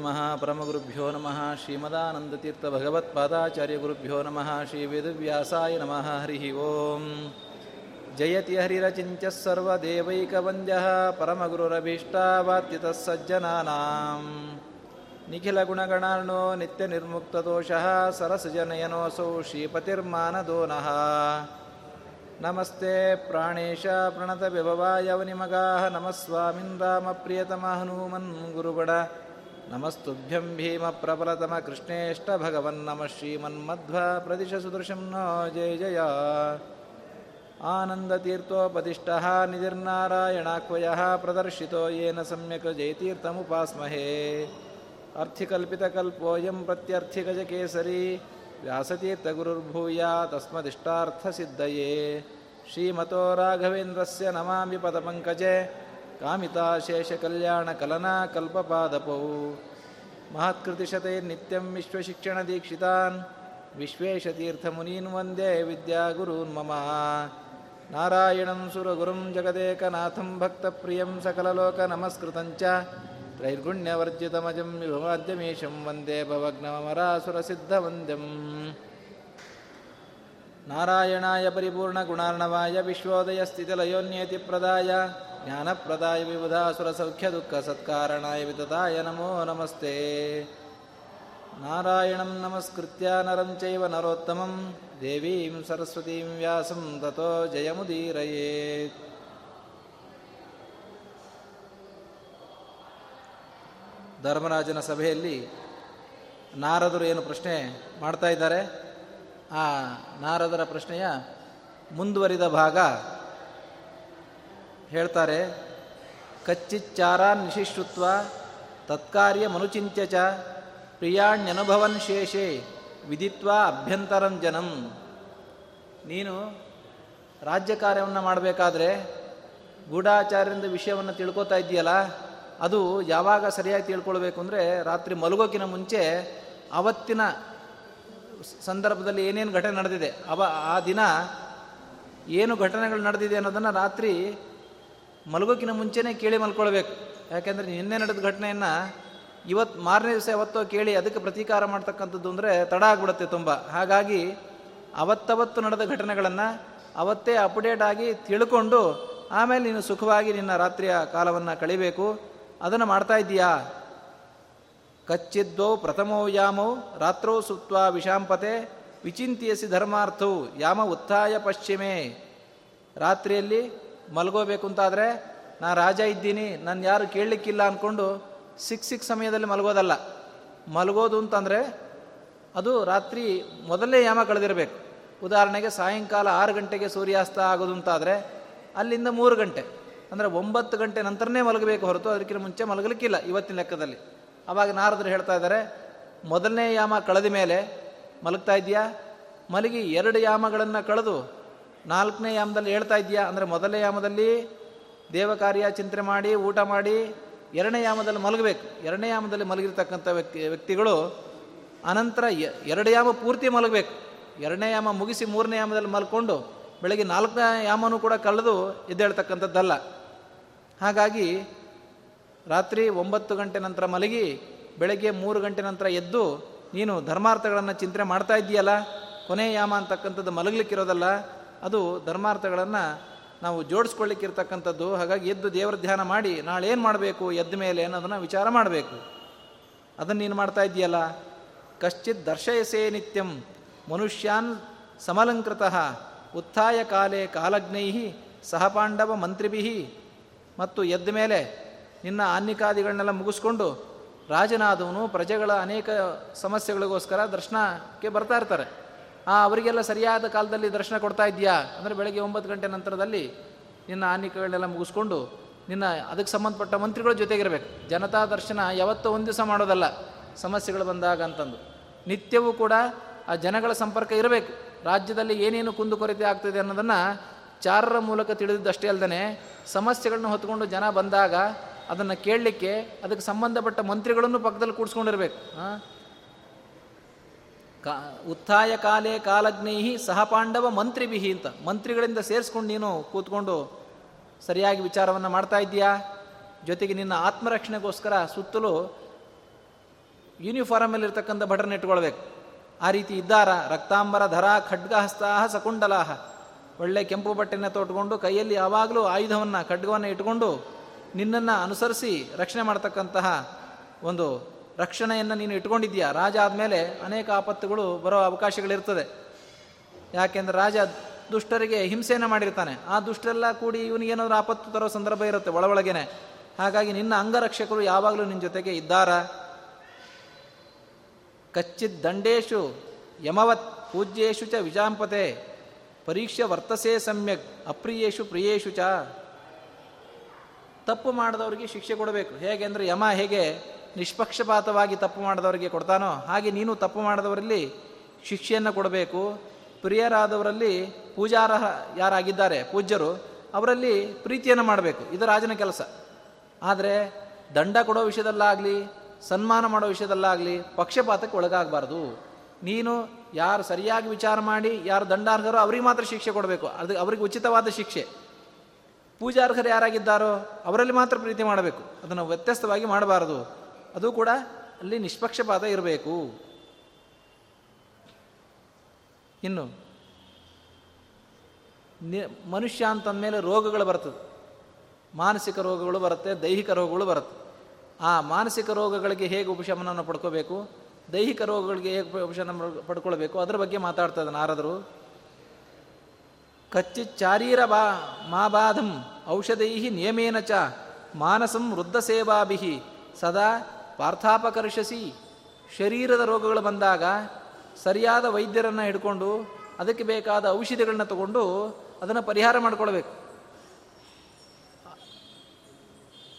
ನಮಃ ಪರಮಗುರುಭ್ಯೋ ನಮಃ ಶ್ರೀಮದಾನಂದತೀರ್ಥ ಭಗವತ್ಪಾದಾಚಾರ್ಯ ಗುರುಭ್ಯೋ ನಮಃ ಶ್ರೀ ವೇದವ್ಯಾಸಾಯ ನಮಃ ಹರಿ ಓಂ ಜಯತಿ ಹರಿರಚಿಂತ್ಯ ಸರ್ವದೇವೈಕವಂದ್ಯ ಪರಮಗುರುರಭೀಷ್ಟಾವಾತ್ಯತಃ ಸಜ್ಜನಾನಾಂ ನಿಖಿಲಗುಣಗಣಾರ್ಣೋ ನಿತ್ಯನಿರ್ಮುಕ್ತದೋಷಃ ಸರಸಜನಯನೋऽಸौ ಶ್ರೀಪತಿರ್ಮಾನದೋ ನಃ ನಮಸ್ತೆ ಪ್ರಾಣೇಶ ಪ್ರಣತವಿಭವಾಯವನಿಮಗಾः ನಮಃ ಸ್ವಾಮಿನ್ ರಾಮಪ್ರಿಯತಮ ಹನುಮನ್ ಗುರುಗಣ नमस्तुभ्यं भीमप्रबलतमकृष्णेष्टभगवन्नमः श्रीमन्मध्वा प्रदिश सुदृशं नो जय जया आनन्दतीर्थोपदिष्टः निधिर्नारायणाख्वयः प्रदर्शितो येन सम्यक् जयतीर्थमुपास्महे अर्थिकल्पितकल्पोऽयं प्रत्यर्थिगजकेसरी व्यासतीर्थगुरुर्भूया तस्मदिष्टार्थसिद्धये श्रीमतो राघवेन्द्रस्य नमामि पदपङ्कजे कामिताशेषकल्याणकलना कल्पपादपौ ಮಹತ್ಕೃತಿಶತೆ ನಿತ್ಯಂ ವಿಶ್ವಶಿಕ್ಷಣದೀಕ್ಷಿತಾನ್ ವಿಶ್ವೇಶತೀರ್ಥಮುನೀನ್ ವಂದೇ ವಿದ್ಯಾಗುರೂನ್ ಮಮ ನಾರಾಯಣಂ ಸುರಗುರುಂ ಜಗದೇಕನಾಥಂ ಭಕ್ತಪ್ರಿಯಂ सकललोकनमस्कृतञ्च त्रैर्गुण्यवर्जितमजं विभवाद्यमीशं वन्दे भवग्नमरासुरसिद्धवन्द्यम् नारायणाय परिपूर्णगुणार्णवाय विश्वोदयस्थितिलयोन्यतिप्रदाय ಜ್ಞಾನಪ್ರದಾಯ ವಿಬುಧಾಸುರ ಸೌಖ್ಯ ದುಃಖ ಸತ್ಕಾರಣಾಯ ವಿತತಾಯ ನಮೋ ನಮಸ್ತೆ. ನಾರಾಯಣಂ ನಮಸ್ಕೃತ್ಯ ನರಂ ಚೈವ ನರೋತ್ತಮಂ ದೇವೀಂ ಸರಸ್ವತೀಂ ವ್ಯಾಸಂ ತಥೋ ಜಯಮುದೀರಯೇತ್. ಧರ್ಮರಾಜನ ಸಭೆಯಲ್ಲಿ ನಾರದರು ಏನು ಪ್ರಶ್ನೆ ಮಾಡ್ತಾ ಇದ್ದಾರೆ? ಆ ನಾರದರ ಪ್ರಶ್ನೆಯ ಮುಂದುವರಿದ ಭಾಗ ಹೇಳ್ತಾರೆ, ಕಚ್ಚಿಚ್ಚಾರ ನಿಶಿಶ್ರುತ್ವ ತತ್ಕಾರ್ಯ ಮನುಚಿಂತ್ಯ ಚ ಪ್ರಿಯಾಣ್ಯನುಭವನ್ ಶೇಷೆ ವಿಧಿತ್ವ ಅಭ್ಯಂತರಂ ಜನಂ. ನೀನು ರಾಜ್ಯ ಕಾರ್ಯವನ್ನು ಮಾಡಬೇಕಾದ್ರೆ ಗೂಢಾಚಾರ್ಯರಿಂದ ವಿಷಯವನ್ನು ತಿಳ್ಕೊತಾ ಇದೆಯಲ್ಲ ಅದು ಯಾವಾಗ ಸರಿಯಾಗಿ ತಿಳ್ಕೊಳ್ಬೇಕು ಅಂದರೆ ರಾತ್ರಿ ಮಲಗೋಕಿನ ಮುಂಚೆ ಅವತ್ತಿನ ಸಂದರ್ಭದಲ್ಲಿ ಏನೇನು ಘಟನೆ ನಡೆದಿದೆ, ಅವ ಆ ದಿನ ಏನು ಘಟನೆಗಳು ನಡೆದಿದೆ ಅನ್ನೋದನ್ನು ರಾತ್ರಿ ಮಲಗೋಕಿನ ಮುಂಚೆನೇ ಕೇಳಿ ಮಲ್ಕೊಳ್ಬೇಕು. ಯಾಕೆಂದರೆ ನಿನ್ನೆ ನಡೆದ ಘಟನೆಯನ್ನು ಇವತ್ತು ಮಾರನೇ ದಿವಸ ಯಾವತ್ತೋ ಕೇಳಿ ಅದಕ್ಕೆ ಪ್ರತೀಕಾರ ಮಾಡ್ತಕ್ಕಂಥದ್ದು ಅಂದರೆ ತಡ ಆಗ್ಬಿಡುತ್ತೆ ತುಂಬ. ಹಾಗಾಗಿ ಅವತ್ತವತ್ತು ನಡೆದ ಘಟನೆಗಳನ್ನು ಅವತ್ತೇ ಅಪ್ಡೇಟ್ ಆಗಿ ತಿಳ್ಕೊಂಡು ಆಮೇಲೆ ನೀನು ಸುಖವಾಗಿ ನಿನ್ನ ರಾತ್ರಿಯ ಕಾಲವನ್ನು ಕಳಿಬೇಕು. ಅದನ್ನು ಮಾಡ್ತಾ ಇದ್ದೀಯಾ? ಕಚ್ಚಿದ್ದೋ ಪ್ರಥಮೋ ಯಾಮೋ ರಾತ್ರೋ ಸುತ್ವ ವಿಷಾಂಪತೆ ವಿಚಿಂತಿಯಸಿ ಧರ್ಮಾರ್ಥವು ಯಾಮ ಉತ್ಥಾಯ ಪಶ್ಚಿಮೆ. ರಾತ್ರಿಯಲ್ಲಿ ಮಲಗೋಬೇಕು ಅಂತಾದರೆ, ನಾ ರಾಜ ಇದ್ದೀನಿ, ನಾನು ಯಾರು ಕೇಳಲಿಕ್ಕಿಲ್ಲ ಅಂದ್ಕೊಂಡು ಸಿಕ್ ಸಿಕ್ ಸಮಯದಲ್ಲಿ ಮಲಗೋದಲ್ಲ. ಮಲಗೋದು ಅಂತಂದರೆ, ಅದು ರಾತ್ರಿ ಮೊದಲನೇ ಯಾಮ ಕಳೆದಿರಬೇಕು. ಉದಾಹರಣೆಗೆ ಸಾಯಂಕಾಲ ಆರು ಗಂಟೆಗೆ ಸೂರ್ಯಾಸ್ತ ಆಗೋದು ಅಂತಾದರೆ, ಅಲ್ಲಿಂದ ಮೂರು ಗಂಟೆ, ಅಂದರೆ ಒಂಬತ್ತು ಗಂಟೆ ನಂತರನೇ ಮಲಗಬೇಕು ಹೊರತು ಅದಕ್ಕಿಂತ ಮುಂಚೆ ಮಲಗಲಿಕ್ಕಿಲ್ಲ ಇವತ್ತಿನ ಲೆಕ್ಕದಲ್ಲಿ. ಅವಾಗ ನಾರದರು ಹೇಳ್ತಾ ಇದ್ದಾರೆ, ಮೊದಲನೇ ಯಾಮ ಕಳೆದ ಮೇಲೆ ಮಲಗ್ತಾ ಇದೆಯಾ ಮಲಗಿ ಎರಡು ಯಾಮಗಳನ್ನು ಕಳೆದು ನಾಲ್ಕನೇ ಯಾಮದಲ್ಲಿ ಹೇಳ್ತಾ ಇದೆಯಾ ಅಂದರೆ ಮೊದಲನೇ ಯಾಮದಲ್ಲಿ ದೇವ ಕಾರ್ಯ ಚಿಂತನೆ ಮಾಡಿ, ಊಟ ಮಾಡಿ, ಎರಡನೇ ಯಾಮದಲ್ಲಿ ಮಲಗಬೇಕು. ಎರಡನೇ ಯಾಮದಲ್ಲಿ ಮಲಗಿರ್ತಕ್ಕಂಥ ವ್ಯಕ್ತಿ ವ್ಯಕ್ತಿಗಳು ಅನಂತರ ಎರಡು ಯಾಮ ಪೂರ್ತಿ ಮಲಗಬೇಕು. ಎರಡನೇ ಯಾಮ ಮುಗಿಸಿ ಮೂರನೇ ಯಾಮದಲ್ಲಿ ಮಲ್ಕೊಂಡು ಬೆಳಗ್ಗೆ ನಾಲ್ಕನೇ ಯಾಮನೂ ಕೂಡ ಕಳೆದು ಎದ್ದೇಳ್ತಕ್ಕಂಥದ್ದಲ್ಲ. ಹಾಗಾಗಿ ರಾತ್ರಿ ಒಂಬತ್ತು ಗಂಟೆ ನಂತರ ಮಲಗಿ, ಬೆಳಗ್ಗೆ ಮೂರು ಗಂಟೆ ನಂತರ ಎದ್ದು ನೀನು ಧರ್ಮಾರ್ಥಗಳನ್ನು ಚಿಂತನೆ ಮಾಡ್ತಾ ಇದ್ದೀಯಲ್ಲ? ಕೊನೆಯ ಯಾಮ ಅಂತಕ್ಕಂಥದ್ದು ಮಲಗಲಿಕ್ಕಿರೋದಲ್ಲ? ಅದು ಧರ್ಮಾರ್ಥಗಳನ್ನು ನಾವು ಜೋಡಿಸ್ಕೊಳ್ಳಿಕ್ಕಿರ್ತಕ್ಕಂಥದ್ದು. ಹಾಗಾಗಿ ಎದ್ದು ದೇವರ ಧ್ಯಾನ ಮಾಡಿ, ನಾಳೆ ಏನು ಮಾಡಬೇಕು, ಎದ್ದ ಮೇಲೆ ಅನ್ನೋದನ್ನು ವಿಚಾರ ಮಾಡಬೇಕು. ಅದನ್ನು ನೀನು ಮಾಡ್ತಾ ಇದ್ದೀಯಲ್ಲ? ಕಶ್ಚಿತ್ ದರ್ಶಯಸೇ ನಿತ್ಯಂ ಮನುಷ್ಯಾನ್ ಸಮಲಂಕೃತ ಉತ್ಥಾಯ ಕಾಲೇ ಕಾಲಜ್ಞೈ ಸಹಪಾಂಡವ ಮಂತ್ರಿಭಿ ಮತ್ತು ಎದ್ದ ಮೇಲೆ ನಿನ್ನ ಆನ್ನಿಕಾದಿಗಳನ್ನೆಲ್ಲ ಮುಗಿಸ್ಕೊಂಡು ರಾಜನಾದವನು ಪ್ರಜೆಗಳ ಅನೇಕ ಸಮಸ್ಯೆಗಳಿಗೋಸ್ಕರ ದರ್ಶನಕ್ಕೆ ಬರ್ತಾ ಇರ್ತಾರೆ. ಆ, ಅವರಿಗೆಲ್ಲ ಸರಿಯಾದ ಕಾಲದಲ್ಲಿ ದರ್ಶನ ಕೊಡ್ತಾ ಇದೆಯಾ ಅಂದರೆ ಬೆಳಗ್ಗೆ ಒಂಬತ್ತು ಗಂಟೆ ನಂತರದಲ್ಲಿ ನಿನ್ನ ಆನಿಕೆಗಳನ್ನೆಲ್ಲ ಮುಗಿಸ್ಕೊಂಡು ನಿನ್ನ ಅದಕ್ಕೆ ಸಂಬಂಧಪಟ್ಟ ಮಂತ್ರಿಗಳ ಜೊತೆಗಿರಬೇಕು. ಜನತಾ ದರ್ಶನ ಯಾವತ್ತೂ ಒಂದು ದಿವಸ ಮಾಡೋದಲ್ಲ, ಸಮಸ್ಯೆಗಳು ಬಂದಾಗ ಅಂತಂದು. ನಿತ್ಯವೂ ಕೂಡ ಆ ಜನಗಳ ಸಂಪರ್ಕ ಇರಬೇಕು. ರಾಜ್ಯದಲ್ಲಿ ಏನೇನು ಕುಂದುಕೊರತೆ ಆಗ್ತದೆ ಅನ್ನೋದನ್ನು ಚಾರರ ಮೂಲಕ ತಿಳಿದಿದ್ದಷ್ಟೇ ಅಲ್ಲದೆ ಸಮಸ್ಯೆಗಳನ್ನ ಹೊತ್ಕೊಂಡು ಜನ ಬಂದಾಗ ಅದನ್ನು ಕೇಳಲಿಕ್ಕೆ ಅದಕ್ಕೆ ಸಂಬಂಧಪಟ್ಟ ಮಂತ್ರಿಗಳನ್ನು ಪಕ್ಕದಲ್ಲಿ ಕೂಡಿಸ್ಕೊಂಡಿರ್ಬೇಕು. ಕಾ, ಉತ್ಥಾಯ ಕಾಲೇ ಕಾಲಜ್ಞೈಹಿ ಸಹಪಾಂಡವ ಮಂತ್ರಿಬಿಹಿ ಅಂತ. ಮಂತ್ರಿಗಳಿಂದ ಸೇರಿಸ್ಕೊಂಡು ನೀನು ಕೂತ್ಕೊಂಡು ಸರಿಯಾಗಿ ವಿಚಾರವನ್ನು ಮಾಡ್ತಾ ಇದ್ದೀಯಾ? ಜೊತೆಗೆ ನಿನ್ನ ಆತ್ಮರಕ್ಷಣೆಗೋಸ್ಕರ ಸುತ್ತಲೂ ಯೂನಿಫಾರ್ಮಲ್ಲಿ ಇರ್ತಕ್ಕಂಥ ಭಟರನ್ನ ಇಟ್ಕೊಳ್ಬೇಕು. ಆ ರೀತಿ ಇದ್ದಾರ? ರಕ್ತಾಂಬರ, ಧರ, ಖಡ್ಗಹಸ್ತಾಹ ಸಕುಂಡಲಾಹ ಒಳ್ಳೆ ಕೆಂಪು ಬಟ್ಟೆನ ತೊಟ್ಕೊಂಡು ಕೈಯಲ್ಲಿ ಯಾವಾಗಲೂ ಆಯುಧವನ್ನು, ಖಡ್ಗವನ್ನು ಇಟ್ಕೊಂಡು ನಿನ್ನನ್ನು ಅನುಸರಿಸಿ ರಕ್ಷಣೆ ಮಾಡ್ತಕ್ಕಂತಹ ಒಂದು ರಕ್ಷಣೆಯನ್ನು ನೀನು ಇಟ್ಕೊಂಡಿದ್ದೀಯಾ? ರಾಜ ಆದಮೇಲೆ ಅನೇಕ ಆಪತ್ತುಗಳು ಬರೋ ಅವಕಾಶಗಳಿರ್ತದೆ. ಯಾಕೆಂದ್ರೆ ರಾಜ ದುಷ್ಟರಿಗೆ ಹಿಂಸೆಯನ್ನು ಮಾಡಿರ್ತಾನೆ. ಆ ದುಷ್ಟರೆಲ್ಲ ಕೂಡಿ ಇವನಿಗೇನಾದ್ರೂ ಆಪತ್ತು ತರೋ ಸಂದರ್ಭ ಇರುತ್ತೆ ಒಳಗೇನೆ ಹಾಗಾಗಿ ನಿನ್ನ ಅಂಗರಕ್ಷಕರು ಯಾವಾಗಲೂ ನಿನ್ನ ಜೊತೆಗೆ ಇದ್ದಾರ? ಕಚ್ಚಿದ ದಂಡೇಶು ಯಮವತ್ ಪೂಜ್ಯೇಶು ಚ ವಿಜಾಂಪತೆ, ಪರೀಕ್ಷೆ ವರ್ತಸೇ ಸಮ್ಯಕ್ ಅಪ್ರಿಯೇಶು ಪ್ರಿಯೇಶು ಚ. ತಪ್ಪು ಮಾಡಿದವರಿಗೆ ಶಿಕ್ಷೆ ಕೊಡಬೇಕು. ಹೇಗೆ ಅಂದರೆ ಯಮ ಹೇಗೆ ನಿಷ್ಪಕ್ಷಪಾತವಾಗಿ ತಪ್ಪು ಮಾಡಿದವರಿಗೆ ಕೊಡ್ತಾನೋ? ಹಾಗೆ ನೀನು ತಪ್ಪು ಮಾಡಿದವರಲ್ಲಿ ಶಿಕ್ಷೆಯನ್ನು ಕೊಡಬೇಕು. ಪ್ರಿಯರಾದವರಲ್ಲಿ ಪೂಜಾರಹ ಯಾರಾಗಿದ್ದಾರೆ? ಪೂಜ್ಯರು. ಅವರಲ್ಲಿ ಪ್ರೀತಿಯನ್ನು ಮಾಡಬೇಕು. ಇದು ರಾಜನ ಕೆಲಸ. ಆದರೆ ದಂಡ ಕೊಡೋ ವಿಷಯದಲ್ಲಾಗಲಿ, ಸನ್ಮಾನ ಮಾಡೋ ವಿಷಯದಲ್ಲಾಗಲಿ ಪಕ್ಷಪಾತಕ್ಕೆ ಒಳಗಾಗಬಾರ್ದು. ನೀನು ಯಾರು ಸರಿಯಾಗಿ ವಿಚಾರ ಮಾಡಿ, ಯಾರು ದಂಡಾರ್ಹರೋ ಅವ್ರಿಗೆ ಮಾತ್ರ ಶಿಕ್ಷೆ ಕೊಡಬೇಕು. ಅದು ಅವ್ರಿಗೆ ಉಚಿತವಾದ ಶಿಕ್ಷೆ. ಪೂಜಾರ್ಹರು ಯಾರಾಗಿದ್ದಾರೋ ಅವರಲ್ಲಿ ಮಾತ್ರ ಪ್ರೀತಿ ಮಾಡಬೇಕು. ಅದನ್ನು ವ್ಯತ್ಯಸ್ತವಾಗಿ ಮಾಡಬಾರದು. ಅದು ಕೂಡ ಅಲ್ಲಿ ನಿಷ್ಪಕ್ಷಪಾತ ಇರಬೇಕು. ಇನ್ನು ಮನುಷ್ಯ ಅಂತಂದಮೇಲೆ ರೋಗಗಳು ಬರ್ತದೆ. ಮಾನಸಿಕ ರೋಗಗಳು ಬರುತ್ತೆ, ದೈಹಿಕ ರೋಗಗಳು ಬರುತ್ತೆ. ಆ ಮಾನಸಿಕ ರೋಗಗಳಿಗೆ ಹೇಗೆ ಉಪಶಮನವನ್ನು ಪಡ್ಕೋಬೇಕು? ದೈಹಿಕ ರೋಗಗಳಿಗೆ ಹೇಗೆ ಉಪಶಮನ ಪಡ್ಕೊಳ್ಬೇಕು? ಅದರ ಬಗ್ಗೆ ಮಾತಾಡ್ತದೆ ನಾರದರು. ಚಾರೀರ ಬಾ ಮಾಬಾಧಂ ಔಷಧೈ ನಿಯಮೇನ ಚ, ಮಾನಸಂ ವೃದ್ಧ ಸೇವಾಭಿ ಸದಾ ಪಾರ್ಥಾಪಕರ್ಷಸಿ ಶರೀರದ ರೋಗಗಳು ಬಂದಾಗ ಸರಿಯಾದ ವೈದ್ಯರನ್ನು ಹಿಡ್ಕೊಂಡು ಅದಕ್ಕೆ ಬೇಕಾದ ಔಷಧಿಗಳನ್ನ ತಗೊಂಡು ಅದನ್ನು ಪರಿಹಾರ ಮಾಡಿಕೊಳ್ಬೇಕು.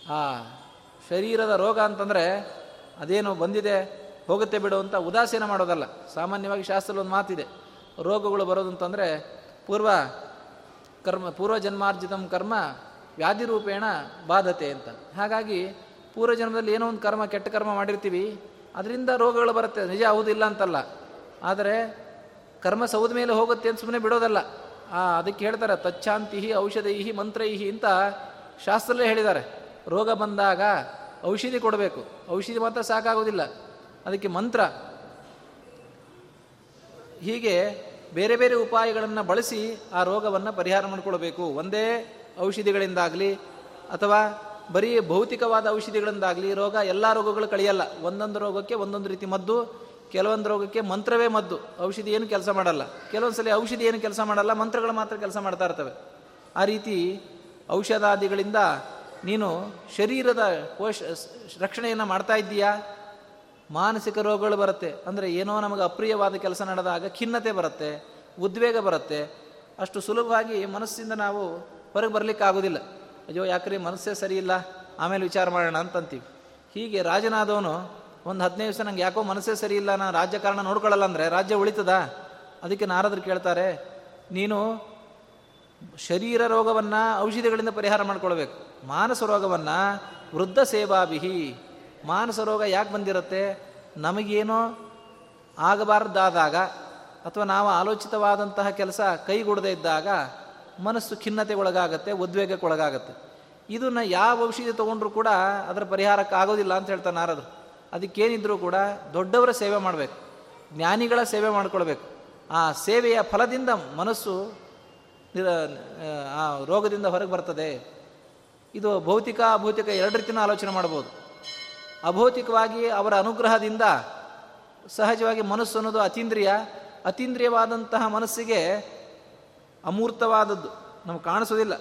ಆ ಶರೀರದ ರೋಗ ಅಂತಂದರೆ ಅದೇನು ಬಂದಿದೆ, ಹೋಗುತ್ತೆ ಬಿಡು ಅಂತ ಉದಾಸೀನ ಮಾಡೋದಲ್ಲ. ಸಾಮಾನ್ಯವಾಗಿ ಶಾಸ್ತ್ರದಲ್ಲಿ ಒಂದು ಮಾತಿದೆ, ರೋಗಗಳು ಬರೋದು ಅಂತಂದರೆ ಪೂರ್ವ ಕರ್ಮ ಪೂರ್ವ ಜನ್ಮಾರ್ಜಿತಂ ಕರ್ಮ ವ್ಯಾಧಿ ರೂಪೇಣ ಬಾಧತೆ ಅಂತ. ಹಾಗಾಗಿ ಪೂರ್ವ ಜನ್ಮದಲ್ಲಿ ಏನೋ ಒಂದು ಕರ್ಮ, ಕೆಟ್ಟ ಕರ್ಮ ಮಾಡಿರ್ತೀವಿ, ಅದರಿಂದ ರೋಗಗಳು ಬರುತ್ತೆ. ನಿಜ ಹೌದಿಲ್ಲ ಅಂತಲ್ಲ. ಆದರೆ ಕರ್ಮ ಸೌದ ಮೇಲೆ ಹೋಗುತ್ತೆ ಅಂತ ಸುಮ್ಮನೆ ಬಿಡೋದಲ್ಲ. ಆ, ಅದಕ್ಕೆ ಹೇಳ್ತಾರೆ ತಚ್ಛಾಂತಿ ಔಷಧೈಹಿ ಮಂತ್ರೈಹಿ ಅಂತ ಶಾಸ್ತ್ರಲ್ಲೇ ಹೇಳಿದ್ದಾರೆ. ರೋಗ ಬಂದಾಗ ಔಷಧಿ ಕೊಡಬೇಕು. ಔಷಧಿ ಮಾತ್ರ ಸಾಕಾಗೋದಿಲ್ಲ. ಅದಕ್ಕೆ ಮಂತ್ರ. ಹೀಗೆ ಬೇರೆ ಬೇರೆ ಉಪಾಯಗಳನ್ನು ಬಳಸಿ ಆ ರೋಗವನ್ನು ಪರಿಹಾರ ಮಾಡಿಕೊಳ್ಬೇಕು. ಒಂದೇ ಔಷಧಿಗಳಿಂದಾಗಲಿ ಅಥವಾ ಬರೀ ಭೌತಿಕವಾದ ಔಷಧಿಗಳಿಂದಾಗಲಿ, ರೋಗ ಎಲ್ಲ ರೋಗಗಳು ಕಳೆಯಲ್ಲ. ಒಂದೊಂದು ರೋಗಕ್ಕೆ ಒಂದೊಂದು ರೀತಿ ಮದ್ದು, ಕೆಲವೊಂದು ರೋಗಕ್ಕೆ ಮಂತ್ರವೇ ಮದ್ದು. ಔಷಧಿ ಏನು ಕೆಲಸ ಮಾಡಲ್ಲ. ಕೆಲವೊಂದು ಸಲ ಔಷಧಿ ಏನು ಕೆಲಸ ಮಾಡಲ್ಲ, ಮಂತ್ರಗಳು ಮಾತ್ರ ಕೆಲಸ ಮಾಡ್ತಾ ಇರ್ತವೆ. ಆ ರೀತಿ ಔಷಧಾದಿಗಳಿಂದ ನೀನು ಶರೀರದ ಕೋಶ ರಕ್ಷಣೆಯನ್ನು ಮಾಡ್ತಾ ಇದ್ದೀಯಾ? ಮಾನಸಿಕ ರೋಗಗಳು ಬರುತ್ತೆ. ಅಂದರೆ ಏನೋ ನಮಗೆ ಅಪ್ರಿಯವಾದ ಕೆಲಸ ನಡೆದಾಗ ಖಿನ್ನತೆ ಬರುತ್ತೆ, ಉದ್ವೇಗ ಬರುತ್ತೆ. ಅಷ್ಟು ಸುಲಭವಾಗಿ ಮನಸ್ಸಿಂದ ನಾವು ಹೊರಗೆ ಬರಲಿಕ್ಕಾಗೋದಿಲ್ಲ. ಅಯ್ಯೋ, ಯಾಕ್ರಿ ಮನಸ್ಸೇ ಸರಿ ಇಲ್ಲ? ಆಮೇಲೆ ವಿಚಾರ ಮಾಡೋಣ ಅಂತಂತೀವಿ. ಹೀಗೆ ರಾಜನಾದವನು ಒಂದು ಹದಿನೈದು ದಿವಸ ನಂಗೆ ಯಾಕೋ ಮನಸ್ಸೇ ಸರಿ ಇಲ್ಲ, ನಾನು ರಾಜಕಾರಣ ನೋಡ್ಕೊಳ್ಳಲ್ಲ ಅಂದರೆ ರಾಜ್ಯ ಉಳಿತದ? ಅದಕ್ಕೆ ನಾರದ್ರು ಕೇಳ್ತಾರೆ, ನೀನು ಶರೀರ ರೋಗವನ್ನು ಔಷಧಿಗಳಿಂದ ಪರಿಹಾರ ಮಾಡ್ಕೊಳ್ಬೇಕು. ಮಾನಸ ರೋಗವನ್ನು ವೃದ್ಧ ಸೇವಾಭಿಹಿ. ಮಾನಸ ರೋಗ ಯಾಕೆ ಬಂದಿರುತ್ತೆ? ನಮಗೇನೋ ಆಗಬಾರ್ದಾದಾಗ ಅಥವಾ ನಾವು ಆಲೋಚಿತವಾದಂತಹ ಕೆಲಸ ಕೈಗೂಡದೇ ಇದ್ದಾಗ ಮನಸ್ಸು ಖಿನ್ನತೆ ಒಳಗಾಗತ್ತೆ ಉದ್ವೇಗಕ್ಕೆ ಒಳಗಾಗತ್ತೆ ಇದನ್ನು ಯಾವ ಔಷಧಿ ತೊಗೊಂಡ್ರು ಕೂಡ ಅದರ ಪರಿಹಾರಕ್ಕೆ ಆಗೋದಿಲ್ಲ ಅಂತ ಹೇಳ್ತಾರೆ ನಾರದ್ರು. ಅದಕ್ಕೇನಿದ್ರೂ ಕೂಡ ದೊಡ್ಡವರ ಸೇವೆ ಮಾಡಬೇಕು. ಜ್ಞಾನಿಗಳ ಸೇವೆ ಮಾಡ್ಕೊಳ್ಬೇಕು. ಆ ಸೇವೆಯ ಫಲದಿಂದ ಮನಸ್ಸು ಆ ರೋಗದಿಂದ ಹೊರಗೆ ಬರ್ತದೆ. ಇದು ಭೌತಿಕ, ಅಭೌತಿಕ ಎರಡು ರೀತಿನ ಆಲೋಚನೆ ಮಾಡ್ಬೋದು. ಅಭೌತಿಕವಾಗಿ ಅವರ ಅನುಗ್ರಹದಿಂದ ಸಹಜವಾಗಿ ಮನಸ್ಸು ಅನ್ನೋದು ಅತೀಂದ್ರಿಯ. ಅತೀಂದ್ರಿಯವಾದಂತಹ ಮನಸ್ಸಿಗೆ ಅಮೂರ್ತವಾದದ್ದು. ನಮ್ಗೆ ಕಾಣಿಸೋದಿಲ್ಲ.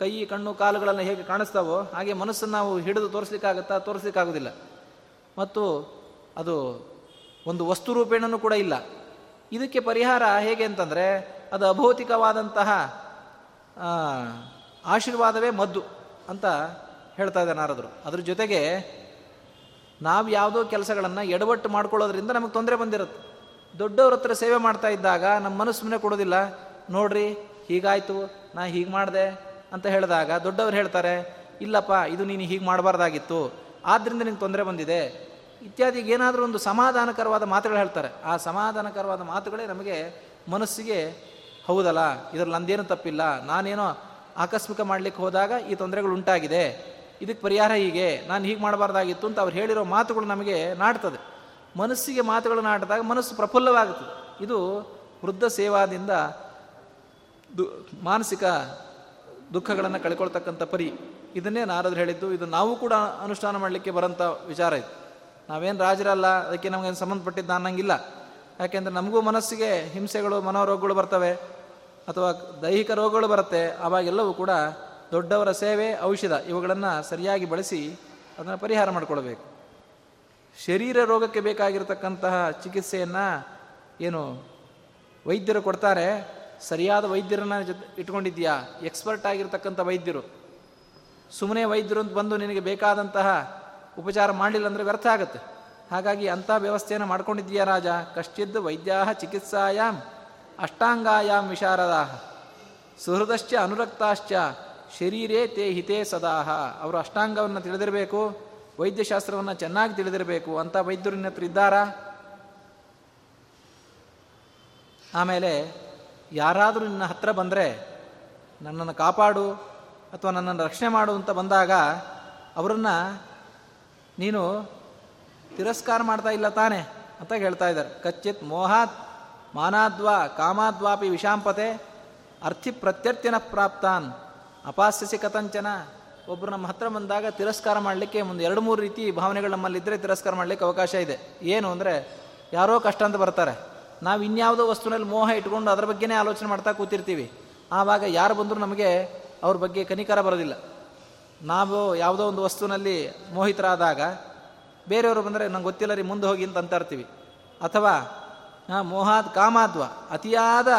ಕೈ, ಕಣ್ಣು, ಕಾಲುಗಳನ್ನು ಹೇಗೆ ಕಾಣಿಸ್ತಾವೋ ಹಾಗೆ ಮನಸ್ಸನ್ನು ನಾವು ಹಿಡಿದು ತೋರಿಸ್ಲಿಕ್ಕಾಗತ್ತಾ? ತೋರಿಸ್ಲಿಕ್ಕಾಗೋದಿಲ್ಲ. ಮತ್ತು ಅದು ಒಂದು ವಸ್ತು ರೂಪೇಣನೂ ಕೂಡ ಇಲ್ಲ. ಇದಕ್ಕೆ ಪರಿಹಾರ ಹೇಗೆ ಅಂತಂದರೆ, ಅದು ಅಭೌತಿಕವಾದಂತಹ ಆಶೀರ್ವಾದವೇ ಮದ್ದು ಅಂತ ಹೇಳ್ತಾ ಇದ್ದಾರೆ ನಾರದರು. ಅದ್ರ ಜೊತೆಗೆ ನಾವು ಯಾವುದೋ ಕೆಲಸಗಳನ್ನು ಎಡವಟ್ಟು ಮಾಡ್ಕೊಳ್ಳೋದ್ರಿಂದ ನಮಗೆ ತೊಂದರೆ ಬಂದಿರುತ್ತೆ. ದೊಡ್ಡವ್ರ ಹತ್ರ ಸೇವೆ ಮಾಡ್ತಾ ಇದ್ದಾಗ ನಮ್ಮ ಮನಸ್ಸು ಮನೆ ಕೊಡೋದಿಲ್ಲ. ನೋಡ್ರಿ, ಹೀಗಾಯಿತು, ನಾ ಹೀಗೆ ಮಾಡಿದೆ ಅಂತ ಹೇಳಿದಾಗ ದೊಡ್ಡವರು ಹೇಳ್ತಾರೆ, ಇಲ್ಲಪ್ಪ, ಇದು ನೀನು ಹೀಗೆ ಮಾಡಬಾರ್ದಾಗಿತ್ತು. ಆದ್ದರಿಂದ ನಿಂಗೆ ತೊಂದರೆ ಬಂದಿದೆ. ಇತ್ಯಾದಿ ಏನಾದರೂ ಒಂದು ಸಮಾಧಾನಕರವಾದ ಮಾತುಗಳು ಹೇಳ್ತಾರೆ. ಆ ಸಮಾಧಾನಕರವಾದ ಮಾತುಗಳೇ ನಮಗೆ ಮನಸ್ಸಿಗೆ, ಹೌದಲ್ಲ, ಇದರಲ್ಲಿ ನಂದೇನು ತಪ್ಪಿಲ್ಲ. ನಾನೇನೋ ಆಕಸ್ಮಿಕ ಮಾಡಲಿಕ್ಕೆ ಹೋದಾಗ ಈ ತೊಂದರೆಗಳು ಉಂಟಾಗಿದೆ. ಇದಕ್ಕೆ ಪರಿಹಾರ ಹೀಗೆ. ನಾನು ಹೀಗೆ ಮಾಡಬಾರ್ದಾಗಿತ್ತು ಅಂತ ಅವ್ರು ಹೇಳಿರೋ ಮಾತುಗಳು ನಮಗೆ ನಾಡ್ತದೆ. ಮನಸ್ಸಿಗೆ ಮಾತುಗಳು ನಾಡಿದಾಗ ಮನಸ್ಸು ಪ್ರಫುಲ್ಲವಾಗುತ್ತದೆ. ಇದು ವೃದ್ಧ ಸೇವಾದಿಂದ ಮಾನಸಿಕ ದುಃಖಗಳನ್ನು ಕಳ್ಕೊಳ್ತಕ್ಕಂಥ ಪರಿ. ಇದನ್ನೇ ನಾರದ್ರು ಹೇಳಿದ್ದು. ಇದು ನಾವು ಕೂಡ ಅನುಷ್ಠಾನ ಮಾಡಲಿಕ್ಕೆ ಬರೋಂಥ ವಿಚಾರ ಇದು. ನಾವೇನು ರಾಜರಲ್ಲ, ಅದಕ್ಕೆ ನಮಗೇನು ಸಂಬಂಧಪಟ್ಟಿದ್ದು ಅನ್ನಂಗಿಲ್ಲ. ಯಾಕೆಂದರೆ ನಮಗೂ ಮನಸ್ಸಿಗೆ ಹಿಂಸೆಗಳು, ಮನೋರೋಗಗಳು ಬರ್ತವೆ. ಅಥವಾ ದೈಹಿಕ ರೋಗಗಳು ಬರುತ್ತೆ. ಆವಾಗೆಲ್ಲವೂ ಕೂಡ ದೊಡ್ಡವರ ಸೇವೆ, ಔಷಧ. ಇವುಗಳನ್ನು ಸರಿಯಾಗಿ ಬಳಸಿ ಅದನ್ನು ಪರಿಹಾರ ಮಾಡಿಕೊಳ್ಬೇಕು. ಶರೀರ ರೋಗಕ್ಕೆ ಬೇಕಾಗಿರತಕ್ಕಂತಹ ಚಿಕಿತ್ಸೆಯನ್ನು ಏನು ವೈದ್ಯರು ಕೊಡ್ತಾರೆ. ಸರಿಯಾದ ವೈದ್ಯರನ್ನ ಜೊತೆ ಇಟ್ಕೊಂಡಿದ್ಯಾ ಎಕ್ಸ್ಪರ್ಟ್ ಆಗಿರ್ತಕ್ಕಂಥ ವೈದ್ಯರು. ಸುಮ್ಮನೆ ವೈದ್ಯರು ಅಂತ ಬಂದು ನಿನಗೆ ಬೇಕಾದಂತಹ ಉಪಚಾರ ಮಾಡಲಿಲ್ಲ ಅಂದರೆ ವ್ಯರ್ಥ ಆಗುತ್ತೆ. ಹಾಗಾಗಿ ಅಂಥ ವ್ಯವಸ್ಥೆಯನ್ನು ಮಾಡ್ಕೊಂಡಿದ್ದೀಯಾ ರಾಜ? ಕಶ್ಚಿದ್ ವೈದ್ಯಾ ಚಿಕಿತ್ಸಾಯಾಮ್ ಅಷ್ಟಾಂಗಾಯಾಮ್ ವಿಶಾರದಾ ಸುಹೃದಶ್ಚ ಅನುರಕ್ತಾಶ್ಚ ಶರೀರೇ ತೇ ಹಿತೇ ಸದಾಹ. ಅವರು ಅಷ್ಟಾಂಗವನ್ನು ತಿಳಿದಿರಬೇಕು, ವೈದ್ಯಶಾಸ್ತ್ರವನ್ನು ಚೆನ್ನಾಗಿ ತಿಳಿದಿರಬೇಕು ಅಂಥ ವೈದ್ಯರು ಹತ್ರ ಇದ್ದಾರಾ? ಆಮೇಲೆ ಯಾರಾದರೂ ನಿನ್ನ ಹತ್ರ ಬಂದರೆ ನನ್ನನ್ನು ಕಾಪಾಡು ಅಥವಾ ನನ್ನನ್ನು ರಕ್ಷಣೆ ಮಾಡು ಅಂತ ಬಂದಾಗ ಅವರನ್ನು ನೀನು ತಿರಸ್ಕಾರ ಮಾಡ್ತಾ ಇಲ್ಲ ತಾನೆ ಅಂತ ಹೇಳ್ತಾ ಇದ್ದಾರೆ. ಕಚ್ಚಿತ್ ಮೋಹಾತ್ ಮಾನಾದ್ವಾ ಕಾಮಾದ್ವಾಪಿ ವಿಷಾಂಪತೆ ಅರ್ಥಿ ಪ್ರತ್ಯರ್ಥಿನ ಪ್ರಾಪ್ತಾನ್ ಅಪಾಸ್ಯಸಿ ಕಥಂಚನ. ಒಬ್ಬರು ನಮ್ಮ ಹತ್ರ ಬಂದಾಗ ತಿರಸ್ಕಾರ ಮಾಡಲಿಕ್ಕೆ ಒಂದು ಎರಡು ಮೂರು ರೀತಿ ಭಾವನೆಗಳು ನಮ್ಮಲ್ಲಿದ್ದರೆ ತಿರಸ್ಕಾರ ಮಾಡಲಿಕ್ಕೆ ಅವಕಾಶ ಇದೆ. ಏನು ಅಂದರೆ ಯಾರೋ ಕಷ್ಟ ಅಂತ ಬರ್ತಾರೆ. ನಾವು ಇನ್ಯಾವುದೋ ವಸ್ತುನಲ್ಲಿ ಮೋಹ ಇಟ್ಕೊಂಡು ಅದರ ಬಗ್ಗೆನೇ ಆಲೋಚನೆ ಮಾಡ್ತಾ ಕೂತಿರ್ತೀವಿ. ಆವಾಗ ಯಾರು ಬಂದರೂ ನಮಗೆ ಅವ್ರ ಬಗ್ಗೆ ಕನಿಕರ ಬರೋದಿಲ್ಲ. ನಾವು ಯಾವುದೋ ಒಂದು ವಸ್ತುವಿನಲ್ಲಿ ಮೋಹಿತರಾದಾಗ ಬೇರೆಯವರು ಬಂದರೆ ನಂಗೆ ಗೊತ್ತಿಲ್ಲ ರೀ ಮುಂದೆ ಹೋಗಿ ಅಂತ ಅಂತ ಇರ್ತೀವಿ ಅಥವಾ ಮೋಹಾದ್ ಕಾಮಾದ್ವ, ಅತಿಯಾದ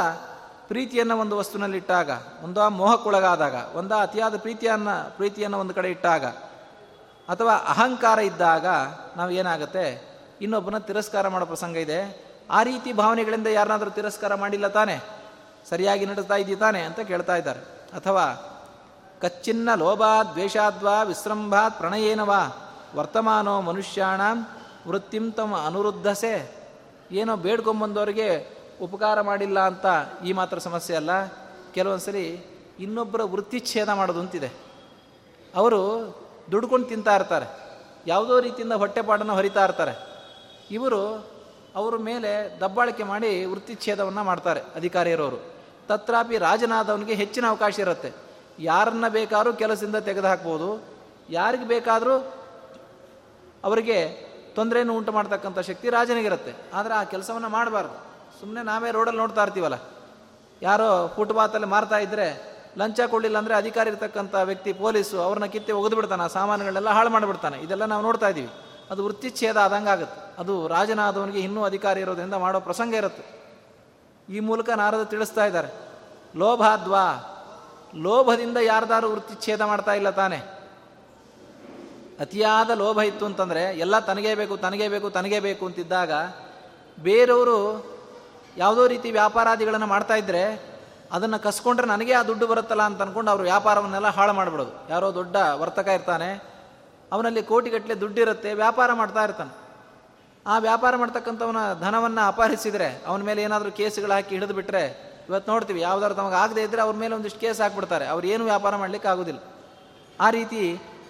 ಪ್ರೀತಿಯನ್ನು ಒಂದು ವಸ್ತುವಿನಲ್ಲಿ ಇಟ್ಟಾಗ, ಒಂದೋ ಮೋಹಕ್ಕೊಳಗಾದಾಗ, ಒಂದು ಅತಿಯಾದ ಪ್ರೀತಿಯನ್ನು ಪ್ರೀತಿಯನ್ನು ಒಂದು ಕಡೆ ಇಟ್ಟಾಗ, ಅಥವಾ ಅಹಂಕಾರ ಇದ್ದಾಗ ನಾವು ಏನಾಗುತ್ತೆ, ಇನ್ನೊಬ್ಬನ ತಿರಸ್ಕಾರ ಮಾಡೋ ಪ್ರಸಂಗ ಇದೆ. ಆ ರೀತಿ ಭಾವನೆಗಳಿಂದ ಯಾರನ್ನಾದರೂ ತಿರಸ್ಕಾರ ಮಾಡಿಲ್ಲ ತಾನೆ? ಸರಿಯಾಗಿ ನಡೆಸ್ತಾ ಇದ್ದೀ ತಾನೆ ಅಂತ ಕೇಳ್ತಾ ಇದ್ದಾರೆ. ಅಥವಾ ಕಚ್ಚಿನ್ನ ಲೋಭಾತ್ ದ್ವೇಷಾದ್ವಾ ವಿಶ್ರಂಭಾತ್ ಪ್ರಣಯೇನವಾ ವರ್ತಮಾನೋ ಮನುಷ್ಯಾಣ ವೃತ್ತಿಂ ತಮ್ಮ ಅನುರುದ್ಧಸೆ. ಏನೋ ಬೇಡ್ಕೊಂಬಂದವರಿಗೆ ಉಪಕಾರ ಮಾಡಿಲ್ಲ ಅಂತ ಈ ಮಾತ್ರ ಸಮಸ್ಯೆ ಅಲ್ಲ. ಕೆಲವೊಂದ್ಸರಿ ಇನ್ನೊಬ್ಬರ ವೃತ್ತಿಚ್ಛೇದ ಮಾಡೋದು ಅಂತಿದೆ ಅವರು ದುಡ್ಕೊಂಡು ತಿಂತಾ ಇರ್ತಾರೆ. ಯಾವುದೋ ರೀತಿಯಿಂದ ಹೊಟ್ಟೆಪಾಡನ್ನು ಹೊರಿತಾ ಇರ್ತಾರೆ. ಇವರು ಅವರ ಮೇಲೆ ದಬ್ಬಾಳಿಕೆ ಮಾಡಿ ವೃತ್ತಿಚ್ಛೇದವನ್ನು ಮಾಡ್ತಾರೆ ಅಧಿಕಾರಿಯರವರು. ತತ್ರಾಪಿ ರಾಜನಾದವನಿಗೆ ಹೆಚ್ಚಿನ ಅವಕಾಶ ಇರುತ್ತೆ. ಯಾರನ್ನ ಬೇಕಾದರೂ ಕೆಲಸದಿಂದ ತೆಗೆದು ಹಾಕ್ಬೋದು ಯಾರಿಗೆ ಬೇಕಾದರೂ ಅವರಿಗೆ ತೊಂದರೆಯನ್ನು ಉಂಟು ಮಾಡ್ತಕ್ಕಂಥ ಶಕ್ತಿ ರಾಜನಿಗಿರುತ್ತೆ. ಆದರೆ ಆ ಕೆಲಸವನ್ನು ಮಾಡಬಾರ್ದು. ಸುಮ್ಮನೆ ನಾವೇ ರೋಡಲ್ಲಿ ನೋಡ್ತಾ ಇರ್ತೀವಲ್ಲ. ಯಾರೋ ಫುಟ್ಪಾತಲ್ಲಿ ಮಾರ್ತಾ ಇದ್ದರೆ ಲಂಚ ಕೊಡಲಿಲ್ಲ ಅಂದರೆ ಅಧಿಕಾರಿ ಇರ್ತಕ್ಕಂಥ ವ್ಯಕ್ತಿ, ಪೊಲೀಸು ಅವ್ರನ್ನ ಕಿತ್ತಿ ಒಗೆದು ಬಿಡ್ತಾನೆ ಆ ಸಾಮಾನುಗಳನ್ನೆಲ್ಲ ಹಾಳು ಮಾಡಿಬಿಡ್ತಾನೆ. ಇದೆಲ್ಲ ನಾವು ನೋಡ್ತಾ ಇದ್ದೀವಿ. ಅದು ವೃತ್ತಿಚ್ಛೇದ ಆದಂಗೆ ಆಗುತ್ತೆ ಅದು ರಾಜನಾದವನಿಗೆ ಇನ್ನೂ ಅಧಿಕಾರಿ ಇರೋದ್ರಿಂದ ಮಾಡೋ ಪ್ರಸಂಗ ಇರುತ್ತೆ. ಈ ಮೂಲಕ ನಾರದ ತಿಳಿಸ್ತಾ ಇದ್ದಾರೆ. ಲೋಭಾದ್ವಾ, ಲೋಭದಿಂದ ಯಾರ್ದಾರು ವೃತ್ತಿಚ್ಛೇದ ಮಾಡ್ತಾ ಇಲ್ಲ ತಾನೆ. ಅತಿಯಾದ ಲೋಭ ಇತ್ತು ಅಂತಂದರೆ ಎಲ್ಲ ತನಗೇ ಬೇಕು ತನಗೇ ಬೇಕು ತನಗೇ ಬೇಕು ಅಂತಿದ್ದಾಗ ಬೇರೆಯವರು ಯಾವುದೋ ರೀತಿ ವ್ಯಾಪಾರಾದಿಗಳನ್ನು ಮಾಡ್ತಾ ಇದ್ದರೆ ಅದನ್ನು ಕಸ್ಕೊಂಡ್ರೆ ನನಗೆ ಆ ದುಡ್ಡು ಬರುತ್ತಲ್ಲ ಅಂತ ಅಂದ್ಕೊಂಡು ಅವರು ವ್ಯಾಪಾರವನ್ನೆಲ್ಲ ಹಾಳು ಮಾಡಿಬಿಡೋದು. ಯಾರೋ ದೊಡ್ಡ ವರ್ತಕ ಇರ್ತಾನೆ, ಅವನಲ್ಲಿ ಕೋಟಿಗಟ್ಟಲೆ ದುಡ್ಡಿರುತ್ತೆ, ವ್ಯಾಪಾರ ಮಾಡ್ತಾ ಇರ್ತಾನೆ. ಆ ವ್ಯಾಪಾರ ಮಾಡ್ತಕ್ಕಂಥವನ ಧನವನ್ನು ಅಪಹರಿಸಿದರೆ ಅವನ ಮೇಲೆ ಏನಾದರೂ ಕೇಸುಗಳು ಹಾಕಿ ಹಿಡಿದು ಬಿಟ್ಟರೆ ಇವತ್ತು ನೋಡ್ತೀವಿ, ಯಾವ್ದಾದ್ರು ತಮಗೆ ಆಗದೆ ಇದ್ದರೆ ಅವ್ರ ಮೇಲೆ ಒಂದಿಷ್ಟು ಕೇಸ್ ಹಾಕ್ಬಿಡ್ತಾರೆ. ಅವ್ರು ಏನು ವ್ಯಾಪಾರ ಮಾಡಲಿಕ್ಕೆ ಆಗೋದಿಲ್ಲ. ಆ ರೀತಿ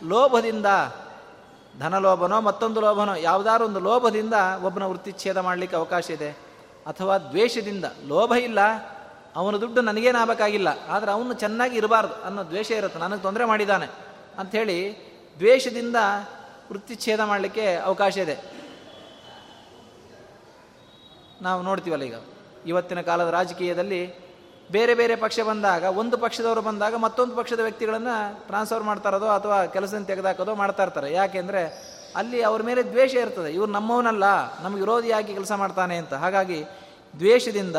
ಲೋಭದಿಂದ ಧನಲೋಭನೋ ಮತ್ತೊಂದು ಲೋಭನೋ ಯಾವುದಾದ್ರು ಒಂದು ಲೋಭದಿಂದ ಒಬ್ಬನ ವೃತ್ತಿಚ್ಛೇದ ಮಾಡಲಿಕ್ಕೆ ಅವಕಾಶ ಇದೆ. ಅಥವಾ ದ್ವೇಷದಿಂದ. ಲೋಭ ಇಲ್ಲ, ಅವನ ದುಡ್ಡು ನನಗೇನು ಆಗಬೇಕಾಗಿಲ್ಲ, ಆದರೆ ಅವನು ಚೆನ್ನಾಗಿ ಇರಬಾರ್ದು ಅನ್ನೋ ದ್ವೇಷ ಇರುತ್ತೆ. ನನಗೆ ತೊಂದರೆ ಮಾಡಿದ್ದಾನೆ. ಅಂಥೇಳಿ ದ್ವೇಷದಿಂದ ವೃತ್ತಿಚ್ಛೇದ ಮಾಡಲಿಕ್ಕೆ ಅವಕಾಶ ಇದೆ. ನಾವು ನೋಡ್ತೀವಲ್ಲ ಈಗ. ಇವತ್ತಿನ ಕಾಲದ ರಾಜಕೀಯದಲ್ಲಿ ಬೇರೆ ಬೇರೆ ಪಕ್ಷ ಬಂದಾಗ, ಒಂದು ಪಕ್ಷದವರು ಬಂದಾಗ ಮತ್ತೊಂದು ಪಕ್ಷದ ವ್ಯಕ್ತಿಗಳನ್ನು ಟ್ರಾನ್ಸ್ಫರ್ ಮಾಡ್ತಾರೋದೋ ಅಥವಾ ಕೆಲಸದಿಂದ ತೆಗೆದಾಕೋದೋ ಮಾಡ್ತಾ ಇರ್ತಾರೆ. ಯಾಕೆಂದರೆ ಅಲ್ಲಿ ಅವ್ರ ಮೇಲೆ ದ್ವೇಷ ಇರ್ತದೆ. ಇವ್ರು ನಮ್ಮವನಲ್ಲ, ನಮಗೆ ವಿರೋಧಿಯಾಗಿ ಕೆಲಸ ಮಾಡ್ತಾನೆ ಅಂತ. ಹಾಗಾಗಿ ದ್ವೇಷದಿಂದ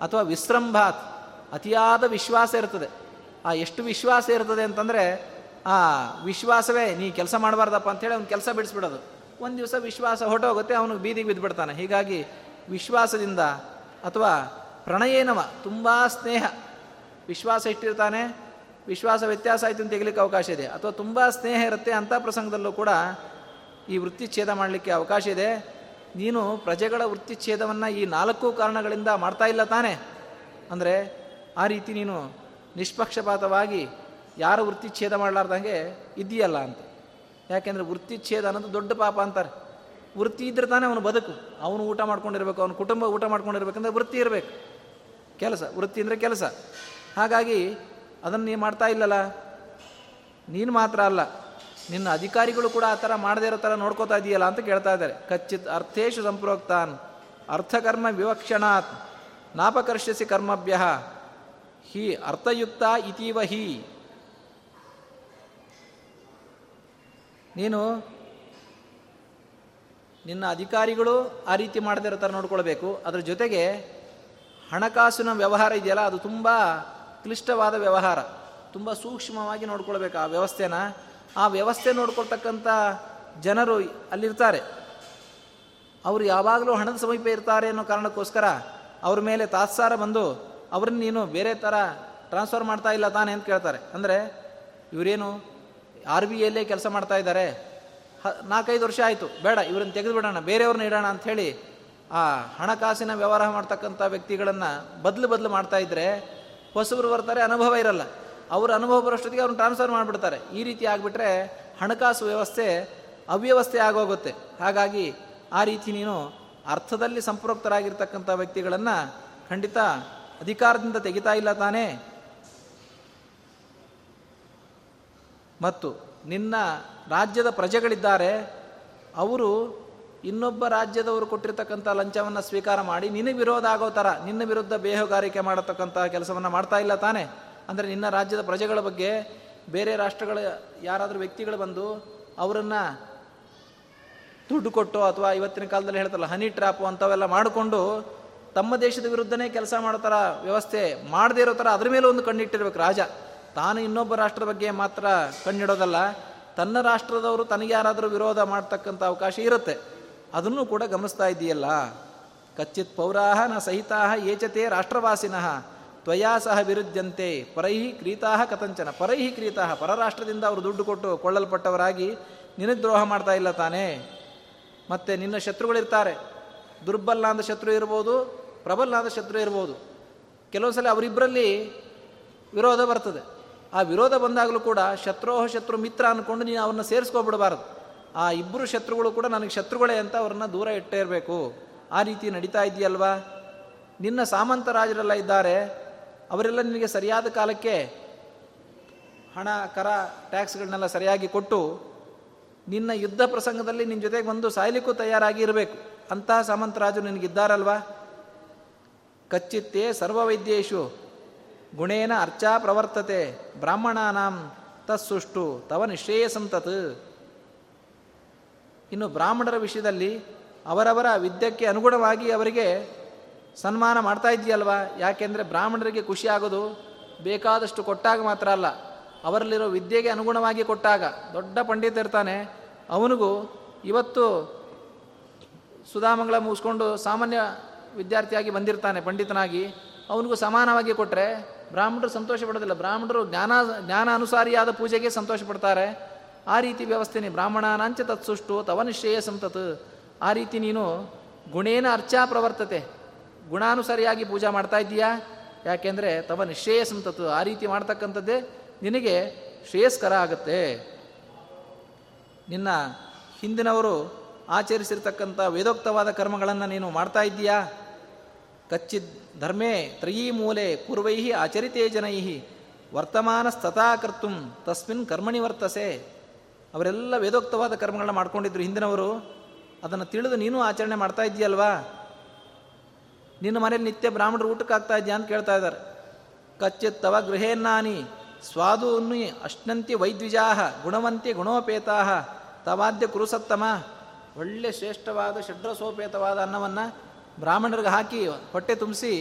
ಅಥವಾ ವಿಶ್ರಂಭಾತ್, ಅತಿಯಾದ ವಿಶ್ವಾಸ ಇರ್ತದೆ. ಆ ಎಷ್ಟು ವಿಶ್ವಾಸ ಇರ್ತದೆ ಅಂತಂದರೆ, ಆ ವಿಶ್ವಾಸವೇ ನೀ ಕೆಲಸ ಮಾಡಬಾರ್ದಪ್ಪ ಅಂಥೇಳಿ ಅವ್ನು ಕೆಲಸ ಬಿಡಿಸ್ಬಿಡೋದು. ಒಂದು ದಿವಸ ವಿಶ್ವಾಸ ಹೊಟ್ಟೋಗುತ್ತೆ ಅವನಿಗೆ ಬೀದಿಗೆ ಬಿದ್ದುಬಿಡ್ತಾನೆ. ಹೀಗಾಗಿ ವಿಶ್ವಾಸದಿಂದ ಅಥವಾ ಪ್ರಣಯೇನವ, ತುಂಬ ಸ್ನೇಹ, ವಿಶ್ವಾಸ ಇಟ್ಟಿರ್ತಾನೆ, ವಿಶ್ವಾಸ ವ್ಯತ್ಯಾಸ ಆಯಿತು ಅಂತ ತೆಗಲಿಕ್ಕೆ ಅವಕಾಶ ಇದೆ. ಅಥವಾ ತುಂಬ ಸ್ನೇಹ ಇರುತ್ತೆ ಅಂಥ ಪ್ರಸಂಗದಲ್ಲೂ ಕೂಡ ಈ ವೃತ್ತಿಚ್ಛೇದ ಮಾಡಲಿಕ್ಕೆ ಅವಕಾಶ ಇದೆ. ನೀನು ಪ್ರಜೆಗಳ ವೃತ್ತಿಚ್ಛೇದವನ್ನು ಈ ನಾಲ್ಕು ಕಾರಣಗಳಿಂದ ಮಾಡ್ತಾ ಇಲ್ಲ ತಾನೆ. ಅಂದರೆ ಆ ರೀತಿ ನೀನು ನಿಷ್ಪಕ್ಷಪಾತವಾಗಿ ಯಾರು ವೃತ್ತಿಚ್ಛೇದ ಮಾಡಲಾರ್ದಂಗೆ ಇದೆಯಲ್ಲ ಅಂತ. ಯಾಕೆಂದರೆ ವೃತ್ತಿಚ್ಛೇದ ಅನ್ನೋದು ದೊಡ್ಡ ಪಾಪ ಅಂತಾರೆ. ವೃತ್ತಿ ಇದ್ರೆ ತಾನೇ ಅವನು ಬದುಕು. ಅವನು ಊಟ ಮಾಡ್ಕೊಂಡಿರ್ಬೇಕು, ಅವನ ಕುಟುಂಬ ಊಟ ಮಾಡ್ಕೊಂಡಿರ್ಬೇಕಂದ್ರೆ ವೃತ್ತಿ ಇರಬೇಕು. ಕೆಲಸ, ವೃತ್ತಿ ಅಂದರೆ ಕೆಲಸ. ಹಾಗಾಗಿ ಅದನ್ನು ನೀನು ಮಾಡ್ತಾ ಇಲ್ಲಲ್ಲ? ನೀನು ಮಾತ್ರ ಅಲ್ಲ. ನಿನ್ನ ಅಧಿಕಾರಿಗಳು ಕೂಡ ಆ ಥರ ಮಾಡದೇ ಇರೋ ಥರ ನೋಡ್ಕೋತಾ ಇದೆಯಲ್ಲ ಅಂತ ಕೇಳ್ತಾ ಇದ್ದಾರೆ. ಕಚ್ಚಿತ್ ಅರ್ಥೇಶು ಸಂಪ್ರೋಕ್ತಾನ್. ಅರ್ಥಕರ್ಮ ವಿವಕ್ಷಣಾತ್. ನಾಪಕರ್ಷಸಿ ಕರ್ಮಭ್ಯ. ಹಿ ಅರ್ಥಯುಕ್ತ ಇತೀವ ಹಿ. ನೀನು ನಿನ್ನ ಅಧಿಕಾರಿಗಳು ಆ ರೀತಿ ಮಾಡದೇ ಥರ ನೋಡ್ಕೊಳ್ಬೇಕು. ಅದರ ಜೊತೆಗೆ ಹಣಕಾಸಿನ ವ್ಯವಹಾರ ಇದೆಯಲ್ಲ, ಅದು ತುಂಬ ಕ್ಲಿಷ್ಟವಾದ ವ್ಯವಹಾರ. ತುಂಬ ಸೂಕ್ಷ್ಮವಾಗಿ ನೋಡ್ಕೊಳ್ಬೇಕು ಆ ವ್ಯವಸ್ಥೆನ. ಆ ವ್ಯವಸ್ಥೆ ನೋಡ್ಕೊಳ್ತಕ್ಕಂಥ ಜನರು ಅಲ್ಲಿರ್ತಾರೆ. ಅವರು ಯಾವಾಗಲೂ ಹಣದ ಸಮೀಪ ಇರ್ತಾರೆ ಅನ್ನೋ ಕಾರಣಕ್ಕೋಸ್ಕರ ಅವ್ರ ಮೇಲೆ ತಾತ್ಸಾರ ಬಂದು ಅವ್ರನ್ನ ನೀನು ಬೇರೆ ಥರ ಟ್ರಾನ್ಸ್ಫರ್ ಮಾಡ್ತಾ ಇಲ್ಲ ತಾನೇ ಅಂತ ಕೇಳ್ತಾರೆ. ಅಂದರೆ ಇವರೇನು ಆರ್ ಬಿ ಐಲ್ಲೇ ಕೆಲಸ ಮಾಡ್ತಾ ಇದ್ದಾರೆ. ನಾಲ್ಕೈದು ವರ್ಷ ಆಯಿತು. ಬೇಡ, ಇವ್ರನ್ನ ತೆಗೆದು ಬಿಡೋಣ ಬೇರೆಯವ್ರನ್ನ ಇಡೋಣ ಅಂಥೇಳಿ ಆ ಹಣಕಾಸಿನ ವ್ಯವಹಾರ ಮಾಡ್ತಕ್ಕಂಥ ವ್ಯಕ್ತಿಗಳನ್ನು ಬದಲು ಬದಲು ಮಾಡ್ತಾ ಇದ್ದರೆ ಹೊಸಬರು ಬರ್ತಾರೆ, ಅನುಭವ ಇರಲ್ಲ. ಅವ್ರ ಅನುಭವ ಬರೋಷ್ಟೊತ್ತಿಗೆ ಅವ್ರನ್ನ ಟ್ರಾನ್ಸ್ಫರ್ ಮಾಡಿಬಿಡ್ತಾರೆ. ಈ ರೀತಿ ಆಗಿಬಿಟ್ರೆ ಹಣಕಾಸು ವ್ಯವಸ್ಥೆ ಅವ್ಯವಸ್ಥೆ ಆಗೋಗುತ್ತೆ. ಹಾಗಾಗಿ ಆ ರೀತಿ ನೀನು ಅರ್ಥದಲ್ಲಿ ಸಂಪೃಕ್ತರಾಗಿರ್ತಕ್ಕಂಥ ವ್ಯಕ್ತಿಗಳನ್ನು ಖಂಡಿತ ಅಧಿಕಾರದಿಂದ ತೆಗಿತಾ ಇಲ್ಲ ತಾನೇ. ಮತ್ತು ನಿನ್ನ ರಾಜ್ಯದ ಪ್ರಜೆಗಳಿದ್ದಾರೆ, ಅವರು ಇನ್ನೊಬ್ಬ ರಾಜ್ಯದವರು ಕೊಟ್ಟಿರ್ತಕ್ಕಂಥ ಲಂಚವನ್ನು ಸ್ವೀಕಾರ ಮಾಡಿ ನಿನಗೆ ವಿರೋಧ ಆಗೋ ಥರ, ನಿನ್ನ ವಿರುದ್ಧ ಬೇಹುಗಾರಿಕೆ ಮಾಡತಕ್ಕಂಥ ಕೆಲಸವನ್ನು ಮಾಡ್ತಾ ಇಲ್ಲ ತಾನೇ. ಅಂದರೆ ನಿನ್ನ ರಾಜ್ಯದ ಪ್ರಜೆಗಳ ಬಗ್ಗೆ ಬೇರೆ ರಾಷ್ಟ್ರಗಳ ಯಾರಾದರೂ ವ್ಯಕ್ತಿಗಳು ಬಂದು ಅವರನ್ನು ದುಡ್ಡು ಕೊಟ್ಟು ಅಥವಾ ಇವತ್ತಿನ ಕಾಲದಲ್ಲಿ ಹೇಳ್ತಾರಲ್ಲ ಹನಿ ಟ್ರ್ಯಾಪು ಅಂಥವೆಲ್ಲ ಮಾಡಿಕೊಂಡು ತಮ್ಮ ದೇಶದ ವಿರುದ್ಧನೇ ಕೆಲಸ ಮಾಡೋ ಥರ ವ್ಯವಸ್ಥೆ ಮಾಡದೇ ಇರೋ ಥರ ಅದ್ರ ಮೇಲೆ ಒಂದು ಕಣ್ಣಿಟ್ಟಿರ್ಬೇಕು ರಾಜ. ತಾನು ಇನ್ನೊಬ್ಬ ರಾಷ್ಟ್ರದ ಬಗ್ಗೆ ಮಾತ್ರ ಕಣ್ಣಿಡೋದಲ್ಲ. ತನ್ನ ರಾಷ್ಟ್ರದವರು ತನಗ್ಯಾರಾದರೂ ವಿರೋಧ ಮಾಡ್ತಕ್ಕಂಥ ಅವಕಾಶ ಇರುತ್ತೆ. ಅದನ್ನು ಕೂಡ ಗಮನಿಸ್ತಾ ಇದ್ದೀಯಲ್ಲ ಕಚ್ಚಿತ್ ಪೌರಾಹ ನ ಏಚತೆ ರಾಷ್ಟ್ರವಾಸಿನಃ, ತ್ವಯಾ ಸಹ ವಿರುದ್ಧಂತೆ ಪರೈಹಿ ಕ್ರೀತಾಹ ಕಥಂಚನ. ಪರೈಹಿ ಕ್ರೀತಾಹ, ಪರರಾಷ್ಟ್ರದಿಂದ ಅವರು ದುಡ್ಡು ಕೊಟ್ಟು ಕೊಳ್ಳಲ್ಪಟ್ಟವರಾಗಿ ನಿನಗೆ ದ್ರೋಹ ಮಾಡ್ತಾ ಇಲ್ಲ ತಾನೇ? ಮತ್ತು ನಿನ್ನ ಶತ್ರುಗಳಿರ್ತಾರೆ. ದುರ್ಬಲ್ನಾದ ಶತ್ರು ಇರ್ಬೋದು, ಪ್ರಬಲ್ಲಾದ ಶತ್ರು ಇರ್ಬೋದು. ಕೆಲವು ಸಲ ಅವರಿಬ್ಬರಲ್ಲಿ ವಿರೋಧ ಬರ್ತದೆ. ಆ ವಿರೋಧ ಬಂದಾಗಲೂ ಕೂಡ ಶತ್ರೋಹ ಶತ್ರು ಮಿತ್ರ ಅಂದ್ಕೊಂಡು ನೀನು ಅವ್ರನ್ನ ಸೇರಿಸ್ಕೊಬಿಡಬಾರ್ದು. ಆ ಇಬ್ಬರು ಶತ್ರುಗಳು ಕೂಡ ನನಗೆ ಶತ್ರುಗಳೇ ಅಂತ ಅವ್ರನ್ನ ದೂರ ಇಟ್ಟೇ ಇರಬೇಕು. ಆ ರೀತಿ ನಡೀತಾ ಇದೆಯಲ್ವಾ ನಿನ್ನ ಸಾಮಂತರಾಜರೆಲ್ಲ ಇದ್ದಾರೆ. ಅವರೆಲ್ಲ ನಿನಗೆ ಸರಿಯಾದ ಕಾಲಕ್ಕೆ ಹಣ, ಕರ, ಟ್ಯಾಕ್ಸ್ಗಳನ್ನೆಲ್ಲ ಸರಿಯಾಗಿ ಕೊಟ್ಟು ನಿನ್ನ ಯುದ್ಧ ಪ್ರಸಂಗದಲ್ಲಿ ನಿನ್ನ ಜೊತೆಗೆ ಬಂದು ಸಾಯ್ಲಿಕ್ಕೂ ತಯಾರಾಗಿ ಇರಬೇಕು. ಅಂತಹ ಸಾಮಂತರಾಜು ನಿನಗಿದ್ದಾರಲ್ವಾ? ಕಚ್ಚಿತ್ತೇ ಸರ್ವವೈದ್ಯೇಶು. ಗುಣೇನ ಅರ್ಚಾ ಪ್ರವರ್ತತೆ, ಬ್ರಾಹ್ಮಣಾನಾಂ ತಸ್ಸುಷ್ಟು, ತವ ನಿಶ್ಚಯ ಸಂತತ್ ಇನ್ನು ಬ್ರಾಹ್ಮಣರ ವಿಷಯದಲ್ಲಿ ಅವರವರ ವಿದ್ಯಕ್ಕೆ ಅನುಗುಣವಾಗಿ ಅವರಿಗೆ ಸನ್ಮಾನ ಮಾಡ್ತಾ ಇದೆಯಲ್ವಾ ಯಾಕೆಂದರೆ ಬ್ರಾಹ್ಮಣರಿಗೆ ಖುಷಿ ಆಗೋದು ಬೇಕಾದಷ್ಟು ಕೊಟ್ಟಾಗ ಮಾತ್ರ ಅಲ್ಲ, ಅವರಲ್ಲಿರೋ ವಿದ್ಯೆಗೆ ಅನುಗುಣವಾಗಿ ಕೊಟ್ಟಾಗ. ದೊಡ್ಡ ಪಂಡಿತ ಇರ್ತಾನೆ, ಅವನಿಗೂ ಇವತ್ತು ಸುಧಾಮಂಗಳ ಮುಗಿಸ್ಕೊಂಡು ಸಾಮಾನ್ಯ ವಿದ್ಯಾರ್ಥಿಯಾಗಿ ಬಂದಿರ್ತಾನೆ ಪಂಡಿತನಾಗಿ. ಅವನಿಗೂ ಸಮಾನವಾಗಿ ಕೊಟ್ಟರೆ ಬ್ರಾಹ್ಮಣರು ಸಂತೋಷ ಪಡೋದಿಲ್ಲ ಬ್ರಾಹ್ಮಣರು ಜ್ಞಾನ ಜ್ಞಾನ ಅನುಸಾರಿಯಾದ ಪೂಜೆಗೆ ಸಂತೋಷ ಪಡ್ತಾರೆ ಆ ರೀತಿ ವ್ಯವಸ್ಥೆನೇ ಬ್ರಾಹ್ಮಣಾನಾಂಚ ತತ್ಸುಷ್ಟು ತವ ನಿಶ್ಚಯ ಸಂತತ್ ಆ ರೀತಿ ನೀನು ಗುಣೇನ ಅರ್ಚಾ ಪ್ರವರ್ತತೆ. ಗುಣಾನುಸಾರಿಯಾಗಿ ಪೂಜಾ ಮಾಡ್ತಾ ಇದ್ದೀಯಾ? ಯಾಕೆಂದರೆ ತವ ನಿಶ್ಚಯ ಸಂತತ್ ಆ ರೀತಿ ಮಾಡ್ತಕ್ಕಂಥದ್ದೇ ನಿನಗೆ ಶ್ರೇಯಸ್ಕರ ಆಗುತ್ತೆ. ನಿನ್ನ ಹಿಂದಿನವರು ಆಚರಿಸಿರ್ತಕ್ಕಂಥ ವೇದೋಕ್ತವಾದ ಕರ್ಮಗಳನ್ನು ನೀನು ಮಾಡ್ತಾ ಇದ್ದೀಯಾ? ಕಚ್ಚಿದ್ ಧರ್ಮೇ ತ್ರಯೀ ಮೂಲೆ ಪೂರ್ವೈ ಆಚರಿತೇ ಜನೈ ವರ್ತಮಾನ ಸ್ಥತಾಕರ್ತು ತಸ್ಮಿನ್ ಕರ್ಮಣಿ ವರ್ತಸೆ ಅವರೆಲ್ಲ ವೇದೋಕ್ತವಾದ ಕರ್ಮಗಳನ್ನ ಮಾಡ್ಕೊಂಡಿದ್ರು. ಹಿಂದಿನವರು ಅದನ್ನು ತಿಳಿದು ನೀನು ಆಚರಣೆ ಮಾಡ್ತಾ ಇದ್ದೀಯಲ್ವಾ? ನಿನ್ನ ಮನೇಲಿ ನಿತ್ಯ ಬ್ರಾಹ್ಮಣರು ಊಟಕ್ಕೆ ಆಗ್ತಾ ಇದೆಯಾ ಅಂತ ಕೇಳ್ತಾ ಇದ್ದಾರೆ. ಕಚ್ಚಿತ್ ತವ ಗೃಹೇನ್ನಾನಿ ಸ್ವಾದು ಅಶ್ನಂತಿ ವೈದ್ವಿಜಾಹ ಗುಣವಂತಿ ಗುಣೋಪೇತಾ ತವಾದ್ಯ ಕುರುಸತ್ತಮ. ಒಳ್ಳೆ ಶ್ರೇಷ್ಠವಾದ ಷಡ್ರಸೋಪೇತವಾದ ಅನ್ನವನ್ನು ಬ್ರಾಹ್ಮಣರಿಗೆ ಹಾಕಿ ಹೊಟ್ಟೆ ತುಂಬಿಸಿ,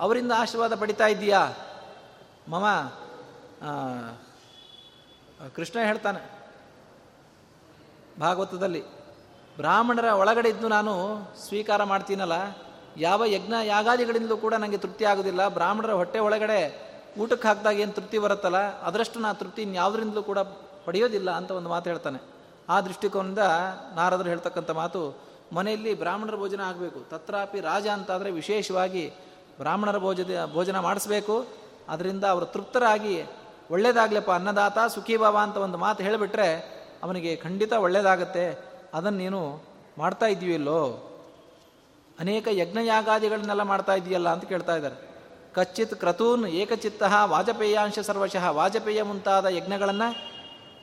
ಅವರಿಂದ ಆಶೀರ್ವಾದ ಪಡಿತಾ ಇದ್ದೀಯಾ? ಮಮ ಕೃಷ್ಣ ಹೇಳ್ತಾನೆ ಭಾಗವತದಲ್ಲಿ, ಬ್ರಾಹ್ಮಣರ ಒಳಗಡೆ ಇದ್ದು ನಾನು ಸ್ವೀಕಾರ ಮಾಡ್ತೀನಲ್ಲ, ಯಾವ ಯಜ್ಞ ಯಾಗಾದಿಗಳಿಂದಲೂ ಕೂಡ ನನಗೆ ತೃಪ್ತಿ ಆಗೋದಿಲ್ಲ. ಬ್ರಾಹ್ಮಣರ ಹೊಟ್ಟೆ ಒಳಗಡೆ ಊಟಕ್ಕೆ ಹಾಕಿದಾಗ ಏನು ತೃಪ್ತಿ ಬರುತ್ತಲ್ಲ, ಅದರಷ್ಟು ನಾ ತೃಪ್ತಿ ಇನ್ಯಾವುದರಿಂದಲೂ ಕೂಡ ಪಡೆಯೋದಿಲ್ಲ, ಅಂತ ಒಂದು ಮಾತು ಹೇಳ್ತಾನೆ. ಆ ದೃಷ್ಟಿಕೋನದಿಂದ ನಾರದರು ಹೇಳ್ತಕ್ಕಂಥ ಮಾತು ಮನೆಯಲ್ಲಿ ಬ್ರಾಹ್ಮಣರ ಭೋಜನ ಆಗಬೇಕು. ತತ್ರಾಪಿ ರಾಜ ಅಂತಾದರೆ ವಿಶೇಷವಾಗಿ ಬ್ರಾಹ್ಮಣರ ಭೋಜದ, ಭೋಜನ ಮಾಡಿಸ್ಬೇಕು. ಅದರಿಂದ ಅವರು ತೃಪ್ತರಾಗಿ ಒಳ್ಳೇದಾಗ್ಲಪ್ಪ, ಅನ್ನದಾತ ಸುಖೀಭಾವ ಅಂತ ಒಂದು ಮಾತು ಹೇಳಿಬಿಟ್ರೆ ಅವನಿಗೆ ಖಂಡಿತ ಒಳ್ಳೇದಾಗತ್ತೆ. ಅದನ್ನು ನೀನು ಮಾಡ್ತಾ ಇದೀವಿಲ್ಲೋ ಅನೇಕ ಯಜ್ಞಯಾಗಾದಿಗಳನ್ನೆಲ್ಲ ಮಾಡ್ತಾ ಇದೆಯಲ್ಲ ಅಂತ ಕೇಳ್ತಾ ಇದ್ದಾರೆ. ಕಚ್ಚಿತ್ ಕ್ರತೂನ್ ಏಕಚಿತ್ತ ವಾಜಪೇಯಾಂಶ ಸರ್ವಶಃ ವಾಜಪೇಯ ಮುಂತಾದ ಯಜ್ಞಗಳನ್ನು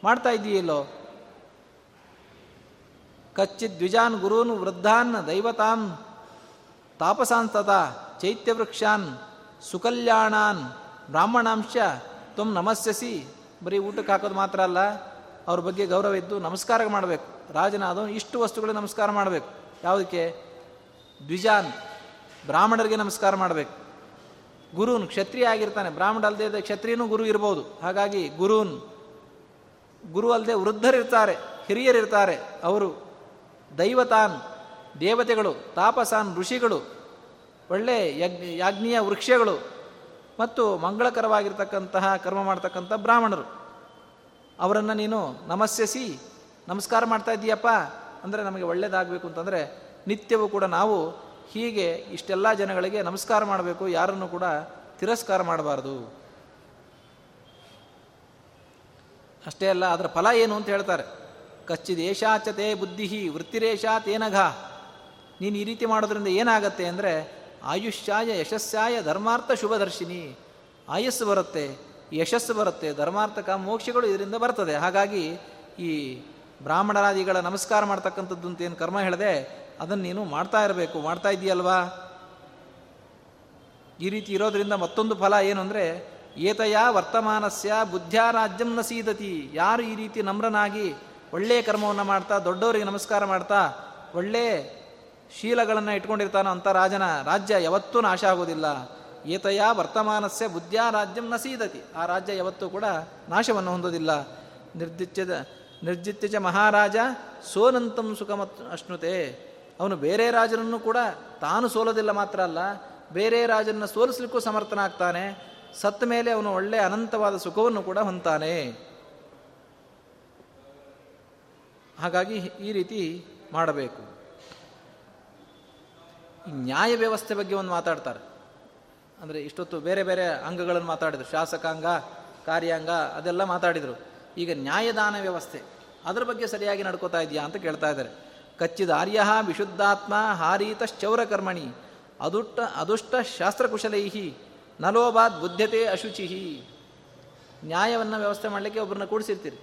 ಮಾಡ್ತಾ ಇದೆಯಲ್ಲೋ ಕಚ್ಚಿತ್ ದ್ವಿಜಾನ್ ಗುರೂನ್ ವೃದ್ಧಾನ್ ದೈವತಾನ್ ತಾಪಸಾಂಸ್ತತ ಚೈತ್ಯವೃಕ್ಷಾನ್ ಸುಕಲ್ಯಾಣಾನ್ ಬ್ರಾಹ್ಮಣಾಂಶ ತುಮ್ ನಮಸ್ಯಸಿ. ಬರೀ ಊಟಕ್ಕೆ ಹಾಕೋದು ಮಾತ್ರ ಅಲ್ಲ, ಅವ್ರ ಬಗ್ಗೆ ಗೌರವ ಇದ್ದು ನಮಸ್ಕಾರ ಮಾಡಬೇಕು. ರಾಜನ ರಾಜನಾದವನು ಇಷ್ಟು ವಸ್ತುಗಳಿಗೆ ನಮಸ್ಕಾರ ಮಾಡಬೇಕು. ಯಾವುದಕ್ಕೆ? ದ್ವಿಜಾನ್ ಬ್ರಾಹ್ಮಣರಿಗೆ ನಮಸ್ಕಾರ ಮಾಡಬೇಕು. ಗುರುನ್ ಕ್ಷತ್ರಿಯ ಆಗಿರ್ತಾನೆ, ಬ್ರಾಹ್ಮಣ ಅಲ್ಲದೆ ಕ್ಷತ್ರಿಯನೂ ಗುರು ಇರ್ಬೋದು. ಹಾಗಾಗಿ ಗುರುನ್, ಗುರು ಅಲ್ಲದೆ ವೃದ್ಧರಿರ್ತಾರೆ, ಹಿರಿಯರಿರ್ತಾರೆ. ಅವರು ದೈವತಾನ್, ದೇವತೆಗಳು, ತಾಪಸಾನ್ ಋಷಿಗಳು, ಒಳ್ಳೆ ಯಜ್ಞ, ಯಾಜ್ಞೀಯ ವೃಕ್ಷಗಳು ಮತ್ತು ಮಂಗಳಕರವಾಗಿರ್ತಕ್ಕಂತಹ, ಕರ್ಮ ಮಾಡ್ತಕ್ಕಂಥ ಬ್ರಾಹ್ಮಣರು. ಅವರನ್ನು ನೀನು ನಮಸ್ಸಿಸಿ, ನಮಸ್ಕಾರ ಮಾಡ್ತಾ ಇದ್ದೀಯಪ್ಪ, ಅಂದರೆ ನಮಗೆ ಒಳ್ಳೆಯದಾಗಬೇಕು ಅಂತಂದರೆ ನಿತ್ಯವೂ ಕೂಡ ನಾವು ಹೀಗೆ ಇಷ್ಟೆಲ್ಲ ಜನಗಳಿಗೆ ನಮಸ್ಕಾರ ಮಾಡಬೇಕು, ಯಾರನ್ನು ಕೂಡ ತಿರಸ್ಕಾರ ಮಾಡಬಾರ್ದು. ಅಷ್ಟೇ ಅಲ್ಲ, ಅದರ ಫಲ ಏನು ಅಂತ ಹೇಳ್ತಾರೆ. ಕಚ್ಚಿದೇಶಾಚತೆ ಬುದ್ಧಿ ವೃತ್ತಿರೇಷಾ ತೇನಘ. ನೀನು ಈ ರೀತಿ ಮಾಡೋದ್ರಿಂದ ಏನಾಗತ್ತೆ ಅಂದರೆ ಆಯುಷ್ಯಾಯ ಯಶಸ್ಸಾಯ ಧರ್ಮಾರ್ಥ ಶುಭದರ್ಶಿನಿ. ಆಯಸ್ಸು ಬರುತ್ತೆ, ಯಶಸ್ಸು ಬರುತ್ತೆ ಧರ್ಮಾರ್ಥಕ ಮೋಕ್ಷಗಳು ಇದರಿಂದ ಬರ್ತದೆ. ಹಾಗಾಗಿ ಈ ಬ್ರಾಹ್ಮಣರಾದಿಗಳ ನಮಸ್ಕಾರ ಮಾಡ್ತಕ್ಕಂಥದ್ದು ಅಂತ ಏನು ಕರ್ಮ ಹೇಳಿದೆ, ಅದನ್ನು ನೀನು ಮಾಡ್ತಾ ಇರಬೇಕು. ಮಾಡ್ತಾ ಇದೆಯಲ್ವಾ ಈ ರೀತಿ ಇರೋದ್ರಿಂದ ಮತ್ತೊಂದು ಫಲ ಏನು ಅಂದರೆ, ಏತಯ ವರ್ತಮಾನಸ್ಯ ಬುದ್ಧ್ಯಾ ರಾಜ್ಯಂ ನ ಸೀದತಿ. ಯಾರು ಈ ರೀತಿ ನಮ್ರನಾಗಿ ಒಳ್ಳೆಯ ಕರ್ಮವನ್ನು ಮಾಡ್ತಾ, ದೊಡ್ಡವರಿಗೆ ನಮಸ್ಕಾರ ಮಾಡ್ತಾ, ಒಳ್ಳೆ ಶೀಲಗಳನ್ನು ಇಟ್ಕೊಂಡಿರ್ತಾನೋ ಅಂತ ರಾಜನ ರಾಜ್ಯ ಯಾವತ್ತೂ ನಾಶ ಆಗೋದಿಲ್ಲ ಏತಯ ವರ್ತಮಾನಸ್ಯ ಬುದ್ಧ್ಯಾ ರಾಜ್ಯಂ ನ ಸೀದತಿ. ಆ ರಾಜ್ಯ ಯಾವತ್ತೂ ಕೂಡ ನಾಶವನ್ನು ಹೊಂದೋದಿಲ್ಲ ನಿರ್ದಿತ್ಯದ, ನಿರ್ಜಿತ್ಯಜ ಮಹಾರಾಜ ಸೋನಂತಂ ಸುಖಮತ್ ಅಶ್ನುತೆ. ಅವನು ಬೇರೆ ರಾಜರನ್ನು ಕೂಡ ತಾನು ಸೋಲೋದಿಲ್ಲ ಮಾತ್ರ ಅಲ್ಲ, ಬೇರೆ ರಾಜನನ್ನು ಸೋಲಿಸ್ಲಿಕ್ಕೂ ಸಮರ್ಥನಾಗ್ತಾನೆ. ಸತ್ತ ಮೇಲೆ ಅವನು ಒಳ್ಳೆಯ ಅನಂತವಾದ ಸುಖವನ್ನು ಕೂಡ ಹೊಂತಾನೆ ಹಾಗಾಗಿ ಈ ರೀತಿ ಮಾಡಬೇಕು. ನ್ಯಾಯ ವ್ಯವಸ್ಥೆ ಬಗ್ಗೆ ಒಂದು ಮಾತಾಡ್ತಾರೆ. ಅಂದರೆ ಇಷ್ಟೊತ್ತು ಬೇರೆ ಬೇರೆ ಅಂಗಗಳನ್ನು ಮಾತಾಡಿದರು. ಶಾಸಕಾಂಗ, ಕಾರ್ಯಾಂಗ ಅದೆಲ್ಲ ಮಾತಾಡಿದರು. ಈಗ ನ್ಯಾಯದಾನ ವ್ಯವಸ್ಥೆ, ಅದರ ಬಗ್ಗೆ ಸರಿಯಾಗಿ ನಡ್ಕೋತಾ ಇದೆಯಾ ಅಂತ ಕೇಳ್ತಾ ಇದ್ದಾರೆ. ಕಚ್ಚಿದ ಆರ್ಯ ವಿಶುದ್ಧಾತ್ಮ ಹಾರೀತಶ್ಚೌರ ಕರ್ಮಣಿ, ಅದುಷ್ಟ ಅದುಷ್ಟ ಶಾಸ್ತ್ರಕುಶಲೈಹಿ ನಲೋಬಾದ್ ಬುದ್ಧತೆ ಅಶುಚಿಹಿ. ನ್ಯಾಯವನ್ನು ವ್ಯವಸ್ಥೆ ಮಾಡಲಿಕ್ಕೆ ಒಬ್ಬರನ್ನ ಕೂಡಿಸಿರ್ತೀರಿ.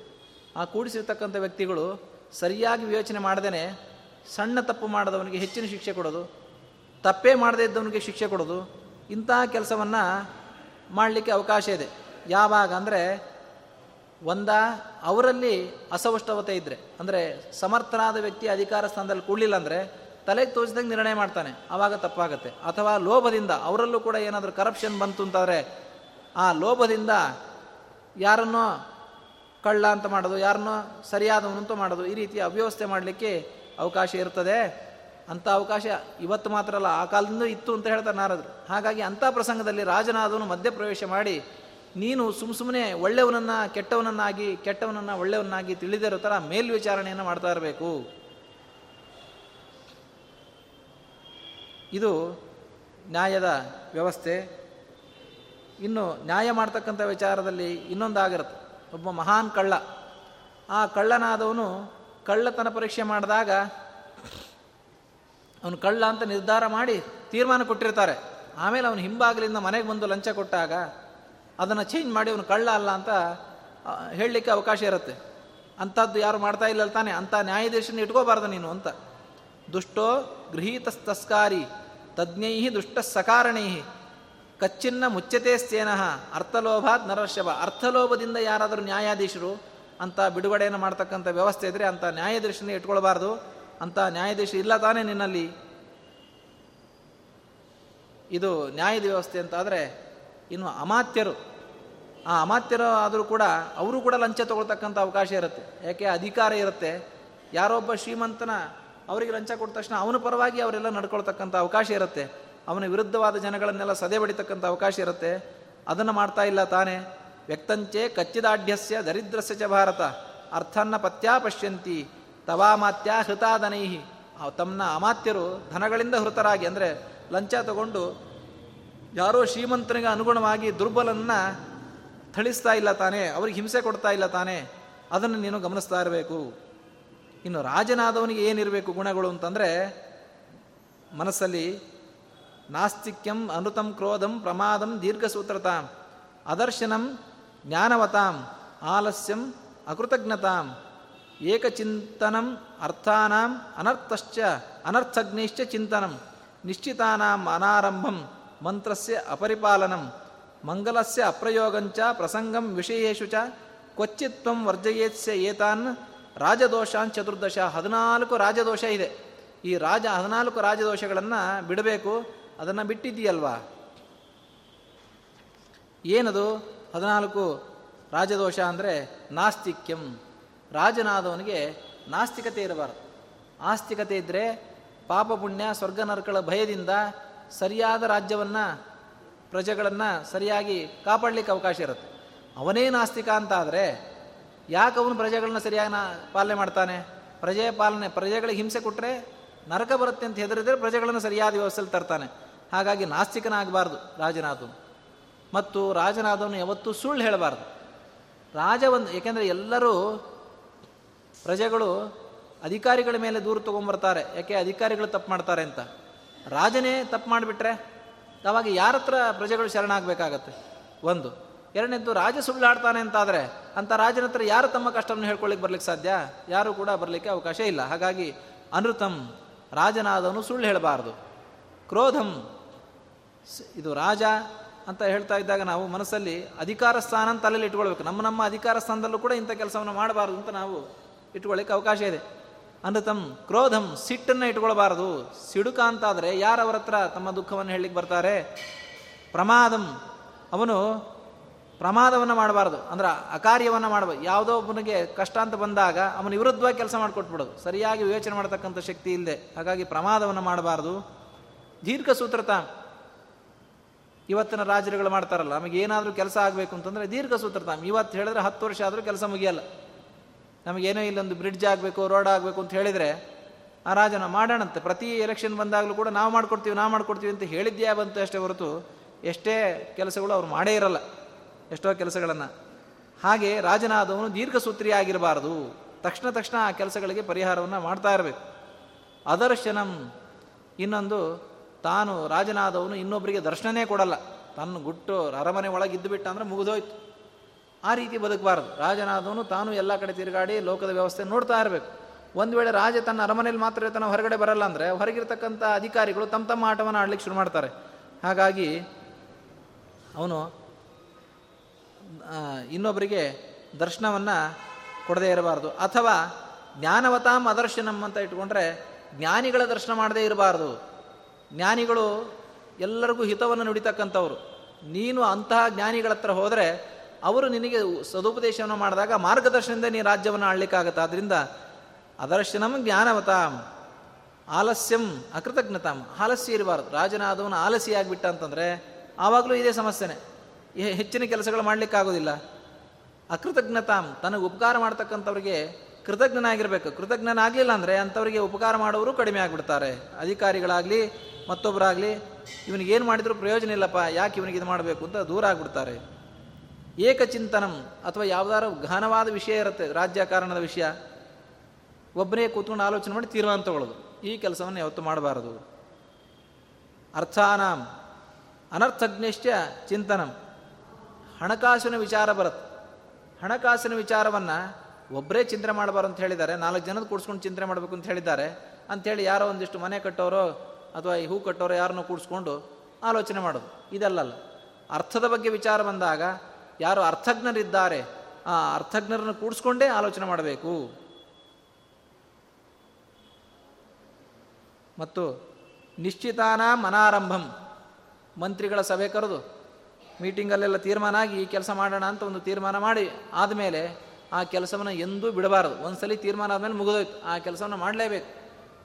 ಆ ಕೂಡಿಸಿರ್ತಕ್ಕಂಥ ವ್ಯಕ್ತಿಗಳು ಸರಿಯಾಗಿ ವಿವೇಚನೆ ಮಾಡದೇ ಸಣ್ಣ ತಪ್ಪು ಮಾಡಿದವನಿಗೆ ಹೆಚ್ಚಿನ ಶಿಕ್ಷೆ ಕೊಡೋದು, ತಪ್ಪೇ ಮಾಡದೇ ಇದ್ದವನಿಗೆ ಶಿಕ್ಷೆ ಕೊಡೋದು, ಇಂತಹ ಕೆಲಸವನ್ನು ಮಾಡಲಿಕ್ಕೆ ಅವಕಾಶ ಇದೆ. ಯಾವಾಗ ಅಂದರೆ ಒಂದ ಅವರಲ್ಲಿ ಅಸವಷ್ಟವತೆ ಇದ್ದರೆ ಅಂದರೆ ಸಮರ್ಥನಾದ ವ್ಯಕ್ತಿ ಅಧಿಕಾರ ಸ್ಥಾನದಲ್ಲಿ ಕೂಡಲಿಲ್ಲ ಅಂದರೆ ತಲೆಗೆ ತೋಚಿದಂಗೆ ನಿರ್ಣಯ ಮಾಡ್ತಾನೆ ಆವಾಗ ತಪ್ಪಾಗುತ್ತೆ. ಅಥವಾ ಲೋಭದಿಂದ ಅವರಲ್ಲೂ ಕೂಡ ಏನಾದರೂ ಕರಪ್ಷನ್ ಬಂತು ಅಂತಂದರೆ ಆ ಲೋಭದಿಂದ ಯಾರನ್ನೋ ಕಳ್ಳ ಅಂತ ಮಾಡೋದು, ಯಾರನ್ನೋ ಸರಿಯಾದವನಂತೂ ಮಾಡೋದು, ಈ ರೀತಿ ಅವ್ಯವಸ್ಥೆ ಮಾಡಲಿಕ್ಕೆ ಅವಕಾಶ ಇರ್ತದೆ. ಅಂಥ ಅವಕಾಶ ಇವತ್ತು ಮಾತ್ರ ಅಲ್ಲ, ಆ ಕಾಲದಿಂದ ಇತ್ತು ಅಂತ ಹೇಳ್ತಾರೆ ನಾರದರು. ಹಾಗಾಗಿ ಅಂಥ ಪ್ರಸಂಗದಲ್ಲಿ ರಾಜನಾದವನು ಮಧ್ಯಪ್ರವೇಶ ಮಾಡಿ, ನೀನು ಸುಮ್ಮ ಸುಮ್ಮನೆ ಒಳ್ಳೆಯವನನ್ನು, ಕೆಟ್ಟವನನ್ನಾಗಿ, ಕೆಟ್ಟವನನ್ನು ಒಳ್ಳೆಯವನ್ನಾಗಿ ತಿಳಿದಿರೋ ಥರ ಮೇಲ್ವಿಚಾರಣೆಯನ್ನು ಮಾಡ್ತಾ ಇರಬೇಕು. ಇದು ನ್ಯಾಯದ ವ್ಯವಸ್ಥೆ. ಇನ್ನು ನ್ಯಾಯ ಮಾಡ್ತಕ್ಕಂಥ ವಿಚಾರದಲ್ಲಿ ಇನ್ನೊಂದಾಗಿರುತ್ತೆ. ಒಬ್ಬ ಮಹಾನ್ ಕಳ್ಳ. ಆ ಕಳ್ಳನಾದವನು ಕಳ್ಳತನ ಪರೀಕ್ಷೆ ಮಾಡಿದಾಗ ಅವನು ಕಳ್ಳ ಅಂತ ನಿರ್ಧಾರ ಮಾಡಿ ತೀರ್ಮಾನ ಕೊಟ್ಟಿರ್ತಾರೆ. ಆಮೇಲೆ ಅವನು ಹಿಂಬಾಗಲಿಂದ ಮನೆಗೆ ಬಂದು ಲಂಚ ಕೊಟ್ಟಾಗ ಅದನ್ನು ಚೇಂಜ್ ಮಾಡಿ ಅವನು ಕಳ್ಳ ಅಲ್ಲ ಅಂತ ಹೇಳಲಿಕ್ಕೆ ಅವಕಾಶ ಇರುತ್ತೆ. ಅಂಥದ್ದು ಯಾರು ಮಾಡ್ತಾ ಇಲ್ಲ ತಾನೆ, ಅಂಥ ನ್ಯಾಯಾಧೀಶನ ಇಟ್ಕೋಬಾರ್ದು ನೀನು ಅಂತ. ದುಷ್ಟೋ ಗೃಹೀತಸ್ತಸ್ಕಾರಿ ತಜ್ಞೈ ದುಷ್ಟ ಸಕಾರಣೈ ಕಚ್ಚಿನ್ನ ಮುಚ್ಚತೆ ಸ್ಥೇನಃ ಅರ್ಥಲೋಭಾತ್ ನರಶವ. ಅರ್ಥಲೋಭದಿಂದ ಯಾರಾದರೂ ನ್ಯಾಯಾಧೀಶರು ಅಂತ ಬಿಡುಗಡೆಯನ್ನು ಮಾಡ್ತಕ್ಕಂಥ ವ್ಯವಸ್ಥೆ ಇದ್ದರೆ ಅಂತ ನ್ಯಾಯಾಧೀಶನೇ ಇಟ್ಕೊಳ್ಬಾರ್ದು. ಅಂತ ನ್ಯಾಯಾಧೀಶ ಇಲ್ಲ ತಾನೇ ನಿನ್ನಲ್ಲಿ. ಇದು ನ್ಯಾಯದ ವ್ಯವಸ್ಥೆ ಅಂತ ಆದರೆ ಇನ್ನು ಅಮಾತ್ಯರು. ಆ ಅಮಾತ್ಯರು ಆದರೂ ಕೂಡ ಅವರು ಕೂಡ ಲಂಚ ತಗೊಳ್ತಕ್ಕಂಥ ಅವಕಾಶ ಇರುತ್ತೆ. ಯಾಕೆ? ಅಧಿಕಾರ ಇರುತ್ತೆ. ಯಾರೊಬ್ಬ ಶ್ರೀಮಂತನ ಅವರಿಗೆ ಲಂಚ ಕೊಟ್ಟ ತಕ್ಷಣ ಅವನ ಪರವಾಗಿ ಅವರೆಲ್ಲ ನಡ್ಕೊಳ್ತಕ್ಕಂಥ ಅವಕಾಶ ಇರುತ್ತೆ. ಅವನ ವಿರುದ್ಧವಾದ ಜನಗಳನ್ನೆಲ್ಲ ಸದೆ ಬಡಿತಕ್ಕಂಥ ಅವಕಾಶ ಇರುತ್ತೆ. ಅದನ್ನು ಮಾಡ್ತಾ ಇಲ್ಲ ತಾನೇ. ವ್ಯಕ್ತಂಚೆ ಕಚ್ಚಿದಾಢ್ಯಸ್ಯ ದರಿದ್ರಸ್ಯ ಚ ಭಾರತ. ಅರ್ಥನ್ನ ಪತ್ಯಾ ಪಶ್ಯಂತಿ ತವಾಮಾತ್ಯ ಹೃತಾದನೈಹಿ. ತಮ್ಮ ಅಮಾತ್ಯರು ಧನಗಳಿಂದ ಹೃತರಾಗಿ ಅಂದರೆ ಲಂಚ ತಗೊಂಡು ಯಾರೋ ಶ್ರೀಮಂತನಿಗೆ ಅನುಗುಣವಾಗಿ ದುರ್ಬಲನ್ನ ಥಳಿಸ್ತಾ ಇಲ್ಲ ತಾನೇ. ಅವ್ರಿಗೆ ಹಿಂಸೆ ಕೊಡ್ತಾ ಇಲ್ಲ ತಾನೆ. ಅದನ್ನು ನೀನು ಗಮನಿಸ್ತಾ ಇರಬೇಕು. ಇನ್ನು ರಾಜನಾದವನಿಗೆ ಏನಿರಬೇಕು ಗುಣಗಳು ಅಂತಂದರೆ ಮನಸ್ಸಲ್ಲಿ ನಾಸ್ತಿಕ್ಯಂ ಅನೃತಂ ಕ್ರೋಧಂ ಪ್ರಮಾದಂ ದೀರ್ಘಸೂತ್ರತಾಂ, ಅದರ್ಶನಂ ಜ್ಞಾನವತಾಂ, ಆಲಸ್ಯಂ ಅಕೃತಜ್ಞತಾಂ, ಏಕಚಿಂತನಂ ಅರ್ಥಾನಾಂ ಅನರ್ಥಶ್ಚ ಅನರ್ಥಗ್ನಿಶ್ಚ ಚಿಂತನಂ, ನಿಶ್ಚಿತಾನಾಂ ಅನಾರಂಭಂ ಮಂತ್ರಸ್ಯ ಅಪರಿಪಾಲನಂ, ಮಂಗಲಸ್ಯ ಅಪ್ರಯೋಗಂಚ ಪ್ರಸಂಗಂ ವಿಷಯೇಶು ಚ ಕ್ವಚಿತ್ವಂ ವರ್ಜಯೇತ್ಸ್ಯ ಏತಾನ್ ರಾಜದೋಷಾನ್ ಚತುರ್ದಶ ಹದಿನಾಲ್ಕು ರಾಜದೋಷ ಇದೆ. ಈ ರಾಜ ಹದಿನಾಲ್ಕು ರಾಜದೋಷಗಳನ್ನು ಬಿಡಬೇಕು. ಅದನ್ನು ಬಿಟ್ಟಿದ್ದೀಯಲ್ವಾ? ಏನದು? ಹದಿನಾಲ್ಕು ರಾಜದೋಷ ಅಂದರೆ ನಾಸ್ತಿಕ್ಯಂ. ರಾಜನಾದವನಿಗೆ ನಾಸ್ತಿಕತೆ ಇರಬಾರದು. ಆಸ್ತಿಕತೆ ಇದ್ದರೆ ಪಾಪ ಪುಣ್ಯ, ಸ್ವರ್ಗ ನರಕಳ ಭಯದಿಂದ ಸರಿಯಾದ ರಾಜ್ಯವನ್ನು, ಪ್ರಜೆಗಳನ್ನು ಸರಿಯಾಗಿ ಕಾಪಾಡಲಿಕ್ಕೆ ಅವಕಾಶ ಇರುತ್ತೆ. ಅವನೇ ನಾಸ್ತಿಕ ಅಂತ ಆದರೆ ಯಾಕೆ ಅವನು ಪ್ರಜೆಗಳನ್ನ ಸರಿಯಾಗಿ ಪಾಲನೆ ಮಾಡ್ತಾನೆ? ಪ್ರಜೆ ಪಾಲನೆ, ಪ್ರಜೆಗಳಿಗೆ ಹಿಂಸೆ ಕೊಟ್ಟರೆ ನರಕ ಬರುತ್ತೆ ಅಂತ ಹೆದರಿದ್ರೆ ಪ್ರಜೆಗಳನ್ನು ಸರಿಯಾದ ವ್ಯವಸ್ಥೆಯಲ್ಲಿ ತರ್ತಾನೆ. ಹಾಗಾಗಿ ನಾಸ್ತಿಕನಾಗಬಾರ್ದು ರಾಜನಾದವನು ಮತ್ತು ರಾಜನಾದವನು ಯಾವತ್ತೂ ಸುಳ್ಳು ಹೇಳಬಾರ್ದು. ರಾಜ ಒಂದು, ಏಕೆಂದರೆ ಎಲ್ಲರೂ ಪ್ರಜೆಗಳು ಅಧಿಕಾರಿಗಳ ಮೇಲೆ ದೂರು ತೊಗೊಂಬರ್ತಾರೆ. ಯಾಕೆ? ಅಧಿಕಾರಿಗಳು ತಪ್ಪು ಮಾಡ್ತಾರೆ ಅಂತ. ರಾಜನೇ ತಪ್ಪು ಮಾಡಿಬಿಟ್ರೆ ಅವಾಗ ಯಾರ ಹತ್ರ ಪ್ರಜೆಗಳು ಶರಣಾಗಬೇಕಾಗತ್ತೆ? ಒಂದು. ಎರಡನೇದ್ದು, ರಾಜ ಸುಳ್ಳಾಡ್ತಾನೆ ಅಂತಾದರೆ ಅಂತ ರಾಜನ ಹತ್ರ ಯಾರು ತಮ್ಮ ಕಷ್ಟವನ್ನು ಹೇಳ್ಕೊಳ್ಳಿಕ್ಕೆ ಬರ್ಲಿಕ್ಕೆ ಸಾಧ್ಯ? ಯಾರು ಕೂಡ ಬರಲಿಕ್ಕೆ ಅವಕಾಶ ಇಲ್ಲ. ಹಾಗಾಗಿ ಅನೃತಂ, ರಾಜನಾದವನು ಸುಳ್ಳು ಹೇಳಬಾರ್ದು. ಕ್ರೋಧಂ ಇದು ರಾಜ ಅಂತ ಹೇಳ್ತಾ ಇದ್ದಾಗ ನಾವು ಮನಸ್ಸಲ್ಲಿ ಅಧಿಕಾರ ಸ್ಥಾನ ಅಂತ ಅಲ್ಲಲ್ಲಿ ಇಟ್ಕೊಳ್ಬೇಕು. ನಮ್ಮ ನಮ್ಮ ಅಧಿಕಾರ ಸ್ಥಾನದಲ್ಲೂ ಕೂಡ ಇಂಥ ಕೆಲಸವನ್ನು ಮಾಡಬಾರ್ದು ಅಂತ ನಾವು ಇಟ್ಕೊಳ್ಳಿಕ್ಕೆ ಅವಕಾಶ ಇದೆ. ಅಂದ್ರೆ ತಮ್ಮ ಕ್ರೋಧಂ ಸಿಟ್ಟನ್ನು ಇಟ್ಕೊಳ್ಬಾರ್ದು. ಸಿಡುಕ ಅಂತಾದರೆ ಯಾರು ಅವರ ಹತ್ರ ತಮ್ಮ ದುಃಖವನ್ನು ಹೇಳಲಿಕ್ಕೆ ಬರ್ತಾರೆ? ಪ್ರಮಾದಂ. ಅವನು ಪ್ರಮಾದವನ್ನು ಮಾಡಬಾರ್ದು. ಅಂದ್ರೆ ಅಕಾರ್ಯವನ್ನು ಮಾಡಬಾರ್ದು. ಯಾವುದೋ ಒಬ್ಬನಿಗೆ ಕಷ್ಟ ಅಂತ ಬಂದಾಗ ಅವನು ವಿರುದ್ಧವಾಗಿ ಕೆಲಸ ಮಾಡಿಕೊಟ್ಬಿಡೋದು. ಸರಿಯಾಗಿ ವಿವೇಚನೆ ಮಾಡತಕ್ಕಂಥ ಶಕ್ತಿ ಇಲ್ಲದೆ ಹಾಗಾಗಿ ಪ್ರಮಾದವನ್ನು ಮಾಡಬಾರ್ದು. ದೀರ್ಘ ಸೂತ್ರತ ಇವತ್ತಿನ ರಾಜರುಗಳು ಮಾಡ್ತಾರಲ್ಲ, ನಮಗೆ ಏನಾದರೂ ಕೆಲಸ ಆಗಬೇಕು ಅಂತಂದರೆ ದೀರ್ಘ ಸೂತ್ರತ ಇವತ್ತು ಹೇಳಿದ್ರೆ ಹತ್ತು ವರ್ಷ ಆದರೂ ಕೆಲಸ ಮುಗಿಯಲ್ಲ. ನಮಗೇನೋ ಇಲ್ಲೊಂದು ಬ್ರಿಡ್ಜ್ ಆಗಬೇಕು, ರೋಡ್ ಆಗಬೇಕು ಅಂತ ಹೇಳಿದರೆ, ಆ ರಾಜನ ಮಾಡೋಣಂತೆ. ಪ್ರತಿ ಎಲೆಕ್ಷನ್ ಬಂದಾಗಲೂ ಕೂಡ ನಾವು ಮಾಡ್ಕೊಡ್ತೀವಿ ನಾವು ಮಾಡ್ಕೊಡ್ತೀವಿ ಅಂತ ಹೇಳಿದ್ಯಾ ಬಂತು ಅಷ್ಟೇ ಹೊರತು ಎಷ್ಟೇ ಕೆಲಸಗಳು ಅವ್ರು ಮಾಡೇ ಇರಲ್ಲ, ಎಷ್ಟೋ ಕೆಲಸಗಳನ್ನು. ಹಾಗೆ ರಾಜನಾದವನು ದೀರ್ಘಸೂತ್ರಿ ಆಗಿರಬಾರದು. ತಕ್ಷಣ ತಕ್ಷಣ ಆ ಕೆಲಸಗಳಿಗೆ ಪರಿಹಾರವನ್ನು ಮಾಡ್ತಾ ಇರಬೇಕು. ಅದರ್ಶನಂ ಇನ್ನೊಂದು ತಾನು ರಾಜನಾದವನು ಇನ್ನೊಬ್ಬರಿಗೆ ದರ್ಶನನೇ ಕೊಡಲ್ಲ. ತನ್ನ ಗುಟ್ಟು ಅರಮನೆ ಒಳಗೆ ಇದ್ದು ಬಿಟ್ಟ ಅಂದರೆ ಮುಗಿದೋಯ್ತು. ಆ ರೀತಿ ಬದುಕಬಾರದು. ರಾಜನಾದವನು ತಾನು ಎಲ್ಲ ಕಡೆ ತಿರುಗಾಡಿ ಲೋಕದ ವ್ಯವಸ್ಥೆ ನೋಡ್ತಾ ಇರಬೇಕು. ಒಂದು ವೇಳೆ ರಾಜ ತನ್ನ ಅರಮನೆಯಲ್ಲಿ ಮಾತ್ರ ಇರ್ತಾನೆ ಹೊರಗಡೆ ಬರಲ್ಲ ಅಂದರೆ ಹೊರಗಿರ್ತಕ್ಕಂಥ ಅಧಿಕಾರಿಗಳು ತಮ್ಮ ತಮ್ಮ ಆಟವನ್ನು ಆಡ್ಲಿಕ್ಕೆ ಶುರು ಮಾಡ್ತಾರೆ. ಹಾಗಾಗಿ ಅವನು ಇನ್ನೊಬ್ಬರಿಗೆ ದರ್ಶನವನ್ನು ಕೊಡದೇ ಇರಬಾರ್ದು. ಅಥವಾ ಜ್ಞಾನವತಾಂ ಅದರ್ಶನಂ ಅಂತ ಇಟ್ಕೊಂಡ್ರೆ ಜ್ಞಾನಿಗಳ ದರ್ಶನ ಮಾಡದೇ ಇರಬಾರ್ದು. ಜ್ಞಾನಿಗಳು ಎಲ್ಲರಿಗೂ ಹಿತವನ್ನು ನುಡಿತಕ್ಕಂಥವ್ರು. ನೀನು ಅಂತಹ ಜ್ಞಾನಿಗಳ ಹತ್ರ ಹೋದರೆ ಅವರು ನಿನಗೆ ಸದುಪದೇಶವನ್ನು ಮಾಡಿದಾಗ ಮಾರ್ಗದರ್ಶನದಿಂದ ನೀ ರಾಜ್ಯವನ್ನು ಆಳ್ಲಿಕ್ಕಾಗತ್ತೆ ಆದ್ದರಿಂದ ಅದರ್ಶನಂ ಜ್ಞಾನವತಾಂ, ಆಲಸ್ಯಂ ಅಕೃತಜ್ಞತಾಂ. ಆಲಸ್ಯ ಇರಬಾರ್ದು. ರಾಜನಾದವನು ಆಲಸಿಯಾಗಿಬಿಟ್ಟ ಅಂತಂದರೆ ಆವಾಗಲೂ ಇದೇ ಸಮಸ್ಯೆನೆ. ಹೆಚ್ಚಿನ ಕೆಲಸಗಳು ಮಾಡಲಿಕ್ಕಾಗೋದಿಲ್ಲ. ಅಕೃತಜ್ಞತಾಂ, ತನಗೆ ಉಪಕಾರ ಮಾಡ್ತಕ್ಕಂಥವ್ರಿಗೆ ಕೃತಜ್ಞನಾಗಿರ್ಬೇಕು. ಕೃತಜ್ಞನಾಗಲಿಲ್ಲ ಅಂದರೆ ಅಂಥವರಿಗೆ ಉಪಕಾರ ಮಾಡೋರು ಕಡಿಮೆ ಆಗಿಬಿಡ್ತಾರೆ. ಅಧಿಕಾರಿಗಳಾಗಲಿ ಮತ್ತೊಬ್ಬರಾಗಲಿ ಇವನಿಗೆ ಏನು ಮಾಡಿದರೂ ಪ್ರಯೋಜನ ಇಲ್ಲಪ್ಪ, ಯಾಕೆ ಇವನಿಗೆ ಇದು ಮಾಡಬೇಕು ಅಂತ ದೂರ ಆಗಿಬಿಡ್ತಾರೆ. ಏಕಚಿಂತನಂ ಅಥವಾ ಯಾವುದಾದ್ರು ಘನವಾದ ವಿಷಯ ಇರುತ್ತೆ, ರಾಜ್ಯ ಕಾರಣದ ವಿಷಯ. ಒಬ್ಬನೇ ಕೂತ್ಕೊಂಡು ಆಲೋಚನೆ ಮಾಡಿ ತೀರ್ಮಾನ ತಗೊಳ್ಳೋದು. ಈ ಕೆಲಸವನ್ನು ಯಾವತ್ತು ಮಾಡಬಾರದು. ಅರ್ಥಾನಾಂ ಅನರ್ಥಜ್ಞಶ್ಚ ಚಿಂತನಂ ಹಣಕಾಸಿನ ವಿಚಾರ ಬರುತ್ತೆ ಹಣಕಾಸಿನ ವಿಚಾರವನ್ನು ಒಬ್ಬರೇ ಚಿಂತನೆ ಮಾಡಬಾರ್ದು ಅಂತ ಹೇಳಿದ್ದಾರೆ, ನಾಲ್ಕು ಜನದ ಕೂಡಿಸ್ಕೊಂಡು ಚಿಂತನೆ ಮಾಡಬೇಕು ಅಂತ ಹೇಳಿದ್ದಾರೆ ಅಂಥೇಳಿ ಯಾರೋ ಒಂದಿಷ್ಟು ಮನೆ ಕಟ್ಟೋರೋ ಅಥವಾ ಈ ಹೂ ಕಟ್ಟೋರೋ ಯಾರನ್ನೋ ಕೂಡಿಸ್ಕೊಂಡು ಆಲೋಚನೆ ಮಾಡೋದು. ಇದಲ್ಲಲ್ಲ. ಅರ್ಥದ ಬಗ್ಗೆ ವಿಚಾರ ಬಂದಾಗ ಯಾರು ಅರ್ಥಜ್ಞರಿದ್ದಾರೆ, ಆ ಅರ್ಥಜ್ಞರನ್ನು ಕೂಡಿಸ್ಕೊಂಡೇ ಆಲೋಚನೆ ಮಾಡಬೇಕು. ಮತ್ತು ನಿಶ್ಚಿತಾನ ಮನಾರಂಭಂ ಮಂತ್ರಿಗಳ ಸಭೆ ಕರೆದು ಮೀಟಿಂಗಲ್ಲೆಲ್ಲ ತೀರ್ಮಾನ ಆಗಿ ಈ ಕೆಲಸ ಮಾಡೋಣ ಅಂತ ಒಂದು ತೀರ್ಮಾನ ಮಾಡಿ ಆದಮೇಲೆ ಆ ಕೆಲಸವನ್ನು ಎಂದೂ ಬಿಡಬಾರದು. ಒಂದ್ಸಲಿ ತೀರ್ಮಾನ ಆದಮೇಲೆ ಮುಗಿದೋಯ್ತು. ಆ ಕೆಲಸವನ್ನು ಮಾಡಲೇಬೇಕು.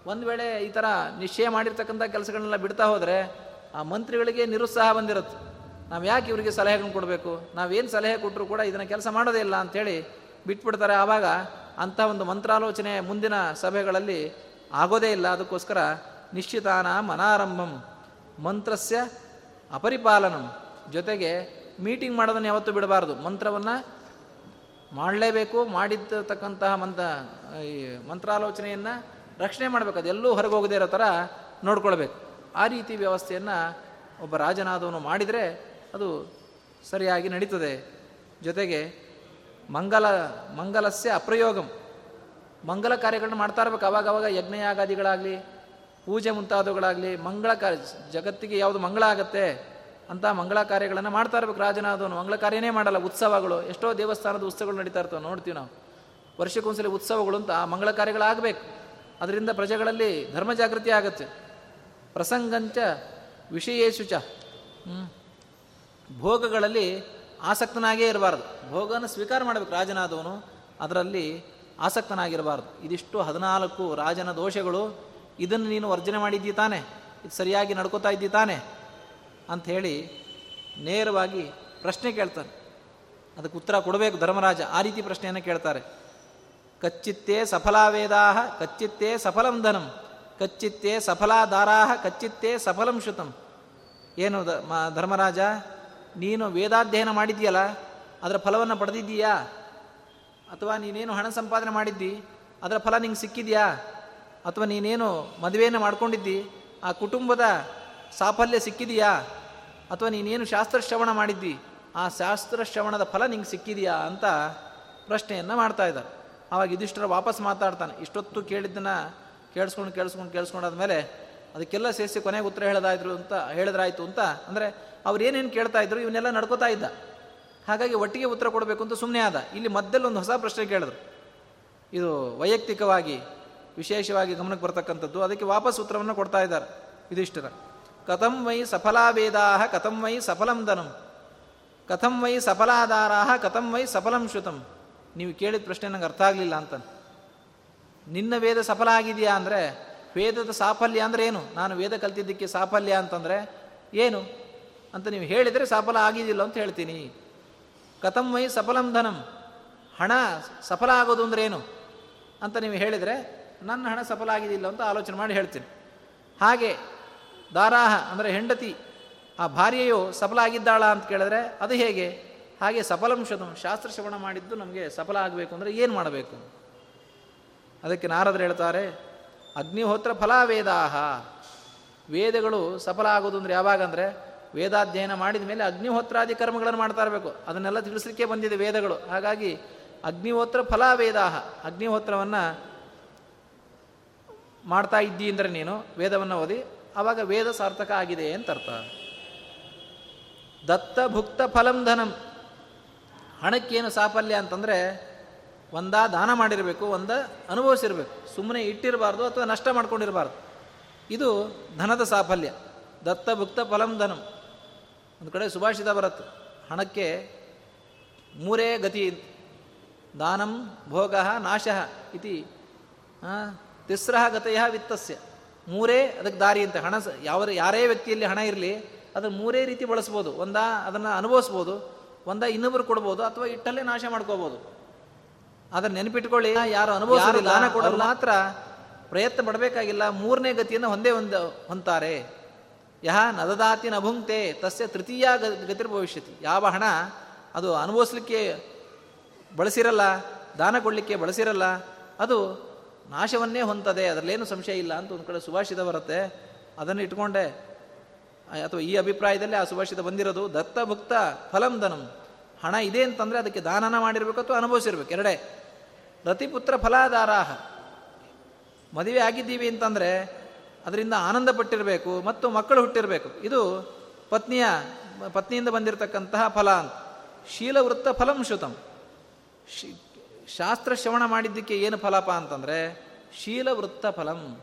ಒಂದು ವೇಳೆ ಈ ಥರ ನಿಶ್ಚಯ ಮಾಡಿರ್ತಕ್ಕಂಥ ಕೆಲಸಗಳನ್ನೆಲ್ಲ ಬಿಡ್ತಾ ಹೋದರೆ ಆ ಮಂತ್ರಿಗಳಿಗೆ ನಿರುತ್ಸಾಹ ಬಂದಿರುತ್ತೆ. ನಾವು ಯಾಕೆ ಇವರಿಗೆ ಸಲಹೆಗಳನ್ನು ಕೊಡಬೇಕು? ನಾವೇನು ಸಲಹೆ ಕೊಟ್ಟರು ಕೂಡ ಇದನ್ನು ಕೆಲಸ ಮಾಡೋದೇ ಇಲ್ಲ ಅಂಥೇಳಿ ಬಿಟ್ಬಿಡ್ತಾರೆ ಆವಾಗ ಅಂಥ ಒಂದು ಮಂತ್ರಾಲೋಚನೆ ಮುಂದಿನ ಸಭೆಗಳಲ್ಲಿ ಆಗೋದೇ ಇಲ್ಲ. ಅದಕ್ಕೋಸ್ಕರ ನಿಶ್ಚಿತಾನ ಮನಾರಂಭಂ ಮಂತ್ರಸ್ಯ ಅಪರಿಪಾಲನಂ ಜೊತೆಗೆ ಮೀಟಿಂಗ್ ಮಾಡೋದನ್ನು ಯಾವತ್ತೂ ಬಿಡಬಾರ್ದು. ಮಂತ್ರವನ್ನು ಮಾಡಲೇಬೇಕು, ಮಾಡಿದ್ದತಕ್ಕಂತಹ ಮಂತ, ಈ ಮಂತ್ರಾಲೋಚನೆಯನ್ನು ರಕ್ಷಣೆ ಮಾಡಬೇಕು. ಅದೆಲ್ಲೂ ಹೊರಗೆ ಹೋಗದೇ ಇರೋ ಥರ ನೋಡ್ಕೊಳ್ಬೇಕು. ಆ ರೀತಿ ವ್ಯವಸ್ಥೆಯನ್ನು ಒಬ್ಬ ರಾಜನಾದವನು ಮಾಡಿದರೆ ಅದು ಸರಿಯಾಗಿ ನಡೀತದೆ. ಜೊತೆಗೆ ಮಂಗಲ, ಮಂಗಲಸ್ಯ ಅಪ್ರಯೋಗಂ. ಮಂಗಲ ಕಾರ್ಯಗಳನ್ನ ಮಾಡ್ತಾ ಇರ್ಬೇಕು. ಅವಾಗ ಅವಾಗ ಯಜ್ಞಯಾಗಾದಿಗಳಾಗಲಿ, ಪೂಜೆ ಮುಂತಾದವುಗಳಾಗಲಿ, ಮಂಗಳ ಕಾರ್ಯ, ಜಗತ್ತಿಗೆ ಯಾವುದು ಮಂಗಳ ಆಗತ್ತೆ ಅಂತ ಮಂಗಳ ಕಾರ್ಯಗಳನ್ನು ಮಾಡ್ತಾ ಇರ್ಬೇಕು ರಾಜನಾದವನು. ಮಂಗಳ ಕಾರ್ಯನೇ ಮಾಡಲ್ಲ, ಉತ್ಸವಗಳು. ಎಷ್ಟೋ ದೇವಸ್ಥಾನದ ಉತ್ಸವಗಳು ನಡೀತಾ ಇರ್ತವೆ, ನೋಡ್ತೀವಿ ನಾವು. ವರ್ಷಕ್ಕೊಂದ್ಸಲಿ ಉತ್ಸವಗಳು ಅಂತ ಆ ಮಂಗಳ ಕಾರ್ಯಗಳಾಗಬೇಕು. ಅದರಿಂದ ಪ್ರಜೆಗಳಲ್ಲಿ ಧರ್ಮ ಜಾಗೃತಿ ಆಗುತ್ತೆ. ಪ್ರಸಂಗಂಚ ವಿಷಯೇಶು ಚ ಭೋಗಗಳಲ್ಲಿ ಆಸಕ್ತನಾಗೇ ಇರಬಾರ್ದು. ಭೋಗನ ಸ್ವೀಕಾರ ಮಾಡಬೇಕು ರಾಜನಾದವನು, ಅದರಲ್ಲಿ ಆಸಕ್ತನಾಗಿರಬಾರ್ದು. ಇದಿಷ್ಟು ಹದಿನಾಲ್ಕು ರಾಜನ ದೋಷಗಳು. ಇದನ್ನು ನೀನು ವರ್ಜನೆ ಮಾಡಿದ್ದೀ ತಾನೆ. ಇದು ಸರಿಯಾಗಿ ನಡ್ಕೋತಾ ಇದ್ದೀ ತಾನೆ. ಅಂಥೇಳಿ ನೇರವಾಗಿ ಪ್ರಶ್ನೆ ಕೇಳ್ತಾನೆ. ಅದಕ್ಕೆ ಉತ್ತರ ಕೊಡಬೇಕು ಧರ್ಮರಾಜ. ಆ ರೀತಿ ಪ್ರಶ್ನೆಯನ್ನು ಕೇಳ್ತಾರೆ. ಕಚ್ಚಿತ್ತೇ ಸಫಲಾವೇದಾ ಕಚ್ಚಿತ್ತೇ ಸಫಲಂ ಧನಂ, ಕಚ್ಚಿತ್ತೇ ಸಫಲಾದಾರಾ ಕಚ್ಚಿತ್ತೇ ಸಫಲಂ ಶುತಂ ಏನು ಧರ್ಮರಾಜ, ನೀನು ವೇದಾಧ್ಯಯನ ಮಾಡಿದ್ದೀಯಲ್ಲ, ಅದರ ಫಲವನ್ನು ಪಡೆದಿದ್ದೀಯಾ? ಅಥವಾ ನೀನೇನು ಹಣ ಸಂಪಾದನೆ ಮಾಡಿದ್ದಿ, ಅದರ ಫಲ ನಿಂಗೆ ಸಿಕ್ಕಿದೆಯಾ? ಅಥವಾ ನೀನೇನು ಮದುವೆಯನ್ನು ಮಾಡ್ಕೊಂಡಿದ್ದಿ? ಆ ಕುಟುಂಬದ ಸಾಫಲ್ಯ ಸಿಕ್ಕಿದೆಯಾ? ಅಥವಾ ನೀನೇನು ಶಾಸ್ತ್ರ ಶ್ರವಣ ಮಾಡಿದ್ದಿ? ಆ ಶಾಸ್ತ್ರ ಶ್ರವಣದ ಫಲ ನಿಂಗೆ ಸಿಕ್ಕಿದೆಯಾ ಅಂತ ಪ್ರಶ್ನೆಯನ್ನು ಮಾಡ್ತಾ ಇದ್ದಾರೆ ಆವಾಗ ಇದಿಷ್ಟರ ವಾಪಸ್ ಮಾತಾಡ್ತಾನೆ. ಇಷ್ಟೊತ್ತು ಕೇಳಿದ್ದನ್ನು ಕೇಳಿಸ್ಕೊಂಡು ಕೇಳಿಸ್ಕೊಂಡು ಕೇಳಿಸ್ಕೊಂಡಾದ್ಮೇಲೆ ಅದಕ್ಕೆಲ್ಲ ಸೇರಿಸಿ ಕೊನೆಗೆ ಉತ್ತರ ಹೇಳದಾಯಿತು ಅಂತ ಹೇಳಿದ್ರಾಯ್ತು ಅಂತ ಅಂದರೆ ಅವ್ರು ಏನೇನು ಕೇಳ್ತಾ ಇದ್ರು ಇವನ್ನೆಲ್ಲ ನಡ್ಕೋತಾ ಇದ್ದ. ಹಾಗಾಗಿ ಒಟ್ಟಿಗೆ ಉತ್ತರ ಕೊಡಬೇಕು ಅಂತ ಸುಮ್ಮನೆ ಆದ. ಇಲ್ಲಿ ಮಧ್ಯದಲ್ಲಿ ಒಂದು ಹೊಸ ಪ್ರಶ್ನೆ ಕೇಳಿದ್ರು. ಇದು ವೈಯಕ್ತಿಕವಾಗಿ ವಿಶೇಷವಾಗಿ ಗಮನಕ್ಕೆ ಬರ್ತಕ್ಕಂಥದ್ದು. ಅದಕ್ಕೆ ವಾಪಸ್ ಉತ್ತರವನ್ನು ಕೊಡ್ತಾ ಇದ್ದಾರೆ ಇದಿಷ್ಟರ ಕಥಂ ವೈ ಸಫಲಾವೇದಾ ಕಥಂ ವೈ ಸಫಲಂ ಧನಂ ಕಥಂ ವೈ ಸಫಲಾಧಾರಾ ಕಥಂ ವೈ ಸಫಲಂ ಶ್ರುತಂ ನೀವು ಕೇಳಿದ ಪ್ರಶ್ನೆ ನಂಗೆ ಅರ್ಥ ಆಗಲಿಲ್ಲ ಅಂತ ನಿನ್ನ ವೇದ ಸಫಲ ಆಗಿದೆಯಾ ಅಂದರೆ, ವೇದದ ಸಾಫಲ್ಯ ಅಂದರೆ ಏನು? ನಾನು ವೇದ ಕಲ್ತಿದ್ದಕ್ಕೆ ಸಾಫಲ್ಯ ಅಂತಂದರೆ ಏನು? ಅಂತ ನೀವು ಹೇಳಿದರೆ ಸಫಲ ಆಗಿದಿಲ್ಲ ಅಂತ ಹೇಳ್ತೀನಿ. ಕಥಂ ವೈ ಸಫಲಂ ಧನಂ. ಹಣ ಸಫಲ ಆಗೋದು ಅಂದ್ರೆ ಏನು? ಅಂತ ನೀವು ಹೇಳಿದರೆ, ನನ್ನ ಹಣ ಸಫಲ ಆಗಿದಿಲ್ಲ ಅಂತ ಆಲೋಚನೆ ಮಾಡಿ ಹೇಳ್ತೀನಿ. ಹಾಗೆ ದಾರಾಹ ಅಂದರೆ ಹೆಂಡತಿ, ಆ ಭಾರ್ಯೆಯು ಸಫಲ ಆಗಿದ್ದಾಳ ಅಂತ ಕೇಳಿದ್ರೆ ಅದು ಹೇಗೆ? ಹಾಗೆ ಸಫಲಂಶದ ಶಾಸ್ತ್ರ ಶ್ರವಣ ಮಾಡಿದ್ದು ನಮಗೆ ಸಫಲ ಆಗಬೇಕು ಅಂದರೆ ಏನು ಮಾಡಬೇಕು? ಅದಕ್ಕೆ ನಾರದರು ಹೇಳ್ತಾರೆ, ಅಗ್ನಿಹೋತ್ರ ಫಲಾವೇದಾಹ. ವೇದಗಳು ಸಫಲ ಆಗೋದು ಅಂದರೆ ಯಾವಾಗ ಅಂದರೆ ವೇದಾಧ್ಯಯನ ಮಾಡಿದ ಮೇಲೆ ಅಗ್ನಿಹೋತ್ರಾದಿ ಕರ್ಮಗಳನ್ನು ಮಾಡ್ತಾ ಇರಬೇಕು. ಅದನ್ನೆಲ್ಲ ತಿಳಿಸ್ಲಿಕ್ಕೆ ಬಂದಿದೆ ವೇದಗಳು. ಹಾಗಾಗಿ ಅಗ್ನಿಹೋತ್ರ ಫಲಾವೇದಾಹ. ಅಗ್ನಿಹೋತ್ರವನ್ನು ಮಾಡ್ತಾ ಇದ್ದೀ ಅಂದರೆ ನೀನು ವೇದವನ್ನು ಓದಿ ಆವಾಗ ವೇದ ಸಾರ್ಥಕ ಆಗಿದೆ ಅಂತ ಅರ್ಥ. ದತ್ತ ಭುಕ್ತ ಫಲಂ ಧನಂ. ಹಣಕ್ಕೇನು ಸಾಫಲ್ಯ ಅಂತಂದರೆ ಒಂದ ದಾನ ಮಾಡಿರಬೇಕು, ಒಂದ ಅನುಭವಿಸಿರಬೇಕು. ಸುಮ್ಮನೆ ಇಟ್ಟಿರಬಾರ್ದು ಅಥವಾ ನಷ್ಟ ಮಾಡ್ಕೊಂಡಿರಬಾರ್ದು. ಇದು ಧನದ ಸಾಫಲ್ಯ. ದತ್ತ ಭುಕ್ತ ಫಲಂ ಧನಂ. ಒಂದು ಕಡೆ ಸುಭಾಷಿತ ಬರುತ್ತೆ ಹಣಕ್ಕೆ ಮೂರೇ ಗತಿ ದಾನಂ ಭೋಗ ನಾಶ ಇತಿ ತಿಸ್ರ ಗತೆಯ ವಿತ್ತಸ್ಯ. ಮೂರೇ ಅದಕ್ಕೆ ದಾರಿ ಅಂತ ಹಣ ಯಾವ ಯಾರೇ ವ್ಯಕ್ತಿಯಲ್ಲಿ ಹಣ ಇರಲಿ ಅದನ್ನು ಮೂರೇ ರೀತಿ ಬಳಸ್ಬೋದು. ಒಂದ ಅದನ್ನು ಅನುಭವಿಸ್ಬೋದು ಒಂದ ಇನ್ನೊಬ್ಬರು ಕೊಡ್ಬೋದು ಅಥವಾ ಇಟ್ಟಲ್ಲೇ ನಾಶ ಮಾಡ್ಕೋಬೋದು. ಅದನ್ನು ನೆನಪಿಟ್ಕೊಳ್ಳಿ ಯಾರು ಅನುಭವಿಸೋದಿಲ್ಲ ದಾನ ಕೊಡೋದು ಮಾತ್ರ ಪ್ರಯತ್ನ ಪಡಬೇಕಾಗಿಲ್ಲ ಮೂರನೇ ಗತಿಯನ್ನು ಒಂದೇ ಒಂದು ಹೊಂತಾರೆ. ಯಹ ನದದಾತಿ ನಭುಂಕ್ತೆ ತಸ್ಯ ತೃತೀಯ ಗತಿರ್ ಭವಿಷ್ಯತಿ ಯಾವ ಹಣ ಅದು ಅನುಭವಿಸ್ಲಿಕ್ಕೆ ಬಳಸಿರಲ್ಲ ದಾನ ಕೊಡಲಿಕ್ಕೆ ಬಳಸಿರಲ್ಲ ಅದು ನಾಶವನ್ನೇ ಹೊಂತದೆ, ಅದರಲ್ಲೇನು ಸಂಶಯ ಇಲ್ಲ ಅಂತ ಒಂದು ಕಡೆ ಸುಭಾಷಿತ ಬರುತ್ತೆ. ಅದನ್ನು ಇಟ್ಕೊಂಡೆ. ಅಥವಾ ಈ ಅಭಿಪ್ರಾಯದಲ್ಲಿ ಆ ಸುಭಾಷಿತ ಬಂದಿರೋದು, ದತ್ತ ಭುಕ್ತ ಫಲಂ ಧನಂ. ಹಣ ಇದೆ ಅಂತಂದರೆ ಅದಕ್ಕೆ ದಾನನ ಮಾಡಿರಬೇಕು ಅಥವಾ ಅನುಭವಿಸಿರ್ಬೇಕು. ಎರಡೇ, ರತಿಪುತ್ರ ಫಲಾಧಾರಾಹ. ಮದುವೆ ಆಗಿದ್ದೀವಿ ಅಂತಂದರೆ ಅದರಿಂದ ಆನಂದ ಪಟ್ಟಿರಬೇಕು ಮತ್ತು ಮಕ್ಕಳು ಹುಟ್ಟಿರಬೇಕು. ಇದು ಪತ್ನಿಯ, ಪತ್ನಿಯಿಂದ ಬಂದಿರತಕ್ಕಂತಹ ಫಲ ಅಂತ. ಶೀಲವೃತ್ತ ಫಲಂ ಶ್ರುತಂ. ಶಾಸ್ತ್ರ ಶ್ರವಣ ಮಾಡಿದ್ದಕ್ಕೆ ಏನು ಫಲಪ ಅಂತಂದರೆ ಶೀಲವೃತ್ತ ಫಲಂ.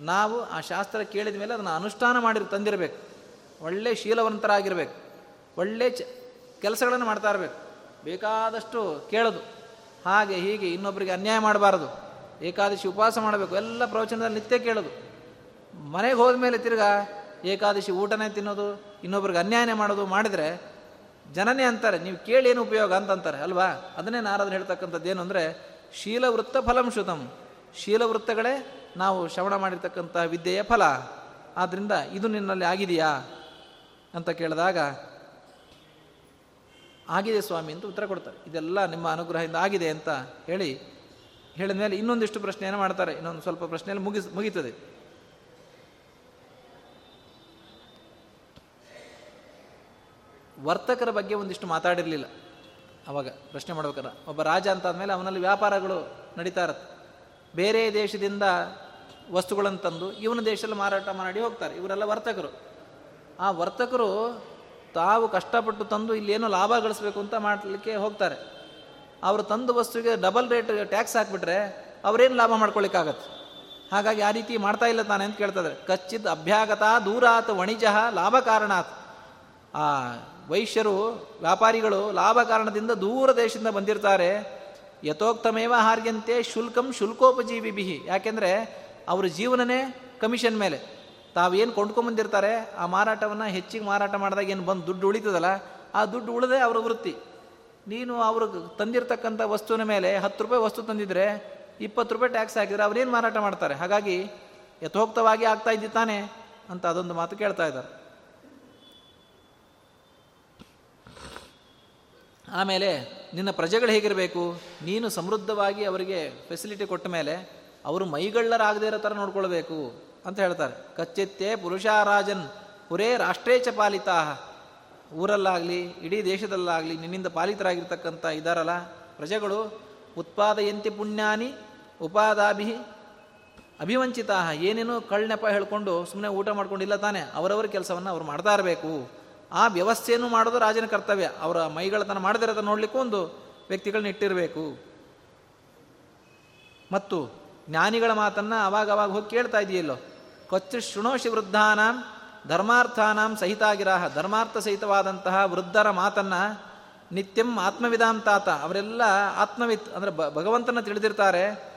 ನಾವು ಆ ಶಾಸ್ತ್ರ ಕೇಳಿದ ಮೇಲೆ ಅದನ್ನು ಅನುಷ್ಠಾನ ಮಾಡಿ ತಂದಿರಬೇಕು. ಒಳ್ಳೆ ಶೀಲವಂತರಾಗಿರ್ಬೇಕು. ಒಳ್ಳೆ ಚ, ಕೆಲಸಗಳನ್ನು ಮಾಡ್ತಾ ಇರಬೇಕು. ಬೇಕಾದಷ್ಟು ಕೇಳೋದು. ಹಾಗೆ ಹೀಗೆ ಇನ್ನೊಬ್ಬರಿಗೆ ಅನ್ಯಾಯ ಮಾಡಬಾರದು. ಏಕಾದಶಿ ಉಪವಾಸ ಮಾಡಬೇಕು. ಎಲ್ಲ ಪ್ರವಚನದಲ್ಲಿ ನಿತ್ಯ ಕೇಳೋದು. ಮನೆಗೆ ಹೋದ ಮೇಲೆ ತಿರ್ಗಾ ಏಕಾದಶಿ ಊಟನೇ ತಿನ್ನೋದು, ಇನ್ನೊಬ್ರಿಗೆ ಅನ್ಯಾಯನೇ ಮಾಡೋದು ಮಾಡಿದರೆ ಜನನೇ ಅಂತಾರೆ, ನೀವು ಕೇಳಿ ಏನು ಉಪಯೋಗ ಅಂತಂತಾರೆ ಅಲ್ವಾ? ಅದನ್ನೇ ನಾರದ್ರು ಹೇಳ್ತಕ್ಕಂಥದ್ದು ಏನು ಅಂದರೆ, ಶೀಲವೃತ್ತ ಫಲಂ ಶುತಂ ಶೀಲವೃತ್ತಗಳೇ ನಾವು ಶ್ರವಣ ಮಾಡಿರ್ತಕ್ಕಂಥ ವಿದ್ಯೆಯ ಫಲ. ಆದ್ದರಿಂದ ಇದು ನಿನ್ನಲ್ಲಿ ಆಗಿದೆಯಾ? ಅಂತ ಕೇಳಿದಾಗ ಆಗಿದೆ ಸ್ವಾಮಿ ಅಂತ ಉತ್ತರ ಕೊಡ್ತಾರೆ. ಇದೆಲ್ಲ ನಿಮ್ಮ ಅನುಗ್ರಹದಿಂದ ಆಗಿದೆ ಅಂತ ಹೇಳಿ ಹೇಳಿದ ಮೇಲೆ ಇನ್ನೊಂದಿಷ್ಟು ಪ್ರಶ್ನೆಯನ್ನು ಮಾಡ್ತಾರೆ. ಇನ್ನೊಂದು ಸ್ವಲ್ಪ ಪ್ರಶ್ನೆಯಲ್ಲಿ ಮುಗಿಸ್, ಮುಗೀತದೆ. ವರ್ತಕರ ಬಗ್ಗೆ ಒಂದಿಷ್ಟು ಮಾತಾಡಿರಲಿಲ್ಲ. ಅವಾಗ ಪ್ರಶ್ನೆ ಮಾಡ್ಬೇಕಾರ ಒಬ್ಬ ರಾಜ ಅಂತ ಅವನಲ್ಲಿ ವ್ಯಾಪಾರಗಳು ನಡೀತಾ ಇರತ್ತೆ. ಬೇರೆ ದೇಶದಿಂದ ವಸ್ತುಗಳನ್ನು ತಂದು ಇವನ ದೇಶದಲ್ಲಿ ಮಾರಾಟ ಮಾಡಿ ಹೋಗ್ತಾರೆ. ಇವರೆಲ್ಲ ವರ್ತಕರು. ಆ ವರ್ತಕರು ತಾವು ಕಷ್ಟಪಟ್ಟು ತಂದು ಇಲ್ಲೇನೋ ಲಾಭ ಗಳಿಸ್ಬೇಕು ಅಂತ ಮಾಡಲಿಕ್ಕೆ ಹೋಗ್ತಾರೆ. ಅವರು ತಂದು ವಸ್ತುವಿಗೆ ಡಬಲ್ ರೇಟ್ ಟ್ಯಾಕ್ಸ್ ಹಾಕ್ಬಿಟ್ರೆ ಅವರೇನು ಲಾಭ ಮಾಡ್ಕೊಳ್ಳಿಕ್ಕಾಗತ್ತೆ ಹಾಗಾಗಿ ಆ ರೀತಿ ಮಾಡ್ತಾ ಇಲ್ಲ ತಾನೆ ಅಂತ ಕೇಳ್ತಾರೆ ಕಚ್ಚಿತ್ ಅಭ್ಯಾಗತ ದೂರಾತ್ ವಣಿಜ ಲಾಭ ಕಾರಣಾತ್ ಆ ವೈಶ್ಯರು, ವ್ಯಾಪಾರಿಗಳು ಲಾಭ ಕಾರಣದಿಂದ ದೂರ ದೇಶದಿಂದ ಬಂದಿರ್ತಾರೆ. ಯಥೋಕ್ತಮೇವ ಹಾರ್ಯಂತೆ ಶುಲ್ಕಂ ಶುಲ್ಕೋಪಜೀವಿ ಬಿಹಿ ಯಾಕೆಂದರೆ ಅವ್ರ ಜೀವನನೇ ಕಮಿಷನ್ ಮೇಲೆ. ತಾವೇನು ಕೊಂಡ್ಕೊಂಬಂದಿರ್ತಾರೆ ಆ ಮಾರಾಟವನ್ನು ಹೆಚ್ಚಿಗೆ ಮಾರಾಟ ಮಾಡಿದಾಗ ಏನು ಬಂದು ದುಡ್ಡು ಉಳಿತದಲ್ಲ, ಆ ದುಡ್ಡು ಉಳಿದೆ ಅವರ ವೃತ್ತಿ. ನೀನು ಅವರು ತಂದಿರತಕ್ಕಂಥ ವಸ್ತುವಿನ ಮೇಲೆ ಹತ್ತು ರೂಪಾಯಿ ವಸ್ತು ತಂದಿದ್ರೆ ಇಪ್ಪತ್ತು ರೂಪಾಯಿ ಟ್ಯಾಕ್ಸ್ ಹಾಕಿದರೆ ಅವರೇನು ಮಾರಾಟ ಮಾಡ್ತಾರೆ? ಹಾಗಾಗಿ ಯಥೋಕ್ತವಾಗಿ ಆಗ್ತಾ ಇದ್ದಿತ್ತಾನೆ ಅಂತ ಅದೊಂದು ಮಾತು ಕೇಳ್ತಾ ಇದ್ದಾರೆ. ಆಮೇಲೆ ನಿನ್ನ ಪ್ರಜೆಗಳು ಹೇಗಿರಬೇಕು? ನೀನು ಸಮೃದ್ಧವಾಗಿ ಅವರಿಗೆ ಫೆಸಿಲಿಟಿ ಕೊಟ್ಟ ಮೇಲೆ ಅವರು ಮೈಗಳ್ಳರಾಗದೇ ಇರೋ ಥರ ನೋಡ್ಕೊಳ್ಬೇಕು ಅಂತ ಹೇಳ್ತಾರೆ. ಕಚ್ಚಿತ್ತೆ ಪುರುಷಾರಾಜನ್ ಪುರೇ ರಾಷ್ಟ್ರೇಚ ಪಾಲಿತಾ. ಊರಲ್ಲಾಗಲಿ, ಇಡೀ ದೇಶದಲ್ಲಾಗಲಿ ನಿನ್ನಿಂದ ಪಾಲಿತರಾಗಿರ್ತಕ್ಕಂಥ ಇದಾರಲ್ಲ ಪ್ರಜೆಗಳು? ಉತ್ಪಾದಯಂತಿ ಪುಣ್ಯಾನಿ ಉಪಾದಾಭಿ ಅಭಿವಂಚಿತ. ಏನೇನೋ ಕಳ್ಳನೆಪ ಹೇಳ್ಕೊಂಡು ಸುಮ್ಮನೆ ಊಟ ಮಾಡ್ಕೊಂಡಿಲ್ಲ ತಾನೆ. ಅವರವರ ಕೆಲಸವನ್ನು ಅವ್ರು ಮಾಡ್ತಾ ಇರಬೇಕು. ಆ ವ್ಯವಸ್ಥೆಯನ್ನು ಮಾಡೋದು ರಾಜನ ಕರ್ತವ್ಯ. ಅವರ ಮೈಗಳತನ ಮಾಡದಿರೋದನ್ನು ನೋಡಲಿಕ್ಕೂ ಒಂದು ವ್ಯಕ್ತಿಗಳನ್ನ ಇಟ್ಟಿರಬೇಕು. ಮತ್ತು ಜ್ಞಾನಿಗಳ ಮಾತನ್ನು ಅವಾಗ ಅವಾಗ ಹೋಗಿ ಕೇಳ್ತಾ ಇದೆಯಲ್ಲೋ? ಕೊಚ್ಚು ಶೃಣೋಷಿ ವೃದ್ಧಾನಾಂ ಧರ್ಮಾರ್ಥಾನಾಂ ಸಹಿತಾಗಿರಾಹ. ಧರ್ಮಾರ್ಥ ಸಹಿತವಾದಂತಹ ವೃದ್ಧರ ಮಾತನ್ನು ನಿತ್ಯಂ ಆತ್ಮವಿಧಾಂ ತಾತ. ಅವರೆಲ್ಲ ಆತ್ಮವಿತ್ ಅಂದರೆ ಭಗವಂತನ ತಿಳಿದಿರ್ತಾರೆ.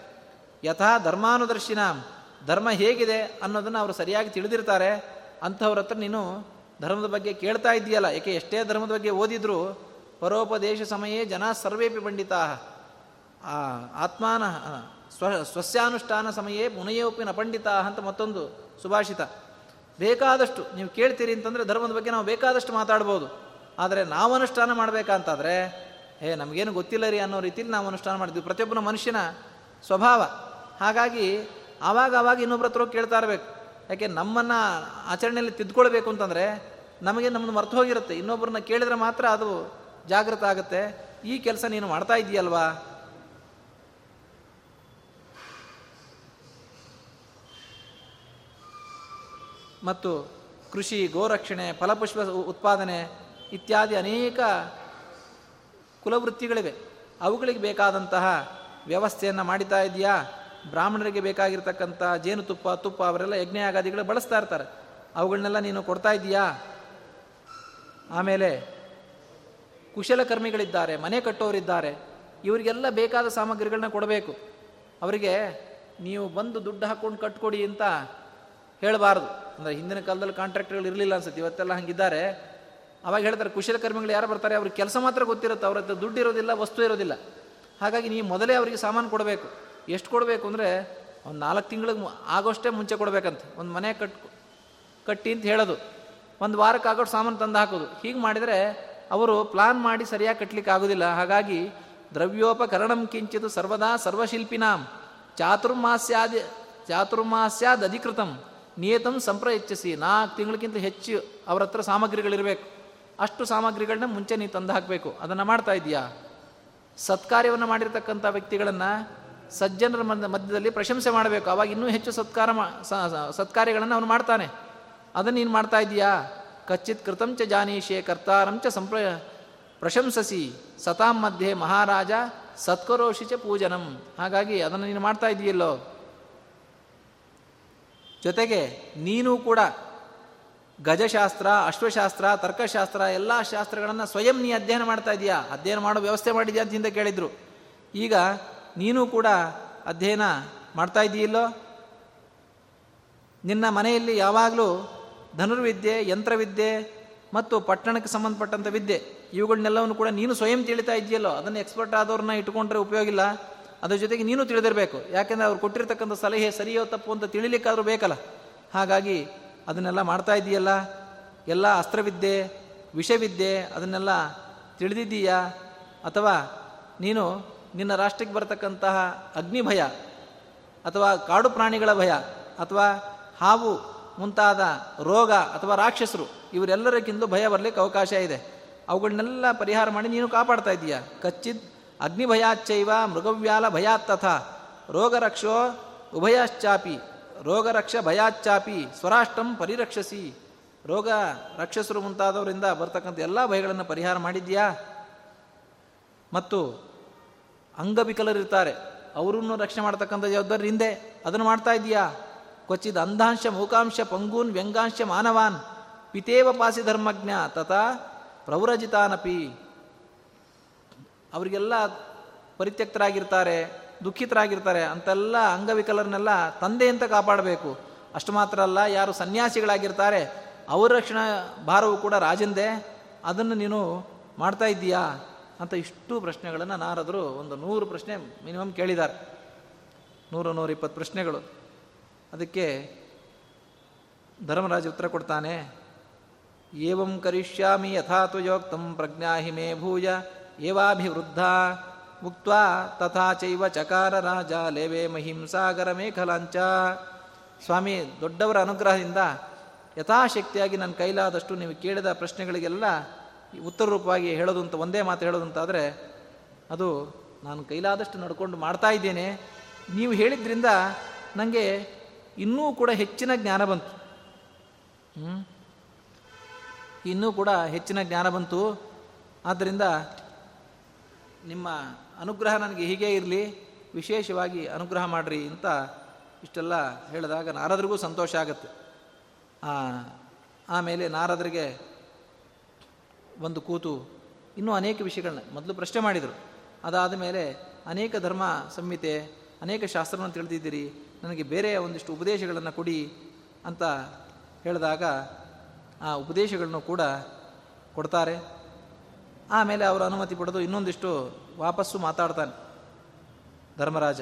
ಯಥಾ ಧರ್ಮಾನುದರ್ಶಿನಾಂ. ಧರ್ಮ ಹೇಗಿದೆ ಅನ್ನೋದನ್ನು ಅವರು ಸರಿಯಾಗಿ ತಿಳಿದಿರ್ತಾರೆ. ಅಂಥವ್ರ ನೀನು ಧರ್ಮದ ಬಗ್ಗೆ ಕೇಳ್ತಾ ಇದೆಯಲ್ಲ ಏಕೆ ಎಷ್ಟೇ ಧರ್ಮದ ಬಗ್ಗೆ ಓದಿದ್ರು ಪರೋಪದೇಶ ಸಮಯೇ ಜನ ಸರ್ವೇಪಿ ಪಂಡಿತಾ. ಆ ಆತ್ಮಾನ ಸ್ವ, ಸ್ವಸ್ಯಾನುಷ್ಠಾನ ಸಮಯೇ ಮುನೆಯೋಪಿ ಪಂಡಿತ ಅಂತ ಮತ್ತೊಂದು ಸುಭಾಷಿತ. ಬೇಕಾದಷ್ಟು ನೀವು ಕೇಳ್ತೀರಿ ಅಂತಂದರೆ ಧರ್ಮದ ಬಗ್ಗೆ ನಾವು ಬೇಕಾದಷ್ಟು ಮಾತಾಡ್ಬೋದು. ಆದರೆ ನಾವು ಅನುಷ್ಠಾನ ಮಾಡಬೇಕಂತಾದರೆ ಏ, ನಮಗೇನು ಗೊತ್ತಿಲ್ಲ ರೀ ಅನ್ನೋ ರೀತಿಯಲ್ಲಿ ನಾವು ಅನುಷ್ಠಾನ ಮಾಡಿದ್ವಿ ಪ್ರತಿಯೊಬ್ಬನ ಮನುಷ್ಯನ ಸ್ವಭಾವ. ಹಾಗಾಗಿ ಆವಾಗ ಆವಾಗ ಇನ್ನೊಬ್ಬರ ಕೇಳ್ತಾ ಇರಬೇಕು. ಯಾಕೆ ನಮ್ಮನ್ನು ಆಚರಣೆಯಲ್ಲಿ ತಿದ್ಕೊಳ್ಬೇಕು ಅಂತಂದರೆ ನಮಗೆ ನಮ್ಮನ್ನು ಮರ್ತು ಹೋಗಿರುತ್ತೆ. ಇನ್ನೊಬ್ಬರನ್ನ ಕೇಳಿದ್ರೆ ಮಾತ್ರ ಅದು ಜಾಗೃತ ಆಗುತ್ತೆ. ಈ ಕೆಲಸ ನೀನು ಮಾಡ್ತಾ ಇದೆಯಲ್ವಾ? ಮತ್ತು ಕೃಷಿ, ಗೋರಕ್ಷಣೆ, ಫಲಪುಷ್ಪ ಉತ್ಪಾದನೆ ಇತ್ಯಾದಿ ಅನೇಕ ಕುಲವೃತ್ತಿಗಳಿವೆ. ಅವುಗಳಿಗೆ ಬೇಕಾದಂತಹ ವ್ಯವಸ್ಥೆಯನ್ನು ಮಾಡಿತಾ ಇದೆಯಾ? ಬ್ರಾಹ್ಮಣರಿಗೆ ಬೇಕಾಗಿರ್ತಕ್ಕಂಥ ಜೇನುತುಪ್ಪ, ತುಪ್ಪ, ಅವರೆಲ್ಲ ಯಜ್ಞಯಾಗಾದಿಗಳು ಬಳಸ್ತಾ ಇರ್ತಾರೆ. ಅವುಗಳನ್ನೆಲ್ಲ ನೀನು ಕೊಡ್ತಾ ಇದ್ದೀಯಾ? ಆಮೇಲೆ ಕುಶಲಕರ್ಮಿಗಳಿದ್ದಾರೆ, ಮನೆ ಕಟ್ಟೋರಿದ್ದಾರೆ. ಇವರಿಗೆಲ್ಲ ಬೇಕಾದ ಸಾಮಗ್ರಿಗಳನ್ನ ಕೊಡಬೇಕು. ಅವರಿಗೆ ನೀವು ಬಂದು ದುಡ್ಡು ಹಾಕ್ಕೊಂಡು ಕಟ್ಕೊಡಿ ಅಂತ ಹೇಳಬಾರ್ದು. ಅಂದರೆ ಹಿಂದಿನ ಕಾಲದಲ್ಲಿ ಕಾಂಟ್ರಾಕ್ಟ್ಗಳು ಇರಲಿಲ್ಲ ಅನ್ಸುತ್ತೆ, ಇವತ್ತೆಲ್ಲ ಹಂಗಿದ್ದಾರೆ. ಅವಾಗ ಹೇಳ್ತಾರೆ, ಕುಶಲಕರ್ಮಿಗಳು ಯಾರು ಬರ್ತಾರೆ? ಅವ್ರಿಗೆ ಕೆಲಸ ಮಾತ್ರ ಗೊತ್ತಿರುತ್ತೆ, ಅವ್ರ ಹತ್ರ ದುಡ್ಡು ಇರೋದಿಲ್ಲ, ವಸ್ತು ಇರೋದಿಲ್ಲ. ಹಾಗಾಗಿ ನೀವು ಮೊದಲೇ ಅವರಿಗೆ ಸಾಮಾನು ಕೊಡಬೇಕು. ಎಷ್ಟು ಕೊಡಬೇಕು ಅಂದರೆ ಒಂದು ನಾಲ್ಕು ತಿಂಗಳಿಗೆ ಆಗೋಷ್ಟೇ ಮುಂಚೆ ಕೊಡಬೇಕಂತ. ಒಂದು ಮನೆ ಕಟ್ ಕಟ್ಟಿ ಅಂತ ಹೇಳೋದು. ಒಂದು ವಾರಕ್ಕೆ ಆಗೋಷ್ಟು ಸಾಮಾನು ತಂದು ಹಾಕೋದು. ಹೀಗೆ ಮಾಡಿದರೆ ಅವರು ಪ್ಲಾನ್ ಮಾಡಿ ಸರಿಯಾಗಿ ಕಟ್ಟಲಿಕ್ಕೆ ಆಗೋದಿಲ್ಲ. ಹಾಗಾಗಿ ದ್ರವ್ಯೋಪಕರಣಂ ಕಿಂಚಿತ್ ಸರ್ವದಾ ಸರ್ವಶಿಲ್ಪಿನಾಂ ಚಾತುರ್ಮಾಸ್ಯಾದಿ ಚಾತುರ್ಮಾಸ್ಯಾದ ಅಧಿಕೃತಂ ನಿಯತಂ ಸಂಪ್ರಯಚ್ಚಿಸಿ ನಾಲ್ಕು ತಿಂಗಳಿಗಿಂತ ಹೆಚ್ಚು ಅವರ ಹತ್ರ ಸಾಮಗ್ರಿಗಳಿರಬೇಕು. ಅಷ್ಟು ಸಾಮಗ್ರಿಗಳನ್ನ ಮುಂಚೆ ನೀವು ತಂದು ಹಾಕಬೇಕು. ಅದನ್ನು ಮಾಡ್ತಾ ಇದೆಯಾ ಸತ್ಕಾರ್ಯವನ್ನು ಮಾಡಿರ್ತಕ್ಕಂಥ ವ್ಯಕ್ತಿಗಳನ್ನು ಸಜ್ಜನರ ಮಧ್ಯದಲ್ಲಿ ಪ್ರಶಂಸೆ ಮಾಡಬೇಕು. ಅವಾಗ ಇನ್ನೂ ಹೆಚ್ಚು ಸತ್ಕಾರ ಸತ್ಕಾರ್ಯಗಳನ್ನು ಅವನು ಮಾಡ್ತಾನೆ. ಅದನ್ನು ನೀನು ಮಾಡ್ತಾ ಇದೀಯಾ ಕಚ್ಚಿತ್ ಕೃತಂಚ ಜಾನೀಶೆ ಕರ್ತಾರಂಚ ಸಂಪ್ರ ಪ್ರಶಂಸಸಿ. ಸತಾಂ ಮಧ್ಯೆ ಮಹಾರಾಜ ಸತ್ಕರೋಷಿಚ ಪೂಜನಂ. ಹಾಗಾಗಿ ಅದನ್ನು ನೀನು ಮಾಡ್ತಾ ಇದೆಯಲ್ಲೋ? ಜೊತೆಗೆ ನೀನು ಕೂಡ ಗಜಶಾಸ್ತ್ರ, ಅಶ್ವಶಾಸ್ತ್ರ, ತರ್ಕಶಾಸ್ತ್ರ, ಎಲ್ಲ ಶಾಸ್ತ್ರಗಳನ್ನು ಸ್ವಯಂ ನೀ ಅಧ್ಯಯನ ಮಾಡ್ತಾ ಇದೀಯಾ? ಅಧ್ಯಯನ ಮಾಡೋ ವ್ಯವಸ್ಥೆ ಮಾಡಿದ್ಯಾ ಅಂತ ಕೇಳಿದ್ರು. ಈಗ ನೀನು ಕೂಡ ಅಧ್ಯಯನ ಮಾಡ್ತಾ ಇದ್ದೀಯಲ್ಲೋ ನಿನ್ನ ಮನೆಯಲ್ಲಿ ಯಾವಾಗಲೂ ಧನುರ್ವಿದ್ಯೆ, ಯಂತ್ರವಿದ್ಯೆ ಮತ್ತು ಪಟ್ಟಣಕ್ಕೆ ಸಂಬಂಧಪಟ್ಟಂಥ ವಿದ್ಯೆ, ಇವುಗಳನ್ನೆಲ್ಲವನ್ನು ಕೂಡ ನೀನು ಸ್ವಯಂ ತಿಳಿತಾ ಇದೆಯಲ್ಲೋ? ಅದನ್ನು ಎಕ್ಸ್ಪರ್ಟ್ ಆದವ್ರನ್ನ ಇಟ್ಕೊಂಡ್ರೆ ಉಪಯೋಗ ಇಲ್ಲ. ಅದರ ಜೊತೆಗೆ ನೀನು ತಿಳಿದಿರಬೇಕು. ಯಾಕೆಂದರೆ ಅವ್ರು ಕೊಟ್ಟಿರ್ತಕ್ಕಂಥ ಸಲಹೆ ಸರಿಯೋ ತಪ್ಪು ಅಂತ ತಿಳಿಲಿಕ್ಕಾದರೂ ಬೇಕಲ್ಲ. ಹಾಗಾಗಿ ಅದನ್ನೆಲ್ಲ ಮಾಡ್ತಾ ಇದೆಯಲ್ಲ? ಎಲ್ಲ ಅಸ್ತ್ರವಿದ್ಯೆ, ವಿಷವಿದ್ಯೆ ಅದನ್ನೆಲ್ಲ ತಿಳಿದಿದ್ದೀಯಾ? ಅಥವಾ ನೀನು ನಿನ್ನ ರಾಷ್ಟ್ರಕ್ಕೆ ಬರತಕ್ಕಂತಹ ಅಗ್ನಿ ಭಯ ಅಥವಾ ಕಾಡು ಪ್ರಾಣಿಗಳ ಭಯ ಅಥವಾ ಹಾವು ಮುಂತಾದ ರೋಗ ಅಥವಾ ರಾಕ್ಷಸರು ಇವರೆಲ್ಲರಿಗಿಂತ ಭಯ ಬರಲಿಕ್ಕೆ ಅವಕಾಶ ಇದೆ. ಅವುಗಳನ್ನೆಲ್ಲ ಪರಿಹಾರ ಮಾಡಿ ನೀನು ಕಾಪಾಡ್ತಾ ಇದೀಯಾ? ಕಚ್ಚಿದ್ ಅಗ್ನಿ ಭಯಾಚ್ಚೈವ ಮೃಗವ್ಯಾಲ ಭಯಾತ್ತಥ. ರೋಗರಕ್ಷೋ ಉಭಯಾಶ್ಚಾಪಿ. ರೋಗರಕ್ಷ ಭಯಾಚ್ಚಾಪಿ. ಸ್ವರಾಷ್ಟ್ರಂ ಪರಿರಕ್ಷಸಿ. ರೋಗ ರಕ್ಷಸರು ಮುಂತಾದವರಿಂದ ಬರ್ತಕ್ಕಂಥ ಎಲ್ಲ ಭಯಗಳನ್ನು ಪರಿಹಾರ ಮಾಡಿದ್ಯಾ ಮತ್ತು ಅಂಗವಿಕಲರಿರ್ತಾರೆ. ಅವರನ್ನು ರಕ್ಷಣೆ ಮಾಡ್ತಕ್ಕಂಥ ಜವಾಬ್ದಾರಿ ಹಿಂದೆ ಅದನ್ನು ಮಾಡ್ತಾ ಇದೆಯಾ ಕ್ವಚಿದ ಅಂಧಾಂಶ ಮೂಕಾಂಶ ಪಂಗೂನ್ ವ್ಯಂಗಾಂಶ ಮಾನವಾನ್. ಪಿತೇವ ಪಾಸಿ ಧರ್ಮಜ್ಞ ತಥಾ ಪ್ರೌರಜಿತಾನಪಿ. ಅವರಿಗೆಲ್ಲ ಪರಿತ್ಯಕ್ತರಾಗಿರ್ತಾರೆ, ದುಃಖಿತರಾಗಿರ್ತಾರೆ, ಅಂತೆಲ್ಲ ಅಂಗವಿಕಲರನ್ನೆಲ್ಲ ತಂದೆ ಅಂತ ಕಾಪಾಡಬೇಕು. ಅಷ್ಟು ಮಾತ್ರ ಅಲ್ಲ, ಯಾರು ಸನ್ಯಾಸಿಗಳಾಗಿರ್ತಾರೆ, ಅವರ ರಕ್ಷಣಾ ಭಾರವು ಕೂಡ ರಾಜಂದೆ. ಅದನ್ನು ನೀನು ಮಾಡ್ತಾ ಇದ್ದೀಯಾ? ಅಂತ ಇಷ್ಟು ಪ್ರಶ್ನೆಗಳನ್ನು ನಾರದರು ಒಂದು ನೂರು ಪ್ರಶ್ನೆ ಮಿನಿಮಮ್ ಕೇಳಿದ್ದಾರೆ. ನೂರು ನೂರ ಇಪ್ಪತ್ತು ಪ್ರಶ್ನೆಗಳು. ಅದಕ್ಕೆ ಧರ್ಮರಾಜ ಉತ್ತರ ಕೊಡ್ತಾನೆ, ಏವಂ ಕರಿಷ್ಯಾಮಿ ಯಥಾತು ಯೋಕ್ತಂ ಪ್ರಜ್ಞಾಹಿ ಮೇ ಭೂಯ, ಏವಾಭಿವೃದ್ಧ ಮುಕ್ತ ತಥಾ ಚೈವ ಚಕಾರ ರಾಜ ಲೇವೆ ಮಹಿಂಸಾಗರ ಮೇಖಲಾಂಚ. ಸ್ವಾಮಿ, ದೊಡ್ಡವರ ಅನುಗ್ರಹದಿಂದ ಯಥಾಶಕ್ತಿಯಾಗಿ ನನ್ನ ಕೈಲಾದಷ್ಟು ನೀವು ಕೇಳಿದ ಪ್ರಶ್ನೆಗಳಿಗೆಲ್ಲ ಉತ್ತರ ರೂಪವಾಗಿ ಹೇಳೋದು ಅಂತ ಒಂದೇ ಮಾತು ಹೇಳೋದು ಅಂತಾದರೆ ಅದು ನಾನು ಕೈಲಾದಷ್ಟು ನಡ್ಕೊಂಡು ಮಾಡ್ತಾ ಇದ್ದೇನೆ. ನೀವು ಹೇಳಿದ್ರಿಂದ ನನಗೆ ಇನ್ನೂ ಕೂಡ ಹೆಚ್ಚಿನ ಜ್ಞಾನ ಬಂತು. ಇನ್ನೂ ಕೂಡ ಹೆಚ್ಚಿನ ಜ್ಞಾನ ಬಂತು. ಆದ್ದರಿಂದ ನಿಮ್ಮ ಅನುಗ್ರಹ ನನಗೆ ಹೀಗೆ ಇರಲಿ, ವಿಶೇಷವಾಗಿ ಅನುಗ್ರಹ ಮಾಡಿರಿ ಅಂತ ಇಷ್ಟೆಲ್ಲ ಹೇಳಿದಾಗ ನಾರದ್ರಿಗೂ ಸಂತೋಷ ಆಗುತ್ತೆ. ಆಮೇಲೆ ನಾರದರಿಗೆ ಒಂದು ಕೂತು ಇನ್ನೂ ಅನೇಕ ವಿಷಯಗಳನ್ನ ಮೊದಲು ಪ್ರಶ್ನೆ ಮಾಡಿದರು. ಅದಾದ ಮೇಲೆ ಅನೇಕ ಧರ್ಮ ಸಂಹಿತೆ, ಅನೇಕ ಶಾಸ್ತ್ರವನ್ನು ತಿಳಿದಿದ್ದೀರಿ, ನನಗೆ ಬೇರೆ ಒಂದಿಷ್ಟು ಉಪದೇಶಗಳನ್ನು ಕೊಡಿ ಅಂತ ಹೇಳಿದಾಗ ಆ ಉಪದೇಶಗಳನ್ನು ಕೂಡ ಕೊಡ್ತಾರೆ. ಆಮೇಲೆ ಅವರು ಅನುಮತಿ ಪಡೆದು ಇನ್ನೊಂದಿಷ್ಟು ವಾಪಸ್ಸು ಮಾತಾಡ್ತಾನೆ ಧರ್ಮರಾಜ.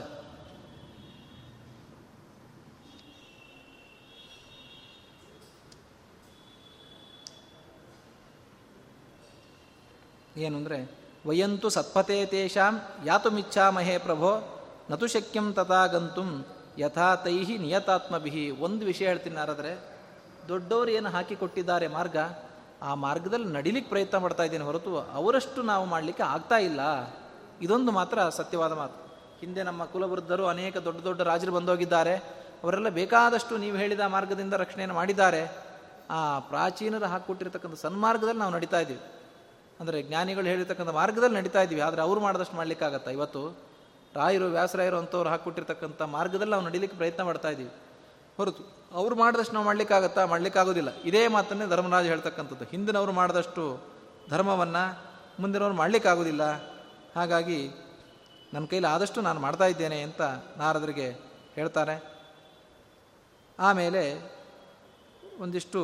ಏನು ಅಂದರೆ ವಯಂತು ಸತ್ಪತೆ ತೇಷಾಂ ಯಾತುಮಿಚ್ಛಾಮಹೇ ಪ್ರಭೋ, ನತು ಶಕ್ಯಂ ತಥಾ ಗಂತುಂ ಯಥಾ ತೈಹಿ ನಿಯತಾತ್ಮಭಿಹಿ ಒಂದು ವಿಷಯ ಹೇಳ್ತೀನಿ ಆರಾದರೆ ದೊಡ್ಡವರು ಏನು ಹಾಕಿ ಕೊಟ್ಟಿದ್ದಾರೆ ಮಾರ್ಗ, ಆ ಮಾರ್ಗದಲ್ಲಿ ನಡಿಲಿಕ್ಕೆ ಪ್ರಯತ್ನ ಪಡ್ತಾ ಇದ್ದೀನಿ ಹೊರತು ಅವರಷ್ಟು ನಾವು ಮಾಡಲಿಕ್ಕೆ ಆಗ್ತಾ ಇಲ್ಲ. ಇದೊಂದು ಮಾತ್ರ ಸತ್ಯವಾದ ಮಾತು. ಹಿಂದೆ ನಮ್ಮ ಕುಲವೃದ್ಧರು ಅನೇಕ ದೊಡ್ಡ ದೊಡ್ಡ ರಾಜರು ಬಂದೋಗಿದ್ದಾರೆ. ಅವರೆಲ್ಲ ಬೇಕಾದಷ್ಟು ನೀವು ಹೇಳಿದ ಮಾರ್ಗದಿಂದ ರಕ್ಷಣೆಯನ್ನು ಮಾಡಿದ್ದಾರೆ. ಆ ಪ್ರಾಚೀನರು ಹಾಕಿಕೊಟ್ಟಿರ್ತಕ್ಕಂಥ ಸನ್ಮಾರ್ಗದಲ್ಲಿ ನಾವು ನಡೀತಾ ಇದ್ದೀವಿ. ಅಂದರೆ ಜ್ಞಾನಿಗಳು ಹೇಳಿರ್ತಕ್ಕಂಥ ಮಾರ್ಗದಲ್ಲಿ ನಡೀತಾ ಇದ್ದೀವಿ, ಆದರೆ ಅವ್ರು ಮಾಡಿದಷ್ಟು ಮಾಡಲಿಕ್ಕಾಗತ್ತಾ? ಇವತ್ತು ರಾಯರು, ವ್ಯಾಸರಾಯರು ಅಂಥವ್ರು ಹಾಕಿಕೊಟ್ಟಿರ್ತಕ್ಕಂಥ ಮಾರ್ಗದಲ್ಲಿ ನಾವು ನಡೀಲಿಕ್ಕೆ ಪ್ರಯತ್ನ ಮಾಡ್ತಾ ಇದ್ದೀವಿ. ಹೊರತು ಅವ್ರು ಮಾಡಿದಷ್ಟು ನಾವು ಮಾಡಲಿಕ್ಕಾಗತ್ತಾ? ಮಾಡಲಿಕ್ಕಾಗೋದಿಲ್ಲ. ಇದೇ ಮಾತನ್ನೇ ಧರ್ಮರಾಜ ಹೇಳ್ತಕ್ಕಂಥದ್ದು. ಹಿಂದಿನವರು ಮಾಡಿದಷ್ಟು ಧರ್ಮವನ್ನು ಮುಂದಿನವ್ರು ಮಾಡಲಿಕ್ಕಾಗೋದಿಲ್ಲ. ಹಾಗಾಗಿ ನನ್ನ ಕೈಲಿ ಆದಷ್ಟು ನಾನು ಮಾಡ್ತಾ ಇದ್ದೇನೆ ಅಂತ ನಾರದರಿಗೆ ಹೇಳ್ತಾರೆ. ಆಮೇಲೆ ಒಂದಿಷ್ಟು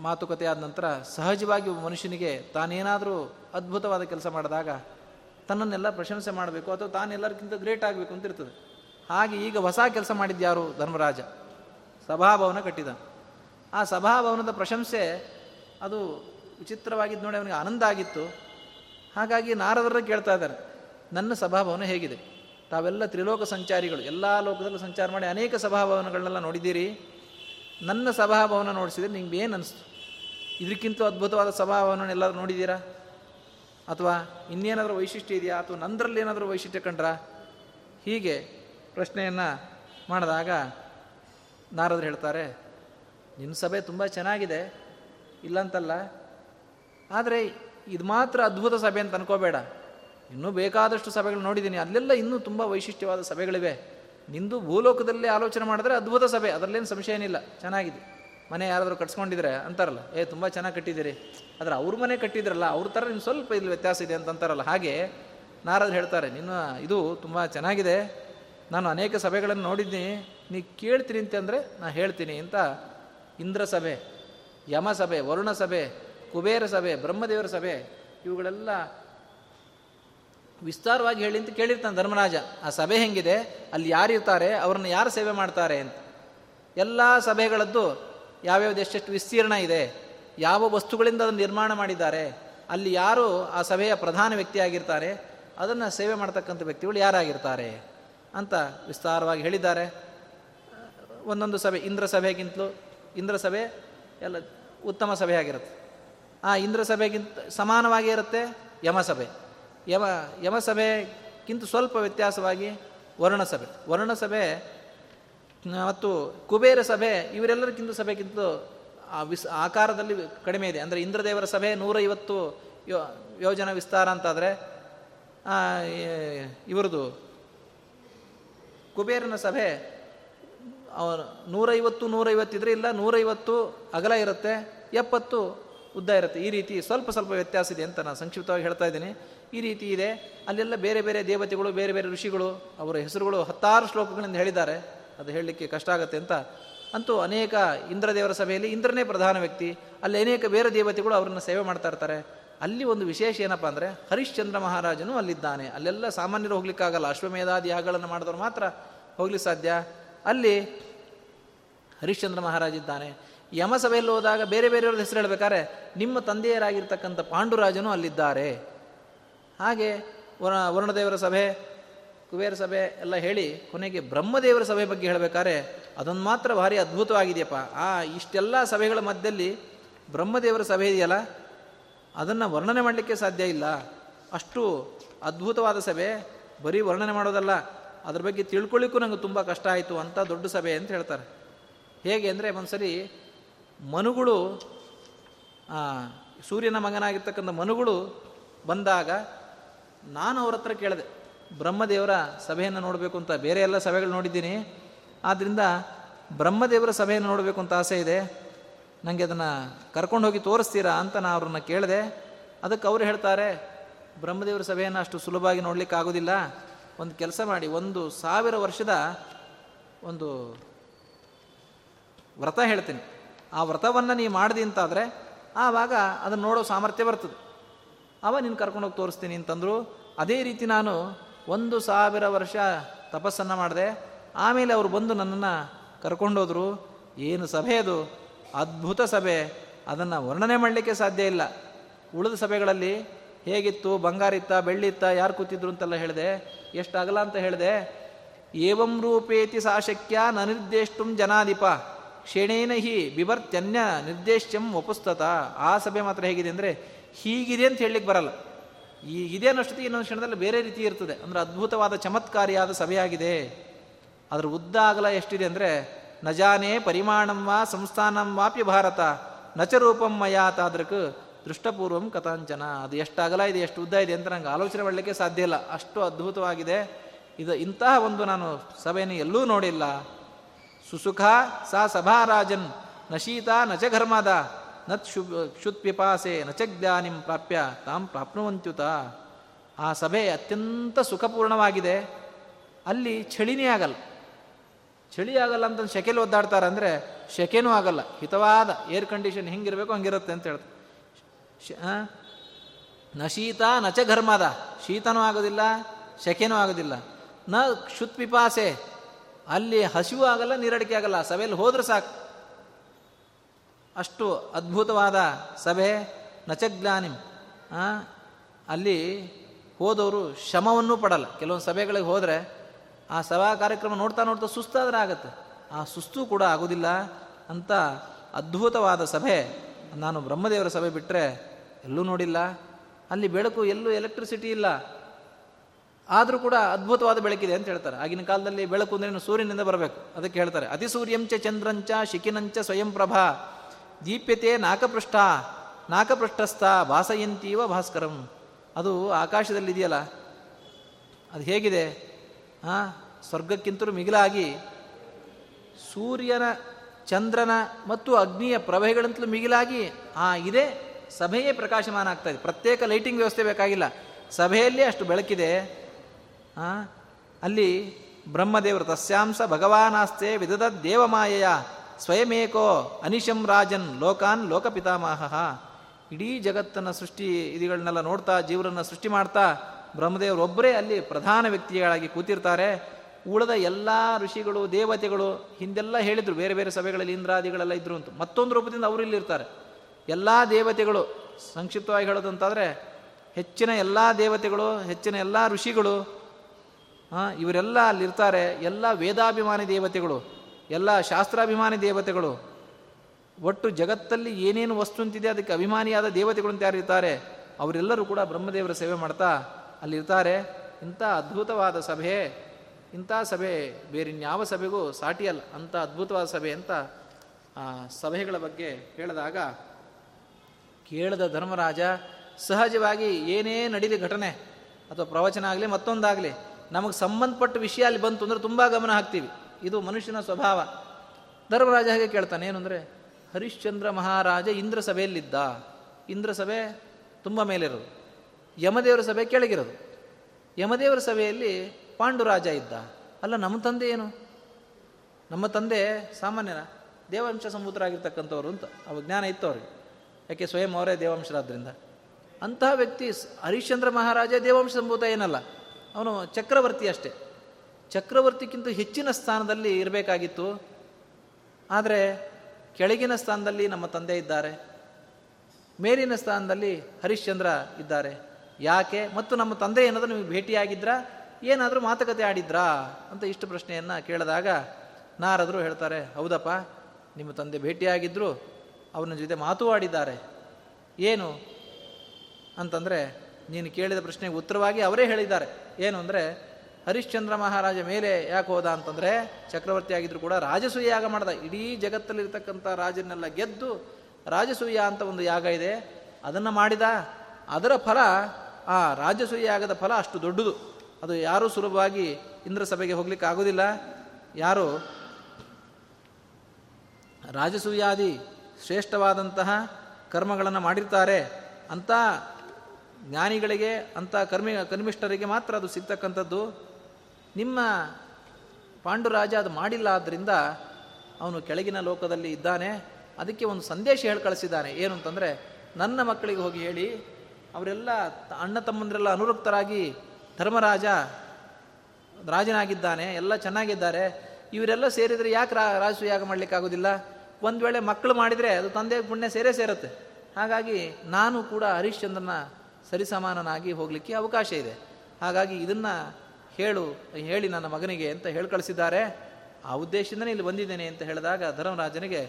ಮಾತುಕತೆ ಆದ ನಂತರ ಸಹಜವಾಗಿ ಒಬ್ಬ ಮನುಷ್ಯನಿಗೆ ತಾನೇನಾದರೂ ಅದ್ಭುತವಾದ ಕೆಲಸ ಮಾಡಿದಾಗ ತನ್ನನ್ನೆಲ್ಲ ಪ್ರಶಂಸೆ ಮಾಡಬೇಕು ಅಥವಾ ತಾನೆಲ್ಲರಿಗಿಂತ ಗ್ರೇಟ್ ಆಗಬೇಕು ಅಂತ ಇರ್ತದೆ. ಹಾಗೆ ಈಗ ಹೊಸ ಕೆಲಸ ಮಾಡಿದ್ಯಾರು ಧರ್ಮರಾಜ? ಸಭಾಭವನ ಕಟ್ಟಿದ ಆ ಸಭಾಭವನದ ಪ್ರಶಂಸೆ ಅದು ವಿಚಿತ್ರವಾಗಿದ್ದು ನೋಡಿ ಅವನಿಗೆ ಆನಂದ ಆಗಿತ್ತು. ಹಾಗಾಗಿ ನಾರದರ ಕೇಳ್ತಾ ಇದ್ದಾರೆ, ನನ್ನ ಸಭಾಭವನ ಹೇಗಿದೆ? ತಾವೆಲ್ಲ ತ್ರಿಲೋಕ ಸಂಚಾರಿಗಳು, ಎಲ್ಲ ಲೋಕದಲ್ಲೂ ಸಂಚಾರ ಮಾಡಿ ಅನೇಕ ಸಭಾಭವನಗಳನ್ನೆಲ್ಲ ನೋಡಿದ್ದೀರಿ. ನನ್ನ ಸಭಾಭವನ ನೋಡಿಸಿದ್ರೆ ನಿಮ್ಗೆ ಏನು ಅನಿಸ್ತು? ಇದಕ್ಕಿಂತ ಅದ್ಭುತವಾದ ಸಭಾಭವನ ಎಲ್ಲರೂ ನೋಡಿದ್ದೀರಾ ಅಥವಾ ಇನ್ನೇನಾದರೂ ವೈಶಿಷ್ಟ್ಯ ಇದೆಯಾ? ಅಥವಾ ನಂದರಲ್ಲಿ ಏನಾದರೂ ವೈಶಿಷ್ಟ್ಯ ಕಂಡ್ರಾ? ಹೀಗೆ ಪ್ರಶ್ನೆಯನ್ನು ಮಾಡಿದಾಗ ನಾರದ್ರು ಹೇಳ್ತಾರೆ ನಿನ್ನ ಸಭೆ ತುಂಬ ಚೆನ್ನಾಗಿದೆ, ಇಲ್ಲಂತಲ್ಲ. ಆದರೆ ಇದು ಮಾತ್ರ ಅದ್ಭುತ ಸಭೆ ಅಂತ ಅನ್ಕೋಬೇಡ. ಇನ್ನೂ ಬೇಕಾದಷ್ಟು ಸಭೆಗಳು ನೋಡಿದ್ದೀನಿ ಅಲ್ಲೆಲ್ಲ ಇನ್ನೂ ತುಂಬ ವೈಶಿಷ್ಟ್ಯವಾದ ಸಭೆಗಳಿವೆ. ನಿಂದು ಭೂಲೋಕದಲ್ಲೇ ಆಲೋಚನೆ ಮಾಡಿದ್ರೆ ಅದ್ಭುತ ಸಭೆ, ಅದರಲ್ಲೇನು ಸಂಶಯ ಏನಿಲ್ಲ, ಚೆನ್ನಾಗಿದೆ. ಮನೆ ಯಾರಾದರೂ ಕಟ್ಸ್ಕೊಂಡಿದ್ರೆ ಅಂತಾರಲ್ಲ, ಏ, ತುಂಬ ಚೆನ್ನಾಗಿ ಕಟ್ಟಿದ್ದೀರಿ. ಆದರೆ ಅವ್ರ ಮನೆ ಕಟ್ಟಿದ್ರಲ್ಲ, ಅವ್ರ ಥರ ನಿಮ್ಮ ಸ್ವಲ್ಪ ಇಲ್ಲಿ ವ್ಯತ್ಯಾಸ ಇದೆ ಅಂತ ಅಂತಾರಲ್ಲ, ಹಾಗೆ ನಾರದ್ರು ಹೇಳ್ತಾರೆ, ನಿನ್ನ ಇದು ತುಂಬ ಚೆನ್ನಾಗಿದೆ, ನಾನು ಅನೇಕ ಸಭೆಗಳನ್ನು ನೋಡಿದ್ದೀನಿ, ನೀ ಕೇಳ್ತೀನಿ ಅಂತಂದರೆ ನಾನು ಹೇಳ್ತೀನಿ ಅಂತ ಇಂದ್ರ ಸಭೆ ಯಮ ಸಭೆ ವರುಣ ಸಭೆ ಕುಬೇರ ಸಭೆ ಬ್ರಹ್ಮದೇವರ ಸಭೆ, ಇವುಗಳೆಲ್ಲ ವಿಸ್ತಾರವಾಗಿ ಹೇಳಿ ಅಂತ ಕೇಳಿರ್ತಾನೆ ಧರ್ಮರಾಜ. ಆ ಸಭೆ ಹೆಂಗಿದೆ? ಅಲ್ಲಿ ಯಾರಿರ್ತಾರೆ ಅವ್ರನ್ನ ಯಾರು ಸೇವೆ ಮಾಡ್ತಾರೆ ಅಂತ. ಎಲ್ಲ ಸಭೆಗಳದ್ದು ಯಾವ್ಯಾವ್ದು ಎಷ್ಟೆಷ್ಟು ವಿಸ್ತೀರ್ಣ ಇದೆ? ಯಾವ ವಸ್ತುಗಳಿಂದ ಅದನ್ನು ನಿರ್ಮಾಣ ಮಾಡಿದ್ದಾರೆ? ಅಲ್ಲಿ ಯಾರು ಆ ಸಭೆಯ ಪ್ರಧಾನ ವ್ಯಕ್ತಿಯಾಗಿರ್ತಾರೆ ಅದನ್ನು ಸೇವೆ ಮಾಡ್ತಕ್ಕಂಥ ವ್ಯಕ್ತಿಗಳು ಯಾರಾಗಿರ್ತಾರೆ? ಅಂತ ವಿಸ್ತಾರವಾಗಿ ಹೇಳಿದ್ದಾರೆ. ಒಂದೊಂದು ಸಭೆ, ಇಂದ್ರ ಸಭೆಗಿಂತಲೂ, ಇಂದ್ರ ಸಭೆ ಎಲ್ಲ ಉತ್ತಮ ಸಭೆ ಆಗಿರುತ್ತೆ ಆ ಇಂದ್ರ ಸಭೆಗಿಂತ ಸಮಾನವಾಗಿ ಇರುತ್ತೆ ಯಮಸಭೆ ಯಮ ಯಮಸಭೆಗಿಂತ ಸ್ವಲ್ಪ ವ್ಯತ್ಯಾಸವಾಗಿ ವರ್ಣಸಭೆ. ವರ್ಣಸಭೆ ಮತ್ತು ಕುಬೇರ ಸಭೆ ಇವರೆಲ್ಲರಿಗಿಂತ ಸಭೆಗಿಂತ ವಿಸ್, ಆಕಾರದಲ್ಲಿ ಕಡಿಮೆ ಇದೆ. ಅಂದರೆ ಇಂದ್ರದೇವರ ಸಭೆ ನೂರೈವತ್ತು ಯೋ, ಯೋಜನ ವಿಸ್ತಾರ ಅಂತಾದರೆ ಇವರದು. ಕುಬೇರನ ಸಭೆ ಅವನು ನೂರೈವತ್ತು, ನೂರೈವತ್ತಿದ್ರೆ ಇಲ್ಲ, ನೂರೈವತ್ತು ಅಗಲ ಇರುತ್ತೆ, ಎಪ್ಪತ್ತು ಉದ್ದ ಇರುತ್ತೆ. ಈ ರೀತಿ ಸ್ವಲ್ಪ ಸ್ವಲ್ಪ ವ್ಯತ್ಯಾಸ ಇದೆ ಅಂತ ನಾನು ಸಂಕ್ಷಿಪ್ತವಾಗಿ ಹೇಳ್ತಾ ಇದ್ದೀನಿ. ಈ ರೀತಿ ಇದೆ. ಅಲ್ಲೆಲ್ಲ ಬೇರೆ ಬೇರೆ ದೇವತೆಗಳು, ಬೇರೆ ಬೇರೆ ಋಷಿಗಳು, ಅವರ ಹೆಸರುಗಳು ಹತ್ತಾರು ಶ್ಲೋಕಗಳಿಂದ ಹೇಳಿದ್ದಾರೆ. ಅದು ಹೇಳಲಿಕ್ಕೆ ಕಷ್ಟ ಆಗುತ್ತೆ ಅಂತ. ಅಂತೂ ಅನೇಕ ಇಂದ್ರದೇವರ ಸಭೆಯಲ್ಲಿ ಇಂದ್ರನೇ ಪ್ರಧಾನ ವ್ಯಕ್ತಿ. ಅಲ್ಲಿ ಅನೇಕ ಬೇರೆ ದೇವತೆಗಳು ಅವರನ್ನು ಸೇವೆ ಮಾಡ್ತಾ ಇರ್ತಾರೆ. ಅಲ್ಲಿ ಒಂದು ವಿಶೇಷ ಏನಪ್ಪ ಅಂದರೆ ಹರಿಶ್ಚಂದ್ರ ಮಹಾರಾಜನು ಅಲ್ಲಿದ್ದಾನೆ. ಅಲ್ಲೆಲ್ಲ ಸಾಮಾನ್ಯರು ಹೋಗ್ಲಿಕ್ಕಾಗಲ್ಲ. ಅಶ್ವಮೇಧಾದಿ ಯಾಗಗಳನ್ನು ಮಾಡಿದವರು ಮಾತ್ರ ಹೋಗ್ಲಿಕ್ಕೆ ಸಾಧ್ಯ. ಅಲ್ಲಿ ಹರಿಶ್ಚಂದ್ರ ಮಹಾರಾಜ ಇದ್ದಾನೆ. ಯಮಸಭೆಯಲ್ಲಿ ಹೋದಾಗ ಬೇರೆ ಬೇರೆಯವ್ರದ್ದು ಹೆಸರು ಹೇಳ್ಬೇಕಾದ್ರೆ ನಿಮ್ಮ ತಂದೆಯರಾಗಿರ್ತಕ್ಕಂಥ ಪಾಂಡುರಾಜನು ಅಲ್ಲಿದ್ದಾರೆ. ಹಾಗೆ ವರ ವರುಣದೇವರ ಸಭೆ, ಕುಬೇರ ಸಭೆ ಎಲ್ಲ ಹೇಳಿ ಕೊನೆಗೆ ಬ್ರಹ್ಮದೇವರ ಸಭೆ ಬಗ್ಗೆ ಹೇಳಬೇಕಾದ್ರೆ ಅದೊಂದು ಮಾತ್ರ ಭಾರಿ ಅದ್ಭುತವಾಗಿದೆಯಪ್ಪ. ಆ ಇಷ್ಟೆಲ್ಲ ಸಭೆಗಳ ಮಧ್ಯದಲ್ಲಿ ಬ್ರಹ್ಮದೇವರ ಸಭೆ ಇದೆಯಲ್ಲ? ಅದನ್ನು ವರ್ಣನೆ ಮಾಡಲಿಕ್ಕೆ ಸಾಧ್ಯ ಇಲ್ಲ. ಅಷ್ಟು ಅದ್ಭುತವಾದ ಸಭೆ, ಬರೀ ವರ್ಣನೆ ಮಾಡೋದಲ್ಲ. ಅದ್ರ ಬಗ್ಗೆ ತಿಳ್ಕೊಳ್ಳಿಕ್ಕೂ ನಂಗೆ ತುಂಬ ಕಷ್ಟ ಆಯಿತು ಅಂತ ದೊಡ್ಡ ಸಭೆ ಅಂತ ಹೇಳ್ತಾರೆ. ಹೇಗೆ ಅಂದರೆ ಒಂದ್ಸರಿ ಮನುಗಳು ಸೂರ್ಯನ ಮಗನಾಗಿರ್ತಕ್ಕಂಥ ಮನುಗಳು ಬಂದಾಗ ನಾನು ಅವ್ರ ಹತ್ರ ಕೇಳಿದೆ, ಬ್ರಹ್ಮದೇವರ ಸಭೆಯನ್ನು ನೋಡಬೇಕು ಅಂತ ಬೇರೆ ಎಲ್ಲ ಸಭೆಗಳು ನೋಡಿದ್ದೀನಿ. ಆದ್ದರಿಂದ ಬ್ರಹ್ಮದೇವರ ಸಭೆಯನ್ನು ನೋಡಬೇಕು ಅಂತ ಆಸೆ ಇದೆ. ನನಗೆ ಅದನ್ನು ಕರ್ಕೊಂಡು ಹೋಗಿ ತೋರಿಸ್ತೀರಾ ಅಂತ ನಾನು ಅವ್ರನ್ನ ಕೇಳಿದೆ. ಅದಕ್ಕೆ ಅವರು ಹೇಳ್ತಾರೆ, ಬ್ರಹ್ಮದೇವರ ಸಭೆಯನ್ನು ಅಷ್ಟು ಸುಲಭವಾಗಿ ನೋಡಲಿಕ್ಕೆ ಆಗೋದಿಲ್ಲ ಒಂದು ಕೆಲಸ ಮಾಡಿ, ಒಂದು ಸಾವಿರ ವರ್ಷದ ಒಂದು ವ್ರತ ಹೇಳ್ತೀನಿ. ಆ ವ್ರತವನ್ನು ನೀವು ಮಾಡಿದಿ ಅಂತಾದರೆ ಆವಾಗ ಅದನ್ನು ನೋಡೋ ಸಾಮರ್ಥ್ಯ ಬರ್ತದೆ. ಅವ ನೀನು ಕರ್ಕೊಂಡೋಗಿ ತೋರಿಸ್ತೀನಿ ಅಂತಂದರು. ಅದೇ ರೀತಿ ನಾನು ಒಂದು ಸಾವಿರ ವರ್ಷ ತಪಸ್ಸನ್ನು ಮಾಡಿದೆ. ಆಮೇಲೆ ಅವರು ಬಂದು ನನ್ನನ್ನು ಕರ್ಕೊಂಡೋದ್ರು ಏನು ಸಭೆ ಅದು? ಅದ್ಭುತ ಸಭೆ. ಅದನ್ನು ವರ್ಣನೆ ಮಾಡಲಿಕ್ಕೆ ಸಾಧ್ಯ ಇಲ್ಲ. ಉಳಿದ ಸಭೆಗಳಲ್ಲಿ ಹೇಗಿತ್ತು ಬಂಗಾರಿತ್ತ ಬೆಳ್ಳಿತ್ತ ಯಾರು ಕೂತಿದ್ರು ಅಂತೆಲ್ಲ ಹೇಳಿದೆ. ಎಷ್ಟು ಅಗಲ ಅಂತ ಹೇಳಿದೆ. ಏವಂ ರೂಪೇತಿ ಸಾಶಕ್ಯ ನಿರ್ದೇಷ್ಟುಂ ಜನಾಧಿಪ. ಕ್ಷಣೇನ ಹಿ ಬಿಭರ್ತ್ಯನ್ಯ ನಿರ್ದೇಶ್ಯಂ ಒಪುಸ್ತತ ಆ ಸಭೆ ಮಾತ್ರ ಹೇಗಿದೆ ಅಂದರೆ ಹೀಗಿದೆ ಅಂತ ಹೇಳಲಿಕ್ಕೆ ಬರಲ್ಲ. ಈ ಇದೇ ಅನ್ನೋಷ್ಟೊತ್ತಿಗೆ ಇನ್ನೊಂದು ಕ್ಷಣದಲ್ಲಿ ಬೇರೆ ರೀತಿ ಇರ್ತದೆ. ಅಂದರೆ ಅದ್ಭುತವಾದ ಚಮತ್ಕಾರಿಯಾದ ಸಭೆಯಾಗಿದೆ. ಅದರ ಉದ್ದ ಅಗಲ ಎಷ್ಟಿದೆ ಅಂದರೆ, ನಜಾನೆ ಪರಿಮಾಣಂ ವಾ ಸಂಸ್ಥಾನಂ ವಾಪ್ಯ ಭಾರತ, ನಚರೂಪಂ ಮಯಾತಾದ್ರಕ್ ದೃಷ್ಟಪೂರ್ವಂ ಕಥಾಂಚನ. ಅದು ಎಷ್ಟು ಅಗಲ ಇದೆ, ಎಷ್ಟು ಉದ್ದ ಇದೆ ಅಂತ ನಂಗೆ ಆಲೋಚನೆ ಮಾಡಲಿಕ್ಕೆ ಸಾಧ್ಯ ಇಲ್ಲ. ಅಷ್ಟು ಅದ್ಭುತವಾಗಿದೆ. ಇದು ಇಂತಹ ಒಂದು ನಾನು ಸಭೆಯನ್ನು ಎಲ್ಲೂ ನೋಡಿಲ್ಲ. ಸುಸುಖ ಸಾ ಸಭಾರಾಜನ್ ರಾಜನ್ ಶೀತ ನಚ ಘರ್ಮದ. ನತ್ ಶು ನಚ ಜ್ಞಾನಿಂ ಪ್ರಾಪ್ಯ ತಾಂ ಪ್ರಾಪ್ನುವಂತ್ಯುತ. ಆ ಸಭೆ ಅತ್ಯಂತ ಸುಖಪೂರ್ಣವಾಗಿದೆ. ಅಲ್ಲಿ ಚಳಿನೇ ಆಗಲ್ಲ. ಚಳಿ ಆಗಲ್ಲ ಅಂತ ಶೆಕೆಲಿ ಒದ್ದಾಡ್ತಾರೆ ಅಂದರೆ ಶೆಕೆನೂ ಆಗಲ್ಲ. ಹಿತವಾದ ಏರ್ ಕಂಡೀಷನ್ ಹೆಂಗಿರಬೇಕು ಹಂಗಿರುತ್ತೆ ಅಂತ ಹೇಳ್ತಾರೆ. ನ ಶೀತ ನಚ ಘರ್ಮದ. ಶೀತನೂ ಆಗೋದಿಲ್ಲ, ಶೆಕೆನೂ ಆಗೋದಿಲ್ಲ. ನ ಕ್ಷುತ್ ಪಿಪಾಸೆ ಅಲ್ಲಿ ಹಸಿವು ಆಗಲ್ಲ, ನೀರಡಿಕೆ ಆಗಲ್ಲ. ಸಭೆಯಲ್ಲಿ ಹೋದ್ರೆ ಸಾಕು. ಅಷ್ಟು ಅದ್ಭುತವಾದ ಸಭೆ ನಚಜ್ಞಾನಿಂ ಅಲ್ಲಿ ಹೋದವರು ಶ್ರಮವನ್ನೂ ಪಡಲ್ಲ. ಕೆಲವೊಂದು ಸಭೆಗಳಿಗೆ ಹೋದರೆ ಆ ಸಭಾ ಕಾರ್ಯಕ್ರಮ ನೋಡ್ತಾ ನೋಡ್ತಾ ಸುಸ್ತಾದ್ರೆ ಆಗುತ್ತೆ. ಆ ಸುಸ್ತು ಕೂಡ ಆಗೋದಿಲ್ಲ ಅಂತ ಅದ್ಭುತವಾದ ಸಭೆ ನಾನು ಬ್ರಹ್ಮದೇವರ ಸಭೆ ಬಿಟ್ಟರೆ ಎಲ್ಲೂ ನೋಡಿಲ್ಲ. ಅಲ್ಲಿ ಬೆಳಕು, ಎಲ್ಲೂ ಎಲೆಕ್ಟ್ರಿಸಿಟಿ ಇಲ್ಲ. ಆದರೂ ಕೂಡ ಅದ್ಭುತವಾದ ಬೆಳಕಿದೆ ಅಂತ ಹೇಳ್ತಾರೆ. ಆಗಿನ ಕಾಲದಲ್ಲಿ ಬೆಳಕು ಅಂದ್ರೆ ಸೂರ್ಯನಿಂದ ಬರಬೇಕು. ಅದಕ್ಕೆ ಹೇಳ್ತಾರೆ ಅತಿ ಸೂರ್ಯಂಚ ಚಂದ್ರಂಚ ಶಿಖಿನಂಚ ಸ್ವಯಂ ಪ್ರಭಾ ದೀಪ್ಯತೆ ನಾಕಪೃಷ್ಠ, ನಾಕಪೃಷ್ಠಸ್ಥ ಭಾಸಯಂತೀವ ಭಾಸ್ಕರಂ. ಅದು ಆಕಾಶದಲ್ಲಿದೆಯಲ್ಲ ಅದು ಹೇಗಿದೆ? ಹಾಂ ಸ್ವರ್ಗಕ್ಕಿಂತಲೂ ಮಿಗಿಲಾಗಿ ಸೂರ್ಯನ, ಚಂದ್ರನ ಮತ್ತು ಅಗ್ನಿಯ ಪ್ರಭೆಗಳಂತಲೂ ಮಿಗಿಲಾಗಿ ಆ ಇದೆ ಸಭೆಯೇ ಪ್ರಕಾಶಮಾನ ಆಗ್ತಾ ಇದೆ. ಪ್ರತ್ಯೇಕ ಲೈಟಿಂಗ್ ವ್ಯವಸ್ಥೆ ಬೇಕಾಗಿಲ್ಲ. ಸಭೆಯಲ್ಲಿ ಅಷ್ಟು ಬೆಳಕಿದೆ. ಅಲ್ಲಿ ಬ್ರಹ್ಮದೇವರು ತಸ್ಯಾಂಸ ಭಗವಾನಾಸ್ತೆ ವಿಧದ ದೇವಮಾಯೆಯ ಸ್ವಯಮೇಕೋ ಅನಿಶಂ ರಾಜನ್ ಲೋಕಾನ್ ಲೋಕಪಿತಾಮಹ. ಇಡೀ ಜಗತ್ತನ್ನು ಸೃಷ್ಟಿ ಇದಿಗಳನ್ನೆಲ್ಲ ನೋಡ್ತಾ, ಜೀವರನ್ನು ಸೃಷ್ಟಿ ಮಾಡ್ತಾ, ಬ್ರಹ್ಮದೇವರು ಒಬ್ಬರೇ ಅಲ್ಲಿ ಪ್ರಧಾನ ವ್ಯಕ್ತಿಗಳಾಗಿ ಕೂತಿರ್ತಾರೆ. ಉಳಿದ ಎಲ್ಲ ಋಷಿಗಳು, ದೇವತೆಗಳು ಹಿಂದೆಲ್ಲ ಹೇಳಿದರು, ಬೇರೆ ಬೇರೆ ಸಭೆಗಳಲ್ಲಿ ಇಂದ್ರಾದಿಗಳೆಲ್ಲ ಇದ್ರು ಅಂತ. ಮತ್ತೊಂದು ರೂಪದಿಂದ ಅವರು ಇಲ್ಲಿರ್ತಾರೆ. ಎಲ್ಲ ದೇವತೆಗಳು, ಸಂಕ್ಷಿಪ್ತವಾಗಿ ಹೇಳೋದಂತಾದರೆ, ಹೆಚ್ಚಿನ ಎಲ್ಲ ದೇವತೆಗಳು, ಹೆಚ್ಚಿನ ಎಲ್ಲ ಋಷಿಗಳು ಇವರೆಲ್ಲ ಅಲ್ಲಿರ್ತಾರೆ. ಎಲ್ಲ ವೇದಾಭಿಮಾನಿ ದೇವತೆಗಳು. ಎಲ್ಲ ಶಾಸ್ತ್ರಾಭಿಮಾನಿ ದೇವತೆಗಳು. ಒಟ್ಟು ಜಗತ್ತಲ್ಲಿ ಏನೇನು ವಸ್ತು ಅಂತಿದೆ ಅದಕ್ಕೆ ಅಭಿಮಾನಿಯಾದ ದೇವತೆಗಳು ಅಂತ ಯಾರಿರ್ತಾರೆ ಅವರೆಲ್ಲರೂ ಕೂಡ ಬ್ರಹ್ಮದೇವರ ಸೇವೆ ಮಾಡ್ತಾ ಅಲ್ಲಿರ್ತಾರೆ. ಇಂಥ ಅದ್ಭುತವಾದ ಸಭೆ, ಇಂಥ ಸಭೆ ಬೇರಿನ್ಯಾವ ಸಭೆಗೂ ಸಾಟಿಯಲ್ಲ ಅಂಥ ಅದ್ಭುತವಾದ ಸಭೆ ಅಂತ ಸಭೆಗಳ ಬಗ್ಗೆ ಹೇಳಿದಾಗ ಕೇಳದ ಧರ್ಮರಾಜ, ಸಹಜವಾಗಿ ಏನೇ ನಡೀಲಿ ಘಟನೆ ಅಥವಾ ಪ್ರವಚನ ಆಗಲಿ ಮತ್ತೊಂದಾಗಲಿ, ನಮಗೆ ಸಂಬಂಧಪಟ್ಟ ವಿಷಯ ಅಲ್ಲಿ ಬಂತು ಅಂದರೆ ತುಂಬ ಗಮನ ಹಾಕ್ತೀವಿ. ಇದು ಮನುಷ್ಯನ ಸ್ವಭಾವ. ಧರ್ಮರಾಜ ಹಾಗೆ ಕೇಳ್ತಾನೆ? ಏನು ಅಂದರೆ, ಹರಿಶ್ಚಂದ್ರ ಮಹಾರಾಜ ಇಂದ್ರ ಸಭೆಯಲ್ಲಿದ್ದ. ಇಂದ್ರ ಸಭೆ ತುಂಬ ಮೇಲಿರೋದು. ಯಮದೇವರ ಸಭೆ ಕೆಳಗಿರೋದು. ಯಮದೇವರ ಸಭೆಯಲ್ಲಿ ಪಾಂಡುರಾಜ ಇದ್ದ. ಅಲ್ಲ, ನಮ್ಮ ತಂದೆ ಏನು? ನಮ್ಮ ತಂದೆ ಸಾಮಾನ್ಯನ ದೇವಾಂಶ ಸಮೂತರಾಗಿರ್ತಕ್ಕಂಥವ್ರು ಅಂತ. ಅವ ಜ್ಞಾನ ಇತ್ತು ಅವ್ರಿಗೆ. ಯಾಕೆ? ಸ್ವಯಂ ಅವರೇ ದೇವಾಂಶರಾದ್ರಿಂದ. ಅಂತಹ ವ್ಯಕ್ತಿ ಹರಿಶ್ಚಂದ್ರ ಮಹಾರಾಜ ದೇವಾಂಶ ಸಂಭೂತ ಏನಲ್ಲ. ಅವನು ಚಕ್ರವರ್ತಿ ಅಷ್ಟೇ. ಚಕ್ರವರ್ತಿಗಿಂತ ಹೆಚ್ಚಿನ ಸ್ಥಾನದಲ್ಲಿ ಇರಬೇಕಾಗಿತ್ತು. ಆದರೆ ಕೆಳಗಿನ ಸ್ಥಾನದಲ್ಲಿ ನಮ್ಮ ತಂದೆ ಇದ್ದಾರೆ. ಮೇಲಿನ ಸ್ಥಾನದಲ್ಲಿ ಹರಿಶ್ಚಂದ್ರ ಇದ್ದಾರೆ. ಯಾಕೆ? ಮತ್ತು ನಮ್ಮ ತಂದೆ ಏನಾದರೂ ನಿಮಗೆ ಭೇಟಿಯಾಗಿದ್ರಾ? ಏನಾದರೂ ಮಾತುಕತೆ ಆಡಿದ್ರಾ? ಅಂತ ಇಷ್ಟು ಪ್ರಶ್ನೆಯನ್ನು ಕೇಳಿದಾಗ ನಾರದರು ಹೇಳ್ತಾರೆ, ಹೌದಪ್ಪ, ನಿಮ್ಮ ತಂದೆ ಭೇಟಿಯಾಗಿದ್ದರು ಅವನ ಜೊತೆ ಮಾತು ಆಡಿದ್ದಾರೆ. ಏನು? ಅಂತಂದರೆ, ನೀನು ಕೇಳಿದ ಪ್ರಶ್ನೆಗೆ ಉತ್ತರವಾಗಿ ಅವರೇ ಹೇಳಿದ್ದಾರೆ. ಏನು ಅಂದರೆ ಹರಿಶ್ಚಂದ್ರ ಮಹಾರಾಜ ಮೇಲೆ ಯಾಕೆ ಹೋದ ಅಂತಂದರೆ ಚಕ್ರವರ್ತಿ ಆಗಿದ್ರು ಕೂಡ ರಾಜಸೂಯ ಯಾಗ ಮಾಡ್ದ. ಇಡೀ ಜಗತ್ತಲ್ಲಿರ್ತಕ್ಕಂಥ ರಾಜನೆಲ್ಲ ಗೆದ್ದು ರಾಜಸೂಯ ಅಂತ ಒಂದು ಯಾಗ ಇದೆ. ಅದನ್ನು ಮಾಡಿದ. ಅದರ ಫಲ, ಆ ರಾಜಸೂಯ ಯಾಗದ ಫಲ ಅಷ್ಟು ದೊಡ್ಡದು. ಅದು ಯಾರೂ ಸುಲಭವಾಗಿ ಇಂದ್ರ ಸಭೆಗೆ ಹೋಗ್ಲಿಕ್ಕೆ ಆಗೋದಿಲ್ಲ. ಯಾರು? ರಾಜಸೂಯಾದಿ ಶ್ರೇಷ್ಠವಾದಂತಹ ಕರ್ಮಗಳನ್ನು ಮಾಡಿರ್ತಾರೆ. ಅಂತ ಜ್ಞಾನಿಗಳಿಗೆ, ಅಂಥ ಕರ್ಮಿ, ಕರ್ಮಿಷ್ಠರಿಗೆ ಮಾತ್ರ ಅದು ಸಿಗ್ತಕ್ಕಂಥದ್ದು. ನಿಮ್ಮ ಪಾಂಡುರಾಜ ಅದು ಮಾಡಿಲ್ಲ ಆದ್ದರಿಂದ ಅವನು ಕೆಳಗಿನ ಲೋಕದಲ್ಲಿ ಇದ್ದಾನೆ. ಅದಕ್ಕೆ ಒಂದು ಸಂದೇಶ ಹೇಳಿ ಕಳಿಸಿದ್ದಾನೆ. ಏನು ಅಂತಂದರೆ, ನನ್ನ ಮಕ್ಕಳಿಗೆ ಹೋಗಿ ಹೇಳಿ, ಅವರೆಲ್ಲ ಅಣ್ಣ ತಮ್ಮಂದರೆಲ್ಲ ಅನುರಕ್ತರಾಗಿ ಧರ್ಮರಾಜ ರಾಜನಾಗಿದ್ದಾನೆ, ಎಲ್ಲ ಚೆನ್ನಾಗಿದ್ದಾರೆ. ಇವರೆಲ್ಲ ಸೇರಿದರೆ ಯಾಕೆ ರಾ, ರಾಜಸೂಯಾಗ ಮಾಡಲಿಕ್ಕಾಗೋದಿಲ್ಲ? ಒಂದು ವೇಳೆ ಮಕ್ಕಳು ಮಾಡಿದರೆ ಅದು ತಂದೆ ಪುಣ್ಯ ಸೇರೇ ಸೇರುತ್ತೆ. ಹಾಗಾಗಿ ನಾನು ಕೂಡ ಹರಿಶ್ಚಂದ್ರನ ಸರಿಸಮಾನನಾಗಿ ಹೋಗಲಿಕ್ಕೆ ಅವಕಾಶ ಇದೆ. ಹಾಗಾಗಿ ಇದನ್ನು ಹೇಳು, ಹೇಳಿ ನನ್ನ ಮಗನಿಗೆ ಅಂತ ಹೇಳಿ ಕಳಿಸಿದ್ದಾರೆ. ಆ ಉದ್ದೇಶದಿಂದನೇ ಇಲ್ಲಿ ಬಂದಿದ್ದೇನೆ ಅಂತ ಹೇಳಿದಾಗ ಧರ್ಮರಾಜನಿಗೆ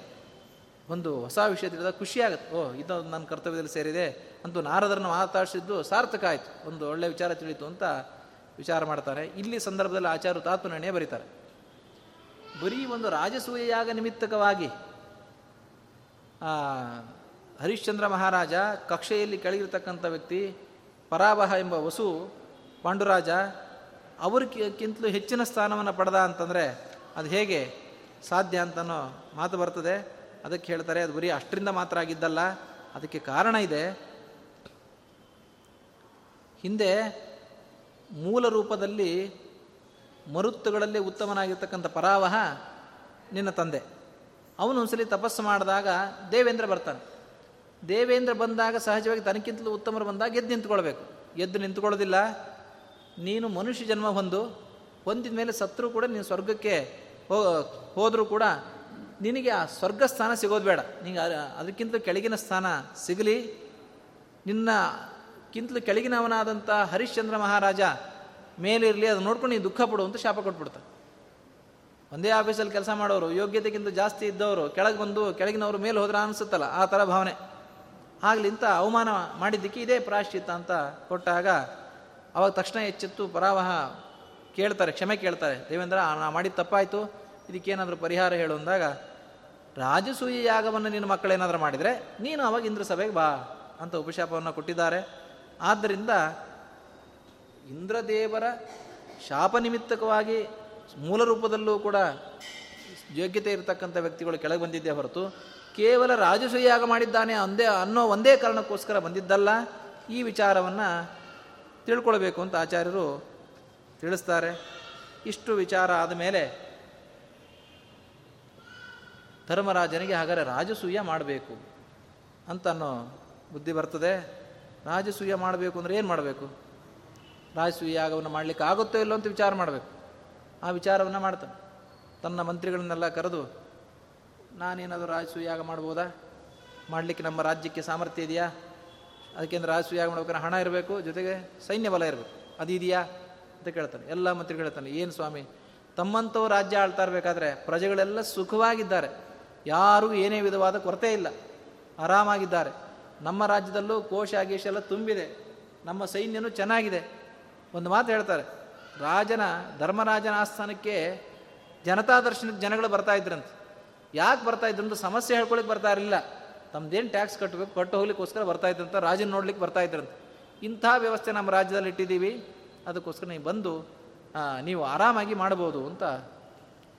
ಒಂದು ಹೊಸ ವಿಷಯ ತಿಳಿದಾಗ ಖುಷಿಯಾಗುತ್ತೆ ಓ ಇದು ನನ್ನ ಕರ್ತವ್ಯದಲ್ಲಿ ಸೇರಿದೆ ಅಂತೂ ನಾರದರನ್ನು ಮಾತಾಡಿಸಿದ್ದು ಸಾರ್ಥಕ ಆಯಿತು. ಒಂದು ಒಳ್ಳೆಯ ವಿಚಾರ ತಿಳಿಯಿತು ಅಂತ ವಿಚಾರ ಮಾಡ್ತಾರೆ. ಇಲ್ಲಿ ಸಂದರ್ಭದಲ್ಲಿ ಆಚಾರ್ಯ ತಾತುನಣೆ ಬರೀತಾರೆ. ಬರೀ ಒಂದು ರಾಜಸೂಯಾಗ ನಿಮಿತ್ತಕವಾಗಿ ಹರಿಶ್ಚಂದ್ರ ಮಹಾರಾಜ ಕಕ್ಷೆಯಲ್ಲಿ ಕೆಳಗಿರ್ತಕ್ಕಂಥ ವ್ಯಕ್ತಿ ಪರಾಭಹ ಎಂಬ ವಸು ಪಾಂಡುರಾಜ ಅವ್ರಿಗಿಂತಲೂ ಹೆಚ್ಚಿನ ಸ್ಥಾನವನ್ನು ಪಡೆದ ಅಂತಂದರೆ ಅದು ಹೇಗೆ ಸಾಧ್ಯ ಅಂತನೋ ಮಾತು ಬರ್ತದೆ. ಅದಕ್ಕೆ ಹೇಳ್ತಾರೆ, ಅದು ಬರೀ ಅಷ್ಟರಿಂದ ಮಾತ್ರ ಆಗಿದ್ದಲ್ಲ, ಅದಕ್ಕೆ ಕಾರಣ ಇದೆ. ಹಿಂದೆ ಮೂಲ ರೂಪದಲ್ಲಿ ಮರುತ್ತುಗಳಲ್ಲಿ ಉತ್ತಮನಾಗಿರ್ತಕ್ಕಂಥ ಪರಾವಹ ನಿನ್ನ ತಂದೆ. ಅವನು ಒಂದ್ಸಲಿ ತಪಸ್ಸು ಮಾಡಿದಾಗ ದೇವೇಂದ್ರ ಬರ್ತಾನೆ. ದೇವೇಂದ್ರ ಬಂದಾಗ ಸಹಜವಾಗಿ ತನಕ್ಕಿಂತಲೂ ಉತ್ತಮರು ಬಂದಾಗ ಎದ್ದು ನಿಂತ್ಕೊಳ್ಬೇಕು. ಎದ್ದು ನಿಂತ್ಕೊಳ್ಳೋದಿಲ್ಲ ನೀನು ಮನುಷ್ಯ ಜನ್ಮ ಹೊಂದು ಹೊಂದಿದ ಮೇಲೆ ಸತ್ರು ಕೂಡ ನೀನು ಸ್ವರ್ಗಕ್ಕೆ ಹೋದರೂ ಕೂಡ ನಿನಗೆ ಆ ಸ್ವರ್ಗ ಸ್ಥಾನ ಸಿಗೋದು ಬೇಡ. ನಿನಗೆ ಅದಕ್ಕಿಂತ ಕೆಳಗಿನ ಸ್ಥಾನ ಸಿಗಲಿ. ನಿನ್ನಕ್ಕಿಂತಲೂ ಕೆಳಗಿನವನಾದಂಥ ಹರಿಶ್ಚಂದ್ರ ಮಹಾರಾಜ ಮೇಲಿರಲಿ ಅದು ನೋಡ್ಕೊಂಡು ನೀನು ದುಃಖ ಪಡು ಅಂತ ಶಾಪ ಕೊಟ್ಬಿಡ್ತ ಒಂದೇ ಆಫೀಸಲ್ಲಿ ಕೆಲಸ ಮಾಡೋರು, ಯೋಗ್ಯತೆಗಿಂತ ಜಾಸ್ತಿ ಇದ್ದವರು, ಕೆಳಗೆ ಬಂದು ಕೆಳಗಿನವರು ಮೇಲೆ ಹೋದ್ರೆ ಅನಿಸುತ್ತಲ್ಲ, ಆ ಥರ ಭಾವನೆ. ಆಗಲಿಂತ ಅವಮಾನ ಮಾಡಿದ್ದಕ್ಕೆ ಇದೇ ಪ್ರಾಶ್ಚಿತ್ತ ಅಂತ ಕೊಟ್ಟಾಗ ಅವಾಗ ತಕ್ಷಣ ಎಚ್ಚೆತ್ತು, ಪರಾವಹ ಕೇಳ್ತಾರೆ, ಕ್ಷಮೆ ಕೇಳ್ತಾರೆ. ದೇವೇಂದ್ರ ನಾ ಮಾಡಿದ ತಪ್ಪಾಯಿತು, ಇದಕ್ಕೇನಾದರೂ ಪರಿಹಾರ ಹೇಳು ಅಂದಾಗ, ರಾಜಸೂಯ ಯಾಗವನ್ನು ನಿನ್ನ ಮಕ್ಕಳೇನಾದರೂ ಮಾಡಿದರೆ, ನೀನು ಅವಾಗ ಇಂದ್ರ ಸಭೆಗೆ ಬಾ ಅಂತ ಉಪಶಾಪವನ್ನು ಕೊಟ್ಟಿದ್ದಾರೆ. ಆದ್ದರಿಂದ ಇಂದ್ರದೇವರ ಶಾಪ ನಿಮಿತ್ತಕವಾಗಿ ಮೂಲ ರೂಪದಲ್ಲೂ ಕೂಡ ಯೋಗ್ಯತೆ ಇರತಕ್ಕಂಥ ವ್ಯಕ್ತಿಗಳು ಕೆಳಗೆ ಬಂದಿದ್ದೇ ಹೊರತು, ಕೇವಲ ರಾಜಸೂಯಾಗ ಮಾಡಿದ್ದಾನೆ ಅಂದೇ ಅನ್ನೋ ಒಂದೇ ಕಾರಣಕ್ಕೋಸ್ಕರ ಬಂದಿದ್ದಲ್ಲ. ಈ ವಿಚಾರವನ್ನು ತಿಳ್ಕೊಳ್ಬೇಕು ಅಂತ ಆಚಾರ್ಯರು ತಿಳಿಸ್ತಾರೆ. ಇಷ್ಟು ವಿಚಾರ ಆದ ಮೇಲೆ ಧರ್ಮರಾಜನಿಗೆ ಹಾಗಾದರೆ ರಾಜಸೂಯ ಮಾಡಬೇಕು ಅಂತ ಅನ್ನೋ ಬುದ್ಧಿ ಬರ್ತದೆ. ರಾಜಸೂಯ ಮಾಡಬೇಕು ಅಂದರೆ ಏನು ಮಾಡಬೇಕು? ರಾಜಸೂಯ ಯಾಗವನ್ನು ಮಾಡಲಿಕ್ಕೆ ಆಗುತ್ತೋ ಇಲ್ಲೋ ಅಂತ ವಿಚಾರ ಮಾಡಬೇಕು. ಆ ವಿಚಾರವನ್ನು ಮಾಡ್ತಾನೆ. ತನ್ನ ಮಂತ್ರಿಗಳನ್ನೆಲ್ಲ ಕರೆದು, ನಾನೇನಾದರೂ ರಾಜಸೂಯಾಗ ಮಾಡ್ಬೋದಾ? ಮಾಡಲಿಕ್ಕೆ ನಮ್ಮ ರಾಜ್ಯಕ್ಕೆ ಸಾಮರ್ಥ್ಯ ಇದೆಯಾ? ಅದಕ್ಕೆಂದ್ರೆ ರಾಜಸೂಯಾಗ ಮಾಡ್ಬೇಕಾದ್ರೆ ಹಣ ಇರಬೇಕು, ಜೊತೆಗೆ ಸೈನ್ಯ ಬಲ ಇರಬೇಕು. ಅದು ಇದೆಯಾ ಅಂತ ಕೇಳ್ತಾನೆ. ಎಲ್ಲ ಮಂತ್ರಿಗಳು ಹೇಳ್ತಾನೆ, ಏನು ಸ್ವಾಮಿ ತಮ್ಮಂತವ ರಾಜ್ಯ ಆಳ್ತಾ ಇರಬೇಕಾದ್ರೆ ಪ್ರಜೆಗಳೆಲ್ಲ ಸುಖವಾಗಿದ್ದಾರೆ. ಯಾರೂ ಏನೇ ವಿಧವಾದ ಕೊರತೆ ಇಲ್ಲ. ಆರಾಮಾಗಿದ್ದಾರೆ. ನಮ್ಮ ರಾಜ್ಯದಲ್ಲೂ ಕೋಶ, ಗೀಶ ಎಲ್ಲ ತುಂಬಿದೆ. ನಮ್ಮ ಸೈನ್ಯನೂ ಚೆನ್ನಾಗಿದೆ. ಒಂದು ಮಾತು ಹೇಳ್ತಾರೆ, ರಾಜನ, ಧರ್ಮರಾಜನ ಆಸ್ಥಾನಕ್ಕೆ ಜನತಾ ದರ್ಶನಕ್ಕೆ ಜನಗಳು ಬರ್ತಾ ಇದ್ರಂತೆ. ಯಾಕೆ ಬರ್ತಾ ಇದ್ರಂತ ಸಮಸ್ಯೆ ಹೇಳ್ಕೊಳಕ್ಕೆ ಬರ್ತಾ ಇರಲಿಲ್ಲ. ತಮ್ಮದೇನು ಟ್ಯಾಕ್ಸ್ ಕಟ್ಟಬೇಕು ಕಟ್ಟು ಹೋಗ್ಲಿಕ್ಕೋಸ್ಕರ ಬರ್ತಾ ಇದ್ರಂತ, ರಾಜನ ನೋಡ್ಲಿಕ್ಕೆ ಬರ್ತಾ ಇದ್ರಂತೆ. ಇಂಥ ವ್ಯವಸ್ಥೆ ನಮ್ಮ ರಾಜ್ಯದಲ್ಲಿ ಇಟ್ಟಿದ್ದೀವಿ. ಅದಕ್ಕೋಸ್ಕರ ನೀವು ಬಂದು ನೀವು ಆರಾಮಾಗಿ ಮಾಡ್ಬೋದು ಅಂತ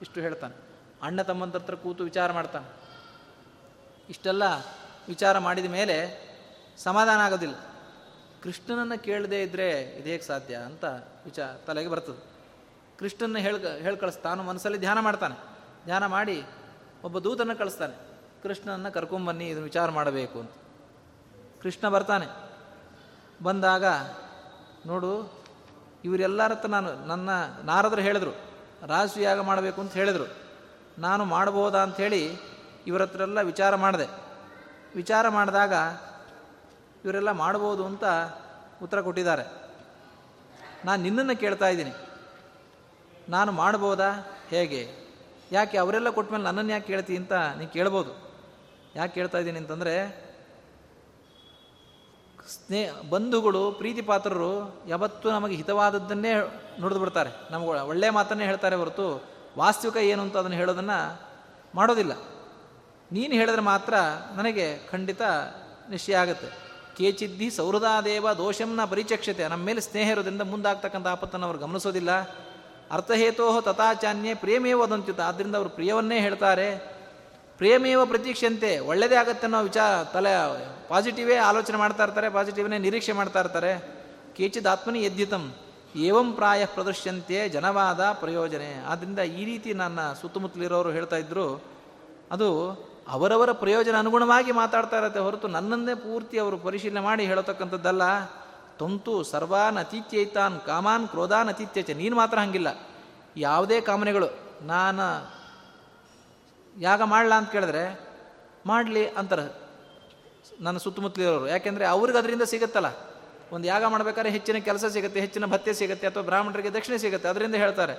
ಇಷ್ಟು ಹೇಳ್ತಾನೆ. ಅಣ್ಣ ತಮ್ಮಂದ್ರ ಕೂತು ವಿಚಾರ ಮಾಡ್ತಾನೆ. ಇಷ್ಟೆಲ್ಲ ವಿಚಾರ ಮಾಡಿದ ಮೇಲೆ ಸಮಾಧಾನ ಆಗೋದಿಲ್ಲ. ಕೃಷ್ಣನನ್ನು ಕೇಳದೇ ಇದ್ದರೆ ಇದೇಗೆ ಸಾಧ್ಯ ಅಂತ ವಿಚಾರ ತಲೆಗೆ ಬರ್ತದೆ. ಕೃಷ್ಣನ ಹೇಳ್ ಹೇಳಿ ಕಳಿಸ್ತಾನು ಮನಸ್ಸಲ್ಲಿ ಧ್ಯಾನ ಮಾಡ್ತಾನೆ. ಧ್ಯಾನ ಮಾಡಿ ಒಬ್ಬ ದೂತನ ಕಳಿಸ್ತಾನೆ. ಕೃಷ್ಣನನ್ನು ಕರ್ಕೊಂಬನ್ನಿ ಇದನ್ನು ವಿಚಾರ ಮಾಡಬೇಕು ಅಂತ. ಕೃಷ್ಣ ಬರ್ತಾನೆ. ಬಂದಾಗ, ನೋಡು, ಇವರೆಲ್ಲರ ಹತ್ರ ನಾನು, ನನ್ನ ನಾರದರು ಹೇಳಿದ್ರು ಯಾಗ ಮಾಡಬೇಕು ಅಂತ ಹೇಳಿದರು. ನಾನು ಮಾಡ್ಬೋದಾ ಅಂಥೇಳಿ ಇವರ ಹತ್ರ ಎಲ್ಲ ವಿಚಾರ ಮಾಡಿದೆ. ವಿಚಾರ ಮಾಡಿದಾಗ ಇವರೆಲ್ಲ ಮಾಡ್ಬೋದು ಅಂತ ಉತ್ತರ ಕೊಟ್ಟಿದ್ದಾರೆ. ನಾನು ನಿನ್ನನ್ನು ಕೇಳ್ತಾ ಇದ್ದೀನಿ. ನಾನು ಮಾಡ್ಬೋದಾ? ಹೇಗೆ? ಯಾಕೆ ಅವರೆಲ್ಲ ಕೊಟ್ಟ ಮೇಲೆ ನನ್ನನ್ನು ಯಾಕೆ ಕೇಳ್ತಿ ಅಂತ ನೀನು ಕೇಳ್ಬೋದು. ಯಾಕೆ ಕೇಳ್ತಾ ಇದ್ದೀನಿ ಅಂತಂದರೆ, ಸ್ನೇಹ, ಬಂಧುಗಳು ಪ್ರೀತಿ ಪಾತ್ರರು ಯಾವತ್ತೂ ನಮಗೆ ಹಿತವಾದದ್ದನ್ನೇ ನುಡಿದು ಬಿಡ್ತಾರೆ. ನಮಗೆ ಒಳ್ಳೆಯ ಮಾತನ್ನೇ ಹೇಳ್ತಾರೆ ಹೊರತು ವಾಸ್ತವಿಕ ಏನು ಅಂತ ಅದನ್ನು ಹೇಳೋದನ್ನು ಮಾಡೋದಿಲ್ಲ. ನೀನು ಹೇಳಿದ್ರೆ ಮಾತ್ರ ನನಗೆ ಖಂಡಿತ ನಿಶ್ಚಯ ಆಗುತ್ತೆ. ಕೇಚಿದ್ದಿ ಸೌಹೃದಾದೇವ ದೋಷಂನ ಪರಿಚಕ್ಷತೆ. ನಮ್ಮ ಮೇಲೆ ಸ್ನೇಹ ಇರೋದ್ರಿಂದ ಮುಂದಾಗ್ತಕ್ಕಂಥ ಆಪತ್ತನ್ನು ಅವರು ಗಮನಿಸೋದಿಲ್ಲ. ಅರ್ಥಹೇತೋ ತಥಾಚಾನ್ಯೇ ಪ್ರೇಮೇ ವದಂತ್ಯುತ ಆದ್ದರಿಂದ ಅವರು ಪ್ರಿಯವನ್ನೇ ಹೇಳ್ತಾರೆ. ಪ್ರೇಮೇವ ಪ್ರತೀಕ್ಷೆಯಂತೆ, ಒಳ್ಳೇದೇ ಆಗುತ್ತೆ ಅನ್ನೋ ವಿಚಾರ, ತಲೆ ಪಾಸಿಟಿವೇ ಆಲೋಚನೆ ಮಾಡ್ತಾ ಇರ್ತಾರೆ ಪಾಸಿಟಿವ್ನೇ ನಿರೀಕ್ಷೆ ಮಾಡ್ತಾ ಇರ್ತಾರೆ. ಕೇಚಿದ ಆತ್ಮನಿ ಯದ್ಯುತಂ ಏವಂ ಪ್ರಾಯ ಪ್ರದರ್ಶ್ಯಂತೆ ಜನವಾದ ಪ್ರಯೋಜನೆ. ಆದ್ದರಿಂದ ಈ ರೀತಿ ನನ್ನ ಸುತ್ತಮುತ್ತಲಿರೋರು ಹೇಳ್ತಾ ಇದ್ರು, ಅದು ಅವರವರ ಪ್ರಯೋಜನ ಅನುಗುಣವಾಗಿ ಮಾತಾಡ್ತಾ ಇರತ್ತೆ ಹೊರತು ನನ್ನನ್ನೇ ಪೂರ್ತಿ ಅವರು ಪರಿಶೀಲನೆ ಮಾಡಿ ಹೇಳತಕ್ಕಂಥದ್ದಲ್ಲ. ತಂತು ಸರ್ವಾನ್ ಅತಿಥ್ಯೈತಾನ್ ಕಾಮಾನ್ ಕ್ರೋಧಾನ್ ಅತಿಥ್ಯಚ, ನೀನು ಮಾತ್ರ ಹಂಗಿಲ್ಲ. ಯಾವುದೇ ಕಾಮನೆಗಳು, ನಾನು ಯಾಗ ಮಾಡಲ ಅಂತ ಕೇಳಿದ್ರೆ, ಮಾಡಲಿ ಅಂತಾರೆ ನನ್ನ ಸುತ್ತಮುತ್ತಲಿರೋರು. ಯಾಕೆಂದರೆ ಅವ್ರಿಗೆ ಅದರಿಂದ ಸಿಗುತ್ತಲ್ಲ. ಒಂದು ಯಾಗ ಮಾಡಬೇಕಾದ್ರೆ ಹೆಚ್ಚಿನ ಕೆಲಸ ಸಿಗುತ್ತೆ, ಹೆಚ್ಚಿನ ಭತ್ಯೆ ಸಿಗುತ್ತೆ, ಅಥವಾ ಬ್ರಾಹ್ಮಣರಿಗೆ ದಕ್ಷಿಣೆ ಸಿಗುತ್ತೆ, ಅದರಿಂದ ಹೇಳ್ತಾರೆ.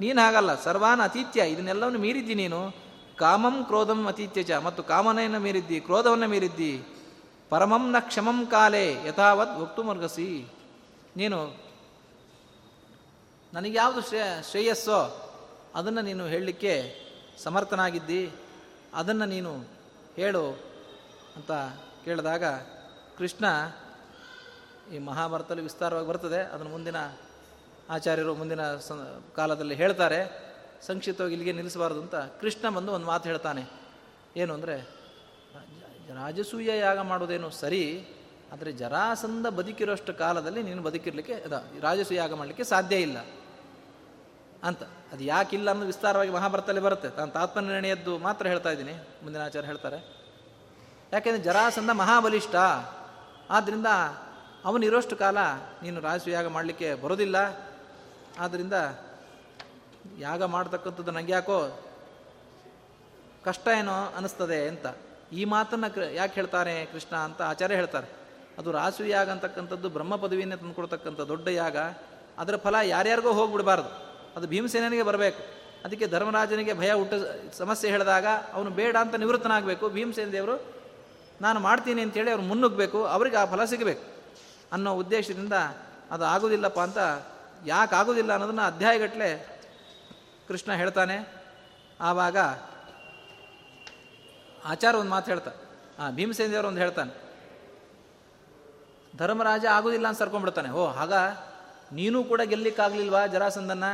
ನೀನು ಹಾಗಲ್ಲ, ಸರ್ವಾನ್ ಅತಿಥ್ಯ ಇದನ್ನೆಲ್ಲವನ್ನು ಮೀರಿದ್ದಿ ನೀನು. ಕಾಮಂ ಕ್ರೋಧಂ ಅತಿಥ್ಯಚ ಮತ್ತು ಕಾಮನೆಯನ್ನು ಮೀರಿದ್ದಿ, ಕ್ರೋಧವನ್ನು ಮೀರಿದ್ದಿ. ಪರಮಂ ನ ಕ್ಷಮಂ ಕಾಲೇ, ಯಥಾವತ್ ವಕ್ತು ಮರ್ಗಸಿ. ನೀನು ನನಗೆ ಯಾವುದು ಶ್ರೇಯ ಶ್ರೇಯಸ್ಸೋ, ಅದನ್ನು ನೀನು ಹೇಳಲಿಕ್ಕೆ ಸಮರ್ಥನಾಗಿದ್ದಿ, ಅದನ್ನು ನೀನು ಹೇಳು ಅಂತ ಕೇಳಿದಾಗ ಕೃಷ್ಣ ಈ ಮಹಾಭಾರತದಲ್ಲಿ ವಿಸ್ತಾರವಾಗಿ ಬರ್ತದೆ. ಅದನ್ನು ಮುಂದಿನ ಆಚಾರ್ಯರು ಮುಂದಿನ ಕಾಲದಲ್ಲಿ ಹೇಳ್ತಾರೆ. ಸಂಕ್ಷಿಪ್ತವಾಗಿ ಇಲ್ಲಿಗೆ ನಿಲ್ಲಿಸಬಾರ್ದು ಅಂತ ಕೃಷ್ಣ ಬಂದು ಒಂದು ಮಾತು ಹೇಳ್ತಾನೆ. ಏನು ಅಂದರೆ ರಾಜಸೂಯ ಯಾಗ ಮಾಡೋದೇನು ಸರಿ, ಆದರೆ ಜರಾಸಂದ ಬದುಕಿರೋಷ್ಟು ಕಾಲದಲ್ಲಿ ನೀನು ಬದುಕಿರಲಿಕ್ಕೆ, ಅದ ರಾಜಸೂಯ ಯಾಗ ಮಾಡಲಿಕ್ಕೆ ಸಾಧ್ಯ ಇಲ್ಲ. ಅಂತ. ಅದು ಯಾಕಿಲ್ಲ ಅನ್ನೋದು ವಿಸ್ತಾರವಾಗಿ ಮಹಾಭಾರತದಲ್ಲಿ ಬರುತ್ತೆ. ತಾನು ತಾತ್ಮನಿರ್ಣಯದ್ದು ಮಾತ್ರ ಹೇಳ್ತಾ ಇದ್ದೀನಿ. ಮುಂದಿನ ಆಚಾರ್ಯ ಹೇಳ್ತಾರೆ. ಯಾಕೆಂದರೆ ಜರಾಸಂದ ಮಹಾಬಲಿಷ್ಠ. ಆದ್ದರಿಂದ ಅವನಿರೋಷ್ಟು ಕಾಲ ನೀನು ಯಾಗ ಮಾಡಲಿಕ್ಕೆ ಬರೋದಿಲ್ಲ. ಆದ್ದರಿಂದ ಯಾಗ ಮಾಡ್ತಕ್ಕಂಥದ್ದು ನನಗೆ ಯಾಕೋ ಕಷ್ಟ ಏನೋ ಅನಿಸ್ತದೆ ಅಂತ. ಈ ಮಾತನ್ನು ಯಾಕೆ ಹೇಳ್ತಾರೆ ಕೃಷ್ಣ ಅಂತ ಆಚಾರ್ಯ ಹೇಳ್ತಾರೆ. ಅದು ರಾಸು ಯಾಗ ಅಂತಕ್ಕಂಥದ್ದು ಬ್ರಹ್ಮ ಪದವಿಯನ್ನೇ ತಂದುಕೊಡ್ತಕ್ಕಂಥ ದೊಡ್ಡ ಯಾಗ. ಅದರ ಫಲ ಯಾರ್ಯಾರಿಗೋ ಹೋಗ್ಬಿಡಬಾರ್ದು. ಅದು ಭೀಮಸೇನಿಗೆ ಬರಬೇಕು. ಅದಕ್ಕೆ ಧರ್ಮರಾಜನಿಗೆ ಭಯ ಹುಟ್ಟ ಸಮಸ್ಯೆ ಹೇಳಿದಾಗ ಅವನು ಬೇಡ ಅಂತ ನಿವೃತ್ತನಾಗಬೇಕು. ಭೀಮಸೇನ ದೇವರು, ನಾನು ಮಾಡ್ತೀನಿ ಅಂತೇಳಿ ಅವ್ರು ಮುನ್ನುಗ್ಗಬೇಕು ಅವ್ರಿಗೆ ಆ ಫಲ ಸಿಗಬೇಕು ಅನ್ನೋ ಉದ್ದೇಶದಿಂದ ಅದು ಆಗೋದಿಲ್ಲಪ್ಪ ಅಂತ ಯಾಕೆ ಆಗೋದಿಲ್ಲ ಅನ್ನೋದನ್ನು ಅಧ್ಯಾಯಗಟ್ಟಲೆ ಕೃಷ್ಣ ಹೇಳ್ತಾನೆ. ಆವಾಗ ಆಚಾರ ಒಂದು ಮಾತು ಹೇಳ್ತಾ, ಆ ಭೀಮಸೇನ ದೇವರು ಒಂದು ಹೇಳ್ತಾನೆ. ಧರ್ಮರಾಜ ಆಗೋದಿಲ್ಲ ಅಂತ ಸರ್ಕೊಂಡ್ಬಿಡ್ತಾನೆ. ಓ ಆಗ ನೀನು ಕೂಡ ಗೆಲ್ಲಿಕ್ಕಾಗ್ಲಿಲ್ವಾ ಜರಾಸಂದನ್ನ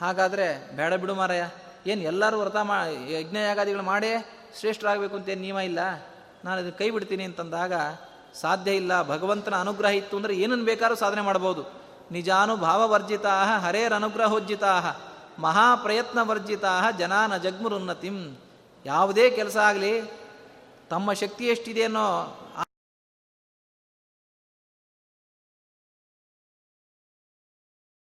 ಹಾಗಾದರೆ ಬೇಡ ಬಿಡು ಮಾರಯ್ಯ. ಏನು ಎಲ್ಲರೂ ವ್ರತ ಮಾ, ಯಜ್ಞಯಾಗಾದಿಗಳು ಮಾಡೇ ಶ್ರೇಷ್ಠರಾಗಬೇಕು ಅಂತ ನಿಯಮ ಇಲ್ಲ? ನಾನು ಇದನ್ನು ಕೈ ಬಿಡ್ತೀನಿ ಅಂತಂದಾಗ ಸಾಧ್ಯ ಇಲ್ಲ. ಭಗವಂತನ ಅನುಗ್ರಹ ಇತ್ತು ಅಂದರೆ ಏನನ್ನು ಬೇಕಾದ್ರೂ ಸಾಧನೆ ಮಾಡ್ಬೋದು ನಿಜಾನುಭಾವವರ್ಜಿತಾ ಹರೇರನುಗ್ರಹೋಜ್ಜಿತಾ ಮಹಾಪ್ರಯತ್ನವರ್ಜಿತಾ ಜನಾನ ಜಗ್ಮುರುನ್ನತಿಂ. ಯಾವುದೇ ಕೆಲಸ ಆಗಲಿ ತಮ್ಮ ಶಕ್ತಿ ಎಷ್ಟಿದೆ ಅನ್ನೋ